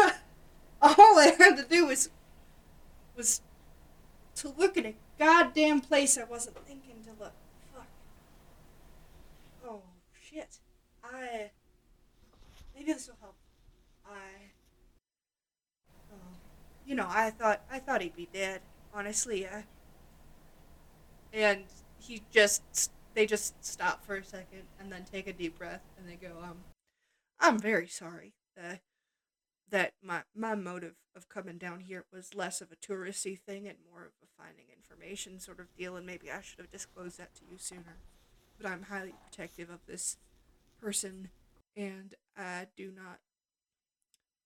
[SPEAKER 2] all I had to do was was to look at a goddamn place I wasn't thinking to look. Fuck. Oh shit. I maybe this will help. I. Oh, you know, I thought I thought he'd be dead. Honestly, and he just they just stop for a second and then take a deep breath and they go um i'm very sorry that that my my motive of coming down here was less of a touristy thing and more of a finding information sort of deal and maybe i should have disclosed that to you sooner. But i'm highly protective of this person and i do not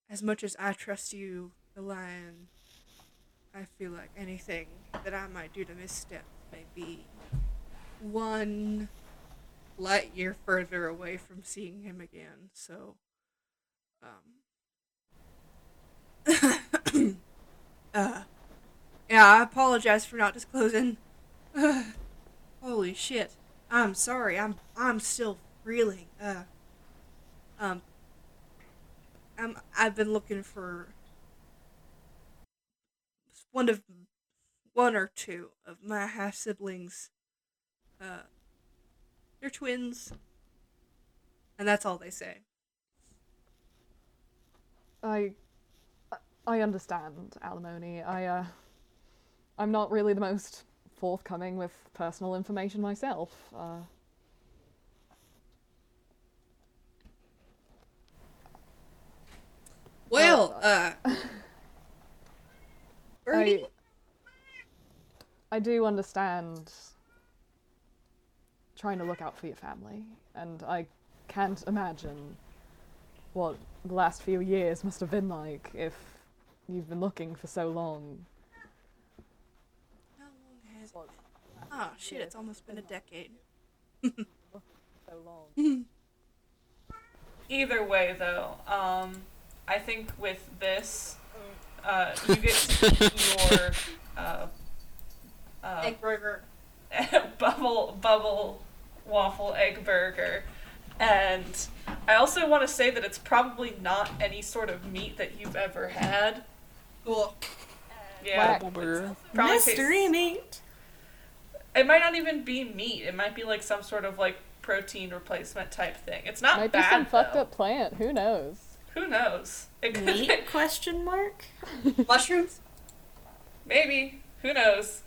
[SPEAKER 2] as much as i trust you the lion I feel like anything that I might do to misstep may be one light year further away from seeing him again. So, um, uh, yeah, I apologize for not disclosing. holy shit! I'm sorry. I'm I'm still reeling. Uh, um, I'm I've been looking for one of one or two of my half siblings. Uh, they're twins, and that's all they say.
[SPEAKER 5] I I understand alimony. I uh I'm not really the most forthcoming with personal information myself. Uh
[SPEAKER 2] Well, uh, Birdie,
[SPEAKER 5] I I do understand trying to look out for your family, and I can't imagine what the last few years must have been like if you've been looking for so long.
[SPEAKER 2] How long has it? Oh shit! It's almost been a decade.
[SPEAKER 5] So long.
[SPEAKER 1] Either way, though, um, I think with this, uh, you get to eat your uh, uh,
[SPEAKER 2] Egg burger.
[SPEAKER 1] bubble bubble waffle egg burger, and I also want to say that it's probably not any sort of meat that you've ever had.
[SPEAKER 2] Cool.
[SPEAKER 1] Yeah,
[SPEAKER 5] Whack.
[SPEAKER 3] Burger.
[SPEAKER 1] probably tastes-
[SPEAKER 4] Mystery meat.
[SPEAKER 1] It might not even be meat. It might be like some sort of like protein replacement type thing. It's not
[SPEAKER 5] Might be
[SPEAKER 1] bad
[SPEAKER 5] some fucked up plant. Who knows?
[SPEAKER 1] Who knows? It could
[SPEAKER 4] Meat? Question mark.
[SPEAKER 2] Mushrooms.
[SPEAKER 1] Maybe. Who knows?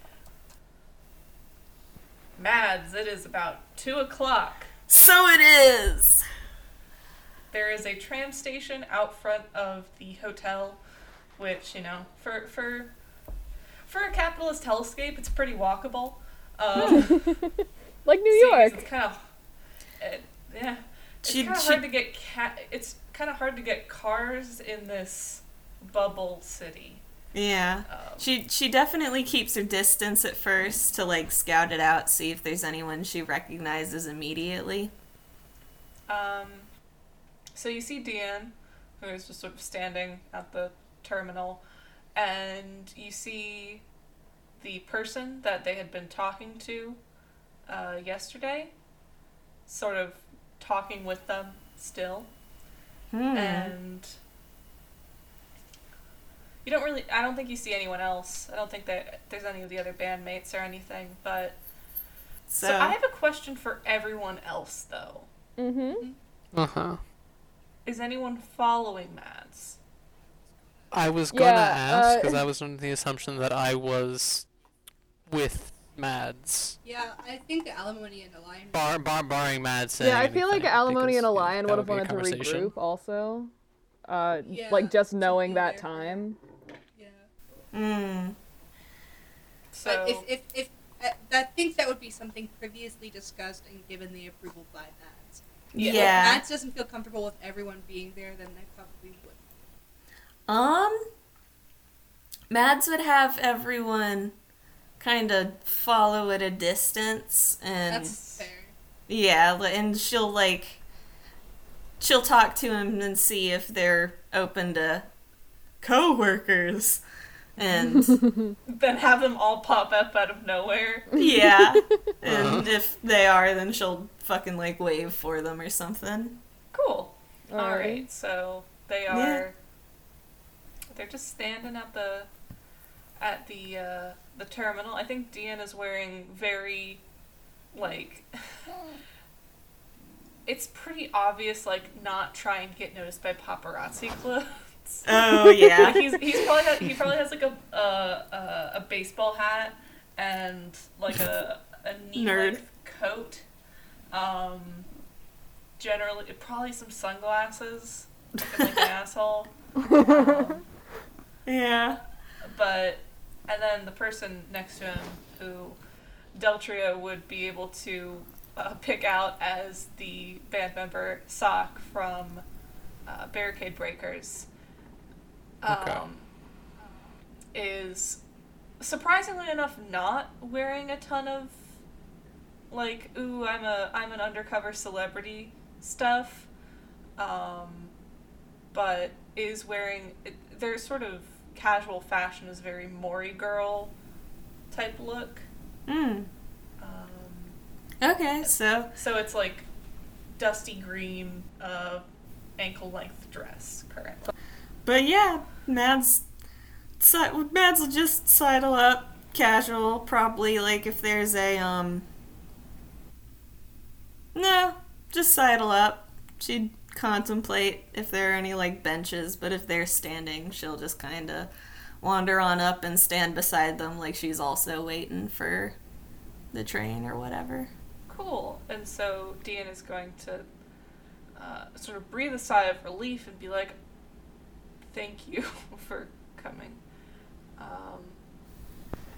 [SPEAKER 1] Mads, it is about two o'clock.
[SPEAKER 4] So it is.
[SPEAKER 1] There is a tram station out front of the hotel, which you know, for for for a capitalist hellscape, it's pretty walkable. Um,
[SPEAKER 5] Like New York.
[SPEAKER 1] It's kind of, it, yeah. It's kind of hard to get ca- It's kind of hard to get cars in this bubble city.
[SPEAKER 4] Yeah.
[SPEAKER 1] Um,
[SPEAKER 4] She she definitely keeps her distance at first to like scout it out, see if there's anyone she recognizes immediately.
[SPEAKER 1] Um, so you see Deanne, who is just sort of standing at the terminal, and you see the person that they had been talking to uh, yesterday, sort of talking with them still,
[SPEAKER 4] Hmm.
[SPEAKER 1] and you don't really. I don't think you see anyone else. I don't think that there's any of the other bandmates or anything. But
[SPEAKER 4] so,
[SPEAKER 1] so I have a question for everyone else, though.
[SPEAKER 5] Mm-hmm.
[SPEAKER 3] Uh huh.
[SPEAKER 1] Is anyone following Mads?
[SPEAKER 3] I was gonna
[SPEAKER 5] Yeah,
[SPEAKER 3] ask
[SPEAKER 5] uh,
[SPEAKER 3] because I was under the assumption that I was with Mads,
[SPEAKER 2] Yeah, I think the alimony and the lion.
[SPEAKER 3] bar, bar barring Mads saying.
[SPEAKER 5] Yeah, I feel like Alimony and
[SPEAKER 3] Elian
[SPEAKER 5] would have wanted to regroup also. Uh,
[SPEAKER 2] Yeah,
[SPEAKER 5] like just knowing that
[SPEAKER 2] there
[SPEAKER 5] time.
[SPEAKER 2] Yeah.
[SPEAKER 4] Hmm.
[SPEAKER 1] So
[SPEAKER 2] But if if if I, I think that would be something previously discussed and given the approval by Mads.
[SPEAKER 1] Yeah.
[SPEAKER 4] Yeah.
[SPEAKER 2] If Mads doesn't feel comfortable with everyone being there, then they probably would.
[SPEAKER 4] Um, Mads would have everyone kind of follow at a distance, and
[SPEAKER 2] That's fair.
[SPEAKER 4] yeah, and she'll like she'll talk to him and see if they're open to co-workers, and
[SPEAKER 1] then have them all pop up out of nowhere.
[SPEAKER 4] yeah, and if they are, then she'll fucking like wave for them or something.
[SPEAKER 1] Cool.
[SPEAKER 5] Alright.
[SPEAKER 1] All right. So they
[SPEAKER 4] Yeah.
[SPEAKER 1] are. They're just standing at the at the uh, the terminal. I think Deanne is wearing very like. it's pretty obvious, like not trying to get noticed by paparazzi clothes.
[SPEAKER 4] Oh yeah,
[SPEAKER 1] like he's he's probably has, he probably has like a a, a, a baseball hat and like a a knee
[SPEAKER 4] Nerd.
[SPEAKER 1] length coat. Um, generally, probably some sunglasses. Like an asshole. Um,
[SPEAKER 4] yeah.
[SPEAKER 1] but and then the person next to him who Deltria would be able to uh, pick out as the band member Sock from uh, Barricade Breakers
[SPEAKER 3] Okay.
[SPEAKER 1] um, is surprisingly enough not wearing a ton of like ooh I'm a I'm an undercover celebrity stuff um, but is wearing their sort of casual fashion is very Mori girl type look.
[SPEAKER 4] Hmm.
[SPEAKER 1] Um,
[SPEAKER 4] Okay, so
[SPEAKER 1] so it's like dusty green, uh, ankle length dress currently.
[SPEAKER 4] But yeah, Mads, Mads will just sidle up, casual, probably like if there's a um. No, just sidle up. She'd contemplate if there are any like benches, but if they're standing, she'll just kind of wander on up and stand beside them, like she's also waiting for the train or whatever.
[SPEAKER 1] Cool. And so Dean is going to uh, sort of breathe a sigh of relief and be like, "Thank you for coming." Um,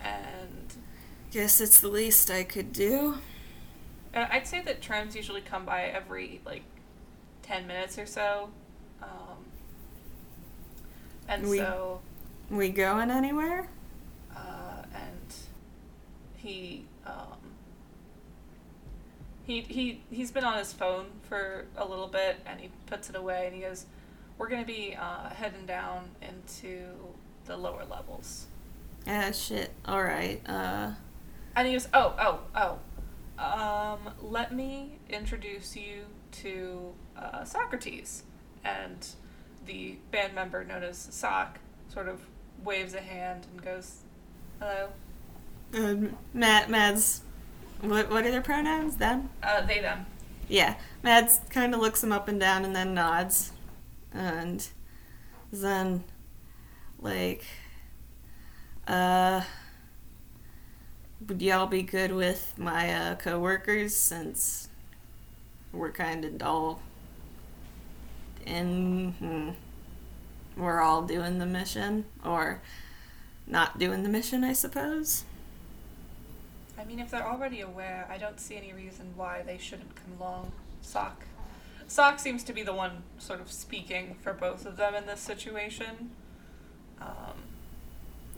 [SPEAKER 1] and
[SPEAKER 4] Guess it's the least I could do.
[SPEAKER 1] Uh, I'd say that trams usually come by every like ten minutes or so, um, and
[SPEAKER 4] We-
[SPEAKER 1] so
[SPEAKER 4] We going anywhere?
[SPEAKER 1] uh, and he um, he he he's been on his phone for a little bit, and he puts it away, and he goes, "We're gonna be uh, heading down into the lower levels."
[SPEAKER 4] Ah, shit. Alright, uh.
[SPEAKER 1] And he goes, "Oh, oh, oh. Um, let me introduce you to uh, Socrates." And the band member known as Sock sort of waves a hand and goes, "Hello."
[SPEAKER 4] uh Matt, Mads. What, what are their pronouns? Them?
[SPEAKER 1] Uh, they them.
[SPEAKER 4] Yeah. Mads kind of looks him up and down and then nods. And then, like, uh, would y'all be good with my uh, coworkers since we're kind of all and Hmm, we're all doing the mission? Or not doing the mission, I suppose?
[SPEAKER 1] I mean, if they're already aware, I don't see any reason why they shouldn't come along. Sock. Sock seems to be the one sort of speaking for both of them in this situation. Um,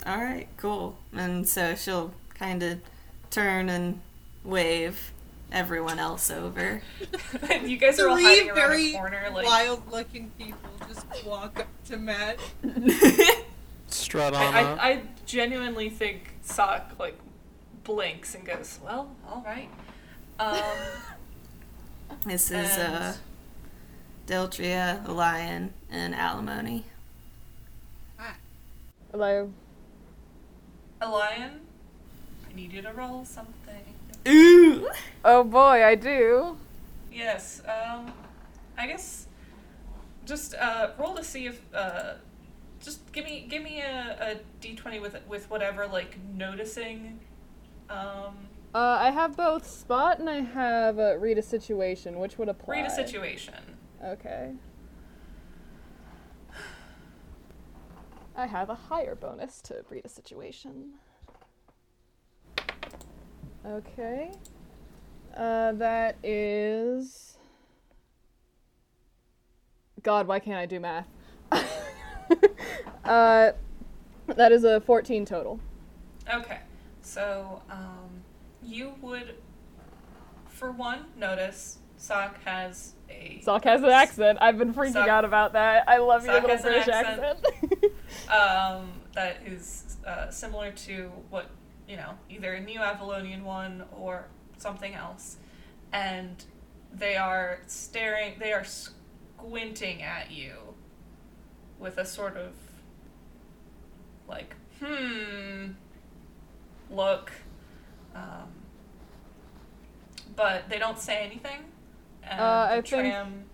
[SPEAKER 4] All right, cool. And so she'll kind of turn and wave everyone else over.
[SPEAKER 1] you guys are all
[SPEAKER 2] Three
[SPEAKER 1] hiding around
[SPEAKER 2] very
[SPEAKER 1] a corner, like
[SPEAKER 2] wild-looking people just walk up to Matt.
[SPEAKER 3] Strut on
[SPEAKER 1] I,
[SPEAKER 3] up.
[SPEAKER 1] I, I genuinely think Sock like blinks and goes, "Well, all right." Um,
[SPEAKER 4] this is uh,
[SPEAKER 1] And-
[SPEAKER 4] Deltria, the lion, and Alimony.
[SPEAKER 5] Hello.
[SPEAKER 1] a lion. I need you to roll something.
[SPEAKER 4] Ooh!
[SPEAKER 5] Oh boy, I do.
[SPEAKER 1] Yes. Um, I guess just uh, roll to see if uh, just give me give me a, a d twenty with with whatever like noticing. Um,
[SPEAKER 5] Uh, I have both spot and I have uh, read a situation. Which would apply?
[SPEAKER 1] read a situation.
[SPEAKER 5] Okay. I have a higher bonus to read a situation. Okay. Uh, that is. God, why can't I do math? uh, that is a 14 total.
[SPEAKER 1] Okay, so um, you would, for one, notice Sock has a
[SPEAKER 5] Sock has an accent. I've been freaking
[SPEAKER 1] Sock-
[SPEAKER 5] out about that. I love your
[SPEAKER 1] Sock
[SPEAKER 5] little British
[SPEAKER 1] accent.
[SPEAKER 5] accent.
[SPEAKER 1] um, that is uh, similar to what you know, either a New Avalonian one or something else, and they are staring. They are squinting at you with a sort of like hmm look, um, but they don't say anything. And
[SPEAKER 5] Uh, I
[SPEAKER 1] the
[SPEAKER 5] think-
[SPEAKER 1] tram.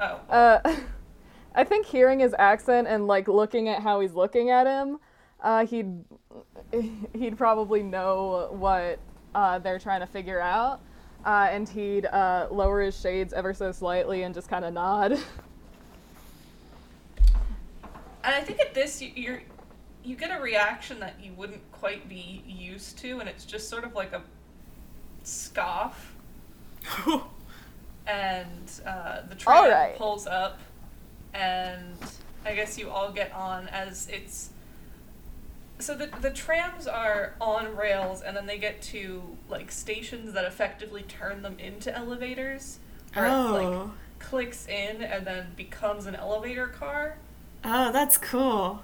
[SPEAKER 1] Oh,
[SPEAKER 5] Uh, I think hearing his accent and like looking at how he's looking at him, uh, he'd he'd probably know what uh, they're trying to figure out, uh, and he'd uh, lower his shades ever so slightly and just kind of nod.
[SPEAKER 1] And I think at this you, you're you get a reaction that you wouldn't quite be used to, and it's just sort of like a scoff. And uh, the train
[SPEAKER 5] All right.
[SPEAKER 1] pulls up, and I guess you all get on as it's. So the the trams are on rails, and then they get to like stations that effectively turn them into elevators. Where it, like
[SPEAKER 4] Oh.
[SPEAKER 1] clicks in and then becomes an elevator car.
[SPEAKER 4] Oh, that's cool.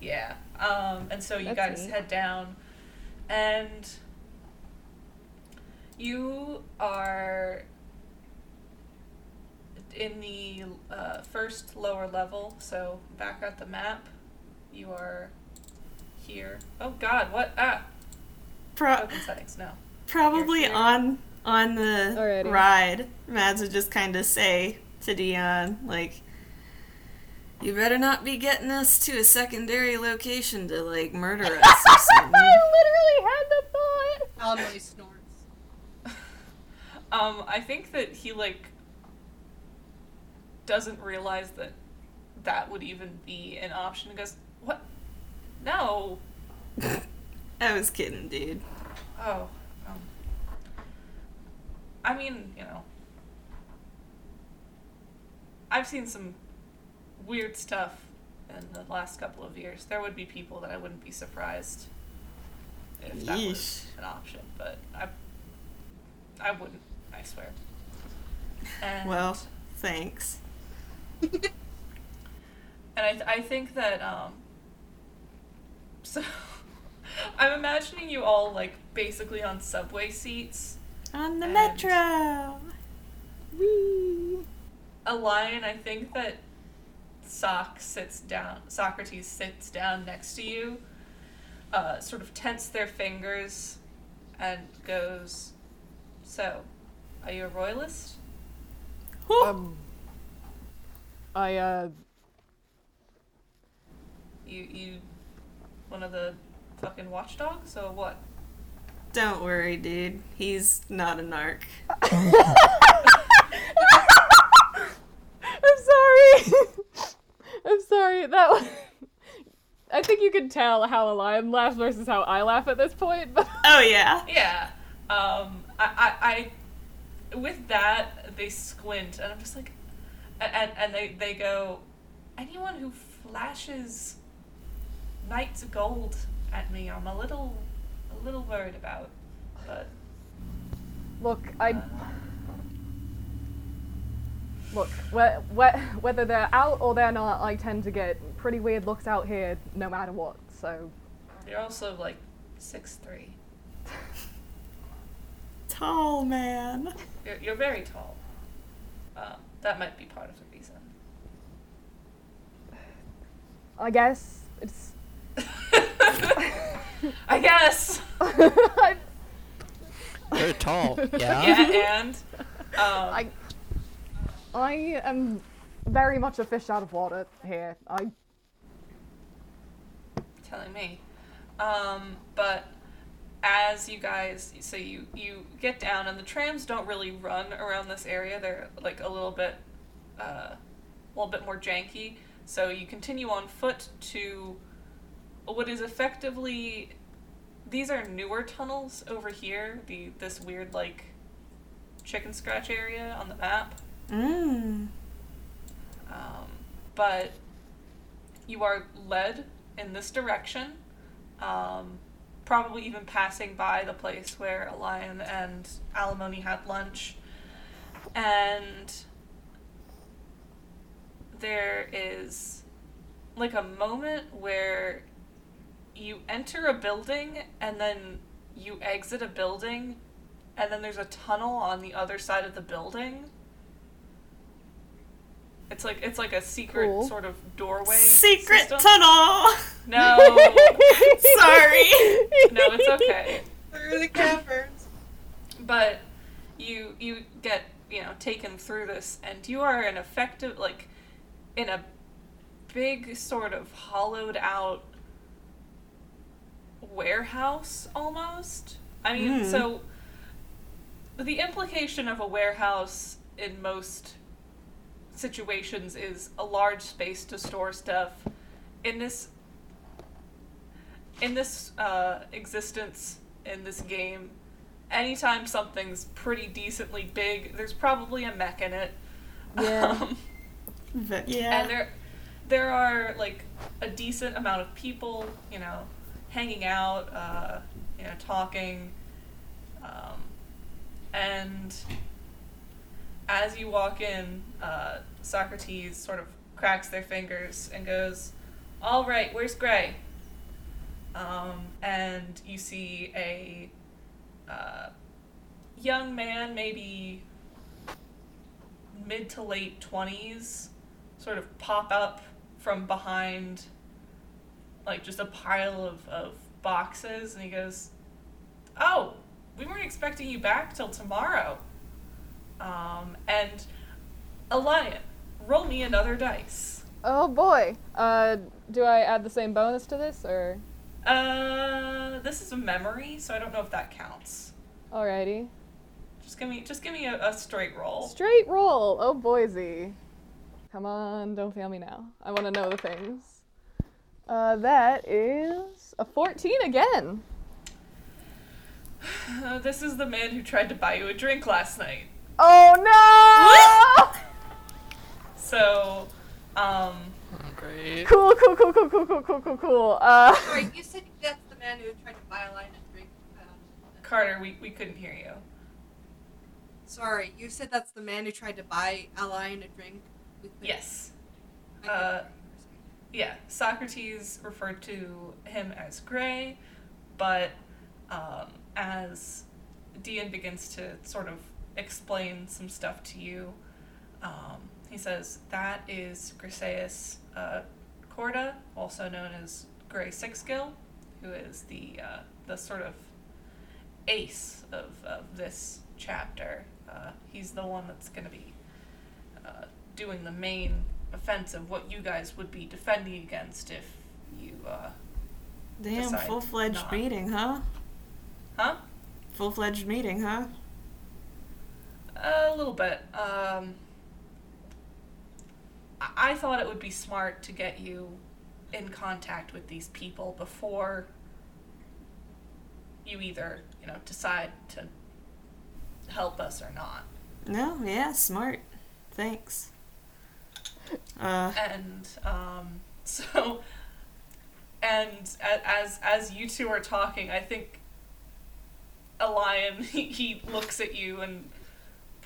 [SPEAKER 1] Yeah. Um, and so you
[SPEAKER 5] That's
[SPEAKER 1] guys
[SPEAKER 5] neat.
[SPEAKER 1] head down, and you are in the uh, first lower level. So back at the map, you are here. Oh God! What? Ah!
[SPEAKER 4] Pro-
[SPEAKER 1] Open settings. No.
[SPEAKER 4] probably
[SPEAKER 1] You're here.
[SPEAKER 4] on on the
[SPEAKER 5] Alrighty.
[SPEAKER 4] ride, Mads would just kind of say to Dion, like, "You better not be getting us to a secondary location to like murder us or something."
[SPEAKER 5] I literally had the thought.
[SPEAKER 2] Alimony snorts.
[SPEAKER 1] Um, I think that he like doesn't realize that that would even be an option. He goes, "What? No."
[SPEAKER 4] I was kidding, dude.
[SPEAKER 1] Oh, um, I mean, you know, I've seen some weird stuff in the last couple of years. There would be people that I wouldn't be surprised if that was an option, but I, I wouldn't. I swear. And,
[SPEAKER 4] Well, thanks.
[SPEAKER 1] and I, th- I think that um. So, I'm imagining you all like basically on subway seats.
[SPEAKER 4] On the metro. Whee!
[SPEAKER 1] Elian i think that sock sits down socrates sits down next to you uh, sort of tense their fingers and goes so are you a royalist
[SPEAKER 4] Whew.
[SPEAKER 5] Um, I uh,
[SPEAKER 1] you you one of the fucking watchdogs or what
[SPEAKER 4] Don't worry, dude. He's not a narc.
[SPEAKER 5] I'm sorry. I'm sorry. That was. I think you can tell how Elian laughs versus how I laugh at this point. But
[SPEAKER 4] Oh yeah.
[SPEAKER 1] yeah um i i, I with that they squint and i'm just like and and they they go anyone who flashes knight's of gold at me i'm a little a little worried about but
[SPEAKER 5] look, I. Look, whe- whe- whether they're out or they're not, I tend to get pretty weird looks out here no matter what. So
[SPEAKER 1] you're also like six three
[SPEAKER 4] Tall man.
[SPEAKER 1] you're, you're very tall um, that might be part of the reason
[SPEAKER 5] I guess it's.
[SPEAKER 1] i guess
[SPEAKER 5] I,
[SPEAKER 3] Very tall. Yeah.
[SPEAKER 1] yeah and um,
[SPEAKER 5] I, I am very much a fish out of water here. I
[SPEAKER 1] telling me. Um, but as you guys, so you you get down, and the trams don't really run around this area. They're like a little bit, uh, a little bit more janky. So you continue on foot to what is effectively these are newer tunnels over here. The this weird like chicken scratch area on the map.
[SPEAKER 4] Mmm.
[SPEAKER 1] Um, but you are led in this direction, um, probably even passing by the place where Elian and Alimony had lunch. And there is like a moment where you enter a building and then you exit a building and then there's a tunnel on the other side of the building. It's like it's like a secret
[SPEAKER 5] Cool.
[SPEAKER 1] sort of doorway.
[SPEAKER 4] Secret
[SPEAKER 1] system.
[SPEAKER 4] tunnel.
[SPEAKER 1] No,
[SPEAKER 4] Sorry.
[SPEAKER 1] no, it's okay.
[SPEAKER 2] Through the caverns.
[SPEAKER 1] But you you get you know taken through this, and you are an effective like in a big sort of hollowed out warehouse almost. I mean,
[SPEAKER 4] Mm.
[SPEAKER 1] so the implication of a warehouse in most situations is a large space to store stuff. In this in this uh, existence in this game, anytime something's pretty decently big, there's probably a mech in it.
[SPEAKER 5] Yeah.
[SPEAKER 1] Um,
[SPEAKER 4] yeah.
[SPEAKER 1] and there there are like a decent amount of people, you know, hanging out, uh, you know, talking, um, and as you walk in, uh, Socrates sort of cracks their fingers and goes, "All right, where's Gray?" Um, and you see a uh, young man, maybe mid to late twenties, sort of pop up from behind like just a pile of, of boxes and he goes oh we weren't expecting you back till tomorrow um, and Elian roll me another dice
[SPEAKER 5] oh boy. Uh, do I add the same bonus to this or?
[SPEAKER 1] uh, this is a memory so i don't know if that counts
[SPEAKER 5] Alrighty.
[SPEAKER 1] just give me just give me a, a straight roll
[SPEAKER 5] Straight roll. Oh Boise. Come on, don't fail me now. I want to know the things. Uh, that is a 14 again.
[SPEAKER 1] Uh, this is the man who tried to buy you a drink last night.
[SPEAKER 5] Oh no!
[SPEAKER 1] So, um,
[SPEAKER 3] great.
[SPEAKER 5] Cool, cool, cool, cool, cool, cool, cool, cool, cool. Uh,
[SPEAKER 2] Sorry, you said that's the man who tried to buy Elian and drink. Um,
[SPEAKER 1] Carter, we, we couldn't hear you.
[SPEAKER 2] sorry, you said that's the man who tried to buy Elian and drink. We couldn't-
[SPEAKER 1] Yes. Uh. Yeah, Socrates referred to him as Gray, but um, as Dean begins to sort of explain some stuff to you, um, he says that is Griseus uh, Corda, also known as Gray Sixgill, who is the uh, the sort of ace of, of this chapter. Uh, he's the one that's going to be uh, doing the main offense of what you guys would be defending against if you, uh,
[SPEAKER 4] Damn, full fledged meeting, huh?
[SPEAKER 1] huh?
[SPEAKER 4] Full fledged meeting, huh?
[SPEAKER 1] A little bit. Um, I-, thought it would be smart to get you in contact with these people before you either, you know, decide to help us or not.
[SPEAKER 4] No, yeah, smart. Thanks. Uh,
[SPEAKER 1] and um, so and as as you two are talking i think Elian he, he looks at you and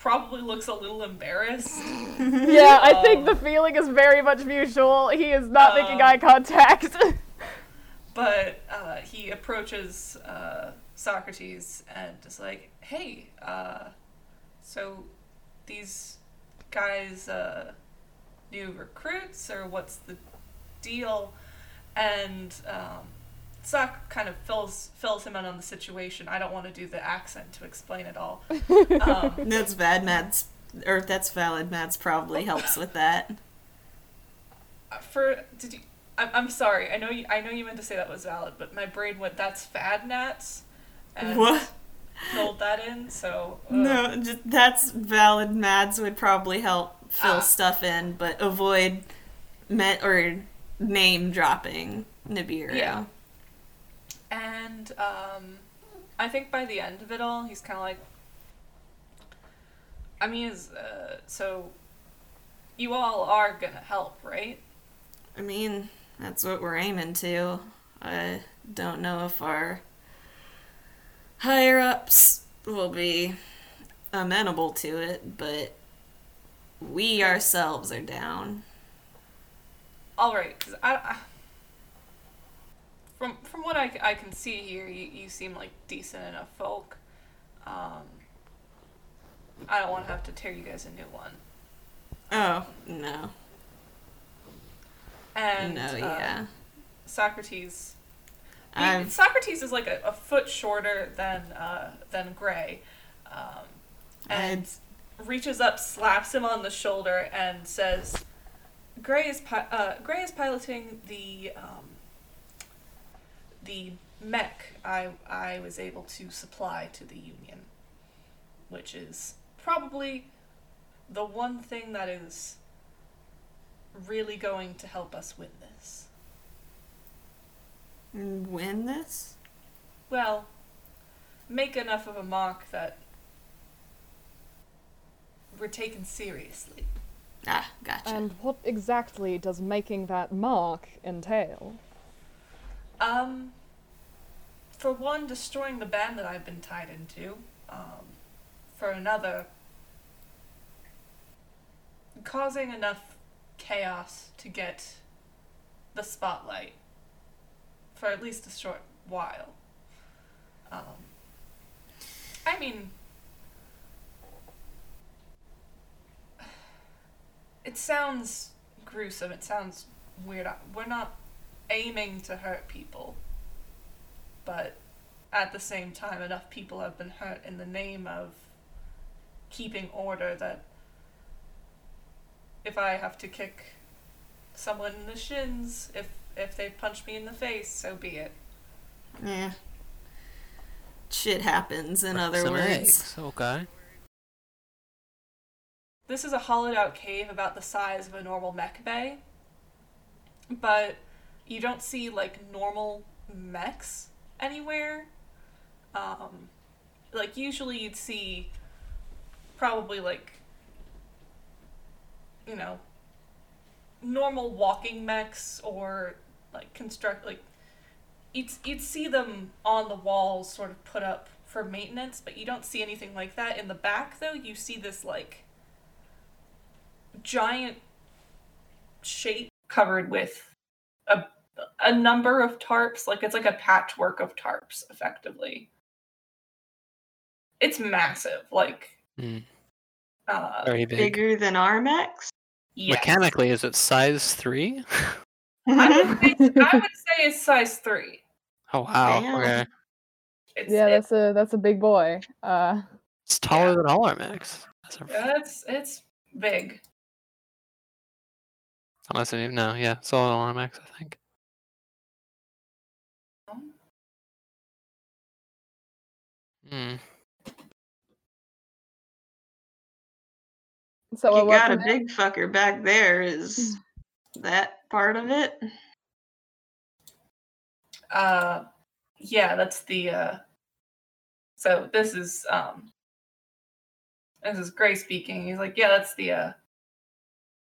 [SPEAKER 1] probably looks a little embarrassed
[SPEAKER 5] yeah, I think the feeling is very much mutual. He is not making
[SPEAKER 1] Um,
[SPEAKER 5] eye contact.
[SPEAKER 1] but uh, he approaches uh, socrates and is like hey uh, so these guys uh, new recruits or what's the deal and um, Sock kind of fills fills him in on the situation. I don't want to do the accent to explain it all. Um,
[SPEAKER 4] that's bad, Mads. Or that's valid. Mads probably helps with that.
[SPEAKER 1] for did you? I'm, I'm sorry. I know you. I know you meant to say that was valid, but my brain went. That's fad nats. And
[SPEAKER 4] What?
[SPEAKER 1] Filled that in. So uh,
[SPEAKER 4] No, just, that's valid. Mads would probably help fill
[SPEAKER 1] Ah.
[SPEAKER 4] stuff in, but avoid met or name dropping Nibiru.
[SPEAKER 1] Yeah. And um, I think by the end of it all, he's kind of like. I mean, is uh, so. You all are gonna help, right?
[SPEAKER 4] I mean, that's what we're aiming to. I don't know if our higher ups will be amenable to it, but we ourselves are down.
[SPEAKER 1] All right, 'cause I, I from from what I, I can see here, you, you seem like decent enough folk. Um, I don't want to have to tear you guys a new one.
[SPEAKER 4] Oh, no.
[SPEAKER 1] And
[SPEAKER 4] no,
[SPEAKER 1] uh,
[SPEAKER 4] yeah.
[SPEAKER 1] Socrates. he-
[SPEAKER 4] I've
[SPEAKER 1] Socrates is like a, a foot shorter than uh, than Gray, um, and reaches up, slaps him on the shoulder, and says, "Gray is pi- uh, Gray is piloting the um, the mech I I was able to supply to the Union, which is probably the one thing that is really going to help us win this."
[SPEAKER 4] win this?
[SPEAKER 1] Well, make enough of a mark that we're taken seriously.
[SPEAKER 4] Ah, gotcha.
[SPEAKER 5] and what exactly does making that mark entail?
[SPEAKER 1] Um, for one, destroying the band that I've been tied into. Um, for another, causing enough chaos to get the spotlight for at least a short while. Um, I mean, it sounds gruesome. It sounds weird. We're not aiming to hurt people, but at the same time, enough people have been hurt in the name of keeping order that if I have to kick someone in the shins, if if they punch me in the face, so be it.
[SPEAKER 4] Yeah. Shit happens, in other
[SPEAKER 3] Some
[SPEAKER 4] words.
[SPEAKER 3] eggs. Okay.
[SPEAKER 1] This is a hollowed out cave about the size of a normal mech bay. But you don't see like normal mechs anywhere. Um, like usually you'd see probably like you know normal walking mechs or like construct like you'd you'd see them on the walls sort of put up for maintenance, but you don't see anything like that in the back though. You see this like giant shape covered with a a number of tarps, like it's like a patchwork of tarps effectively. It's massive, like
[SPEAKER 3] Hmm.
[SPEAKER 1] uh
[SPEAKER 3] Very big.
[SPEAKER 6] Bigger than Armax?
[SPEAKER 1] yes.
[SPEAKER 3] Mechanically, is it size three?
[SPEAKER 1] I would, say, I would say it's size three.
[SPEAKER 3] Oh wow.
[SPEAKER 6] Damn.
[SPEAKER 3] Okay.
[SPEAKER 1] It's,
[SPEAKER 5] Yeah,
[SPEAKER 1] it's,
[SPEAKER 5] that's a that's a big boy. Uh,
[SPEAKER 3] It's taller
[SPEAKER 1] Yeah.
[SPEAKER 3] than all our mechs. That's a-
[SPEAKER 1] it's it's big.
[SPEAKER 3] Unless any, no, yeah, it's all all our I think. Hmm.
[SPEAKER 5] so
[SPEAKER 6] you
[SPEAKER 5] what
[SPEAKER 6] got a
[SPEAKER 5] from
[SPEAKER 6] big fucker back there. Is that part of it?
[SPEAKER 1] Uh, yeah, that's the. Uh, so this is um. This is Gray speaking. He's like, yeah, that's the uh,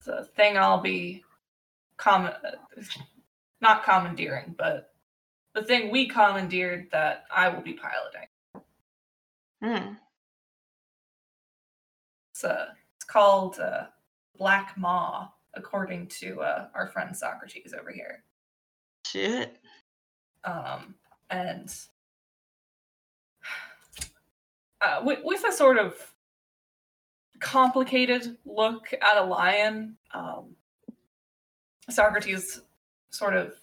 [SPEAKER 1] the thing I'll be, com- not commandeering, but the thing we commandeered that I will be piloting.
[SPEAKER 6] Hmm.
[SPEAKER 1] It's uh, it's called uh, Black Maw, according to uh, our friend Socrates over here.
[SPEAKER 6] Shit.
[SPEAKER 1] um, and uh, with, with a sort of complicated look at Elian, um, Socrates sort of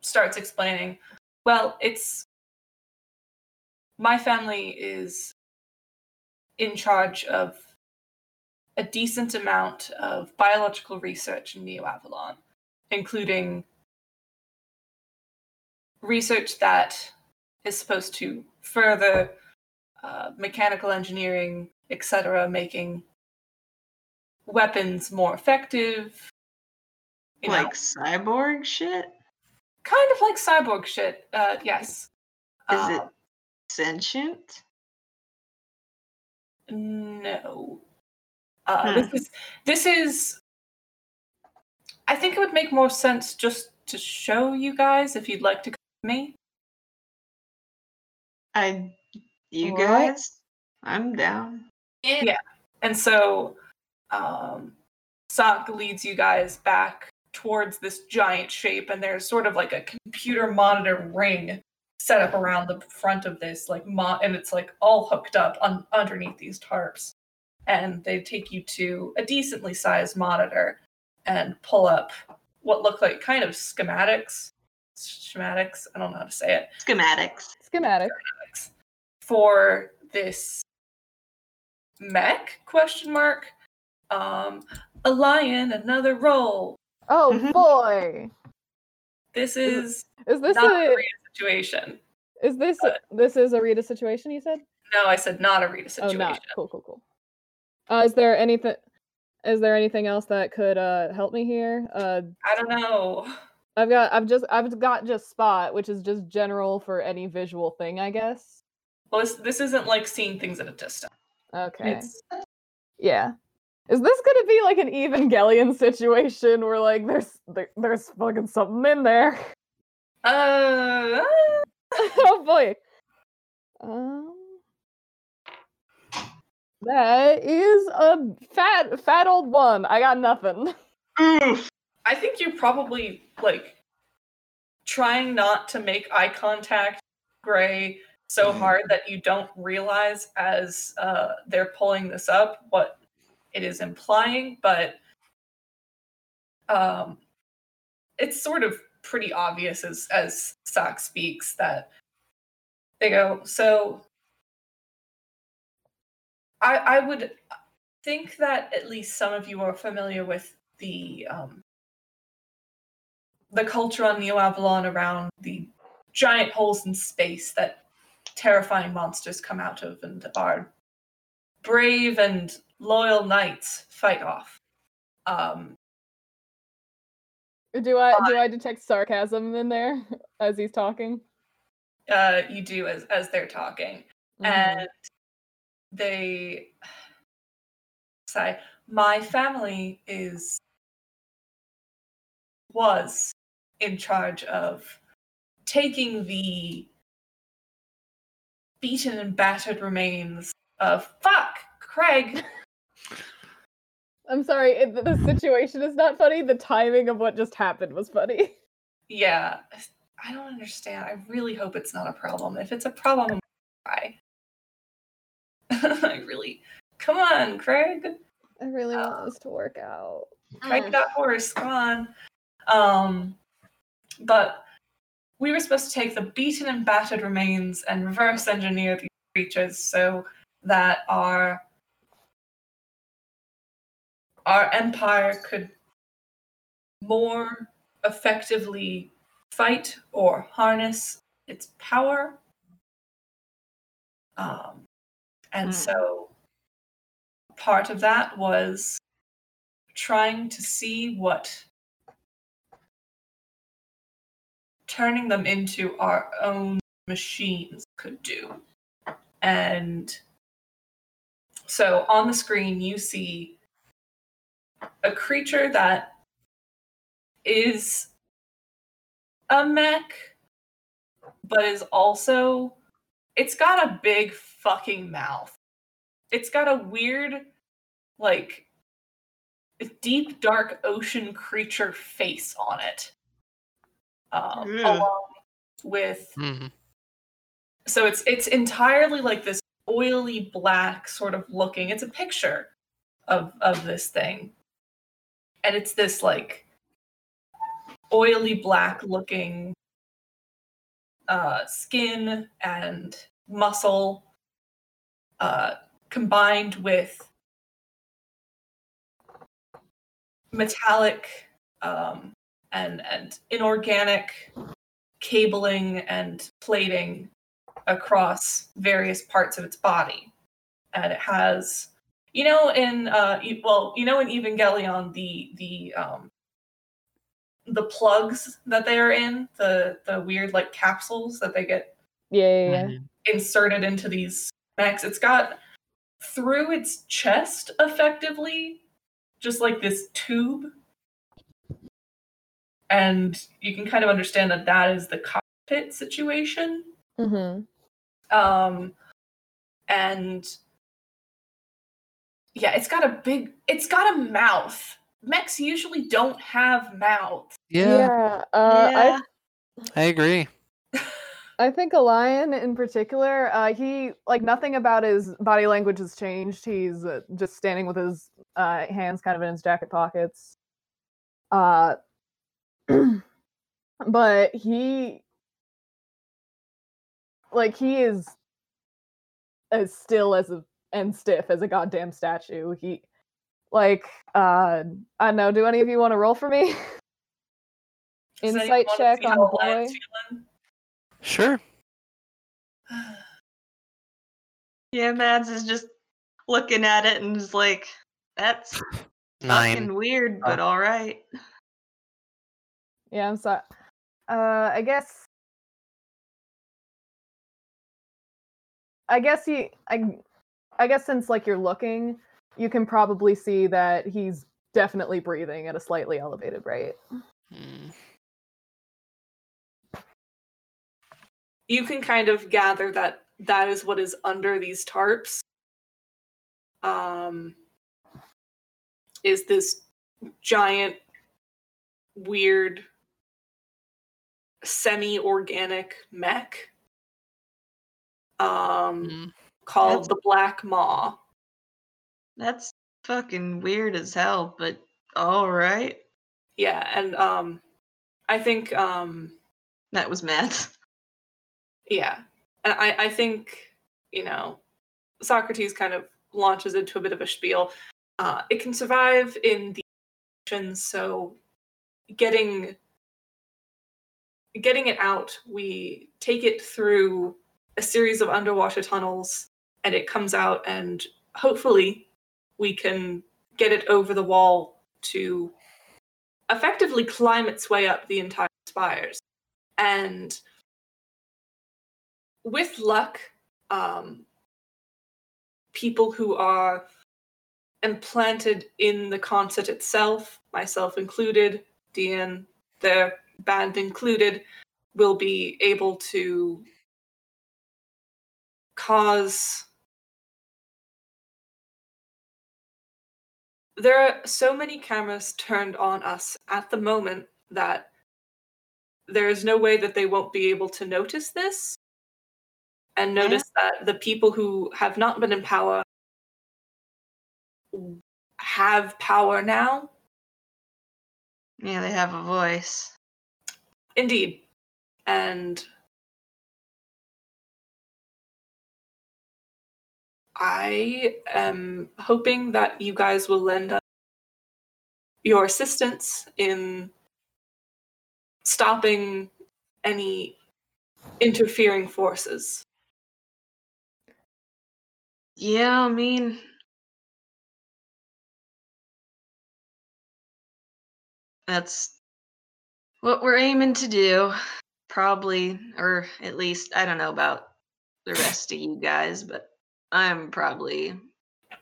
[SPEAKER 1] starts explaining. Well, it's my family is in charge of a decent amount of biological research in Neo Avalon, including research that is supposed to further uh, mechanical engineering, etc., making weapons more effective. You know,
[SPEAKER 6] Like cyborg shit?
[SPEAKER 1] kind of like cyborg shit. Uh, yes.
[SPEAKER 6] Is it
[SPEAKER 1] Uh,
[SPEAKER 6] sentient?
[SPEAKER 1] No. Uh,
[SPEAKER 6] Hmm.
[SPEAKER 1] This is this is. I think it would make more sense just to show you guys if you'd like to come with me.
[SPEAKER 6] I. You
[SPEAKER 5] Alright.
[SPEAKER 6] guys? I'm down.
[SPEAKER 1] Yeah. And so, um, Sock leads you guys back towards this giant shape, and there's sort of like a computer monitor ring set up around the front of this, like, mo- and it's like all hooked up un- underneath these tarps. And they take you to a decently sized monitor and pull up what look like kind of schematics. Schematics, I don't know how to say it
[SPEAKER 6] Schematics.
[SPEAKER 5] Schematics.
[SPEAKER 1] for this mech question mark um Elian another role
[SPEAKER 5] Oh
[SPEAKER 6] Mhm.
[SPEAKER 5] boy,
[SPEAKER 1] this is
[SPEAKER 5] is this
[SPEAKER 1] not a
[SPEAKER 5] a
[SPEAKER 1] Rita situation
[SPEAKER 5] is this
[SPEAKER 1] but-
[SPEAKER 5] this is a Rita situation? You said?
[SPEAKER 1] no i said not a Rita situation.
[SPEAKER 5] Oh, not cool, cool, cool. Uh, is there anything? Is there anything else that could uh help me here? Uh,
[SPEAKER 1] i don't know
[SPEAKER 5] I've got I've just I've got just spot, which is just general for any visual thing, I guess.
[SPEAKER 1] well this, this isn't like seeing things at a distance
[SPEAKER 5] Okay.
[SPEAKER 1] it's
[SPEAKER 5] Yeah. Is this gonna be like an Evangelion situation where like there's there, there's fucking something in there?
[SPEAKER 1] Uh
[SPEAKER 5] oh boy. Um. That is a fat fat old one. I got nothing.
[SPEAKER 6] Oof.
[SPEAKER 1] i think you're probably like trying not to make eye contact gray so hard that you don't realize as uh, they're pulling this up what it is implying but um, it's sort of pretty obvious as as sock speaks that they go so i i would think that at least some of you are familiar with the um, the culture on Neo Avalon around the giant holes in space that terrifying monsters come out of and our brave and loyal knights fight off. Um,
[SPEAKER 5] Do I do I detect sarcasm in there as he's talking?
[SPEAKER 1] uh, you do as as they're talking,
[SPEAKER 5] Mhm.
[SPEAKER 1] and they say my family is was in charge of taking the beaten and battered remains of fuck craig
[SPEAKER 5] I'm sorry, the situation is not funny. The timing of what just happened was funny.
[SPEAKER 1] yeah i don't understand i really hope it's not a problem if it's a problem i'm gonna cry i really come on craig
[SPEAKER 5] I really want
[SPEAKER 1] Uh,
[SPEAKER 5] this to work out.
[SPEAKER 1] Craig that horse, come on. Um, but we were supposed to take the beaten and battered remains and reverse engineer these creatures so that our our empire could more effectively fight or harness its power. Um, and
[SPEAKER 6] Hmm.
[SPEAKER 1] so part of that was trying to see what turning them into our own machines could do. And so on the screen, you see a creature that is a mech, but is also, it's got a big fucking mouth. It's got a weird, like, deep, dark ocean creature face on it. Um,
[SPEAKER 6] Ugh.
[SPEAKER 1] along with
[SPEAKER 3] Hmm.
[SPEAKER 1] so it's it's entirely like this oily black sort of looking it's a picture of of this thing and it's this like oily black looking uh skin and muscle uh combined with metallic um and and inorganic cabling and plating across various parts of its body. And it has you know in uh e- well you know in evangelion the the um the plugs that they are in the the weird like capsules that they get
[SPEAKER 5] Yeah, yeah, yeah.
[SPEAKER 3] Mhm.
[SPEAKER 1] inserted into these mechs it's got through its chest effectively just like this tube and you can kind of understand that that is the cockpit situation
[SPEAKER 5] Mm-hmm.
[SPEAKER 1] um and yeah it's got a big it's got a mouth mechs usually don't have mouths
[SPEAKER 3] Yeah,
[SPEAKER 5] Uh,
[SPEAKER 6] yeah.
[SPEAKER 3] I agree.
[SPEAKER 5] I I think Elian in particular. Uh, he like nothing about his body language has changed. He's uh, just standing with his uh, hands kind of in his jacket pockets. Uh, but he like he is as still as a and stiff as a goddamn statue. He like uh I don't know, do any of you want to roll for me? Insight
[SPEAKER 1] wanna
[SPEAKER 5] check on the boy.
[SPEAKER 3] Sure.
[SPEAKER 6] Yeah, Mads is just looking at it and is like, that's
[SPEAKER 3] Nine.
[SPEAKER 6] fucking weird, but all right.
[SPEAKER 5] Yeah, I'm sorry. Uh, I guess. I guess he. I. I guess since like you're looking, you can probably see that he's definitely breathing at a slightly elevated rate.
[SPEAKER 3] Mm.
[SPEAKER 1] you can kind of gather that that is what is under these tarps um is this giant weird semi-organic mech um
[SPEAKER 3] Mm.
[SPEAKER 1] Called
[SPEAKER 6] That's-
[SPEAKER 1] the black maw
[SPEAKER 6] That's fucking weird as hell, but all right.
[SPEAKER 1] yeah and um i think um
[SPEAKER 6] That was Mads.
[SPEAKER 1] Yeah. And I, I think, you know, Socrates kind of launches into a bit of a spiel. Uh, it can survive in the oceans, so getting getting it out, we take it through a series of underwater tunnels and it comes out and hopefully we can get it over the wall to effectively climb its way up the entire spires. And with luck, um, people who are implanted in the concert itself, myself included, Dean, their band included, will be able to cause. There are so many cameras turned on us at the moment that there is no way that they won't be able to notice this and notice that the people who have not been in power have power now.
[SPEAKER 4] Yeah, they have a voice.
[SPEAKER 1] Indeed. And I am hoping that you guys will lend us your assistance in stopping any interfering forces.
[SPEAKER 4] Yeah, I mean, that's what we're aiming to do. Probably, or at least, I don't know about the rest of you guys, but I'm probably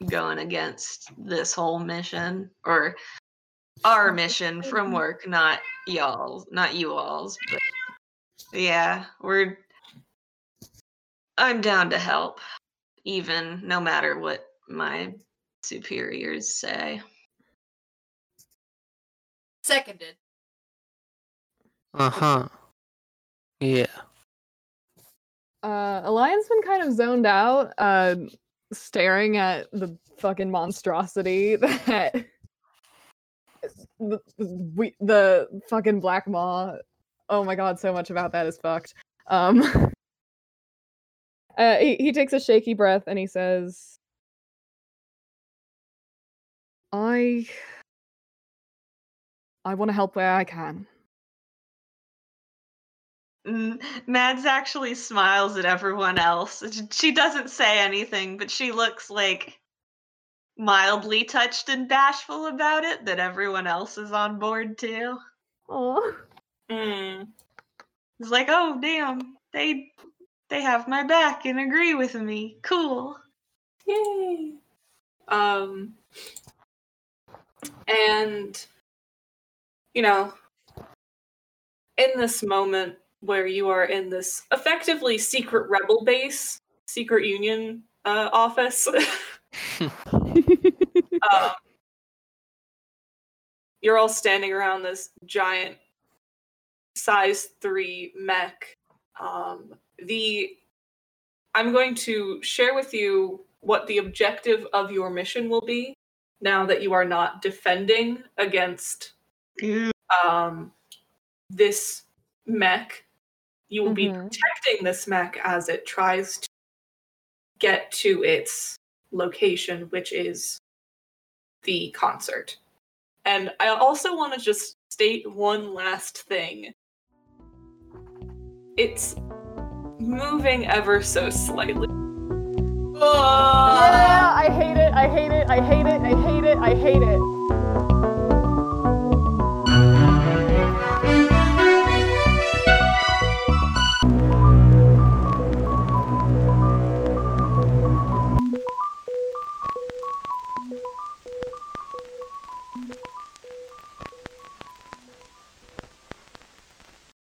[SPEAKER 4] going against this whole mission or our mission from work, not y'all's, not you all's. But yeah, we're. I'm down to help, even no matter what my superiors say.
[SPEAKER 2] Seconded.
[SPEAKER 3] Uh huh. Yeah.
[SPEAKER 5] Uh, Elian's been kind of zoned out, uh, staring at the fucking monstrosity that the, we, the fucking black maw. Oh my god, so much about that is fucked. Um, uh, he he takes a shaky breath and he says, "I, I want to help where I can."
[SPEAKER 4] Mm, Mads actually smiles at everyone else. She doesn't say anything, but she looks like mildly touched and bashful about it that everyone else is on board too.
[SPEAKER 5] Aw.
[SPEAKER 1] Mm.
[SPEAKER 4] It's like, oh damn, they they have my back and agree with me. Cool.
[SPEAKER 1] Yay. Um, and, you know, in this moment where you are in this effectively secret rebel base, secret union uh, office, um, you're all standing around this giant size three mech. Um, the I'm going to share with you what the objective of your mission will be now that you are not defending against um, this mech. You will be
[SPEAKER 5] Mhm.
[SPEAKER 1] protecting this mech as it tries to get to its location, which is the concert. And I also want to just state one last thing. It's moving ever so slightly.
[SPEAKER 5] Yeah, I hate it. I hate it. I hate it. I hate it. I hate it.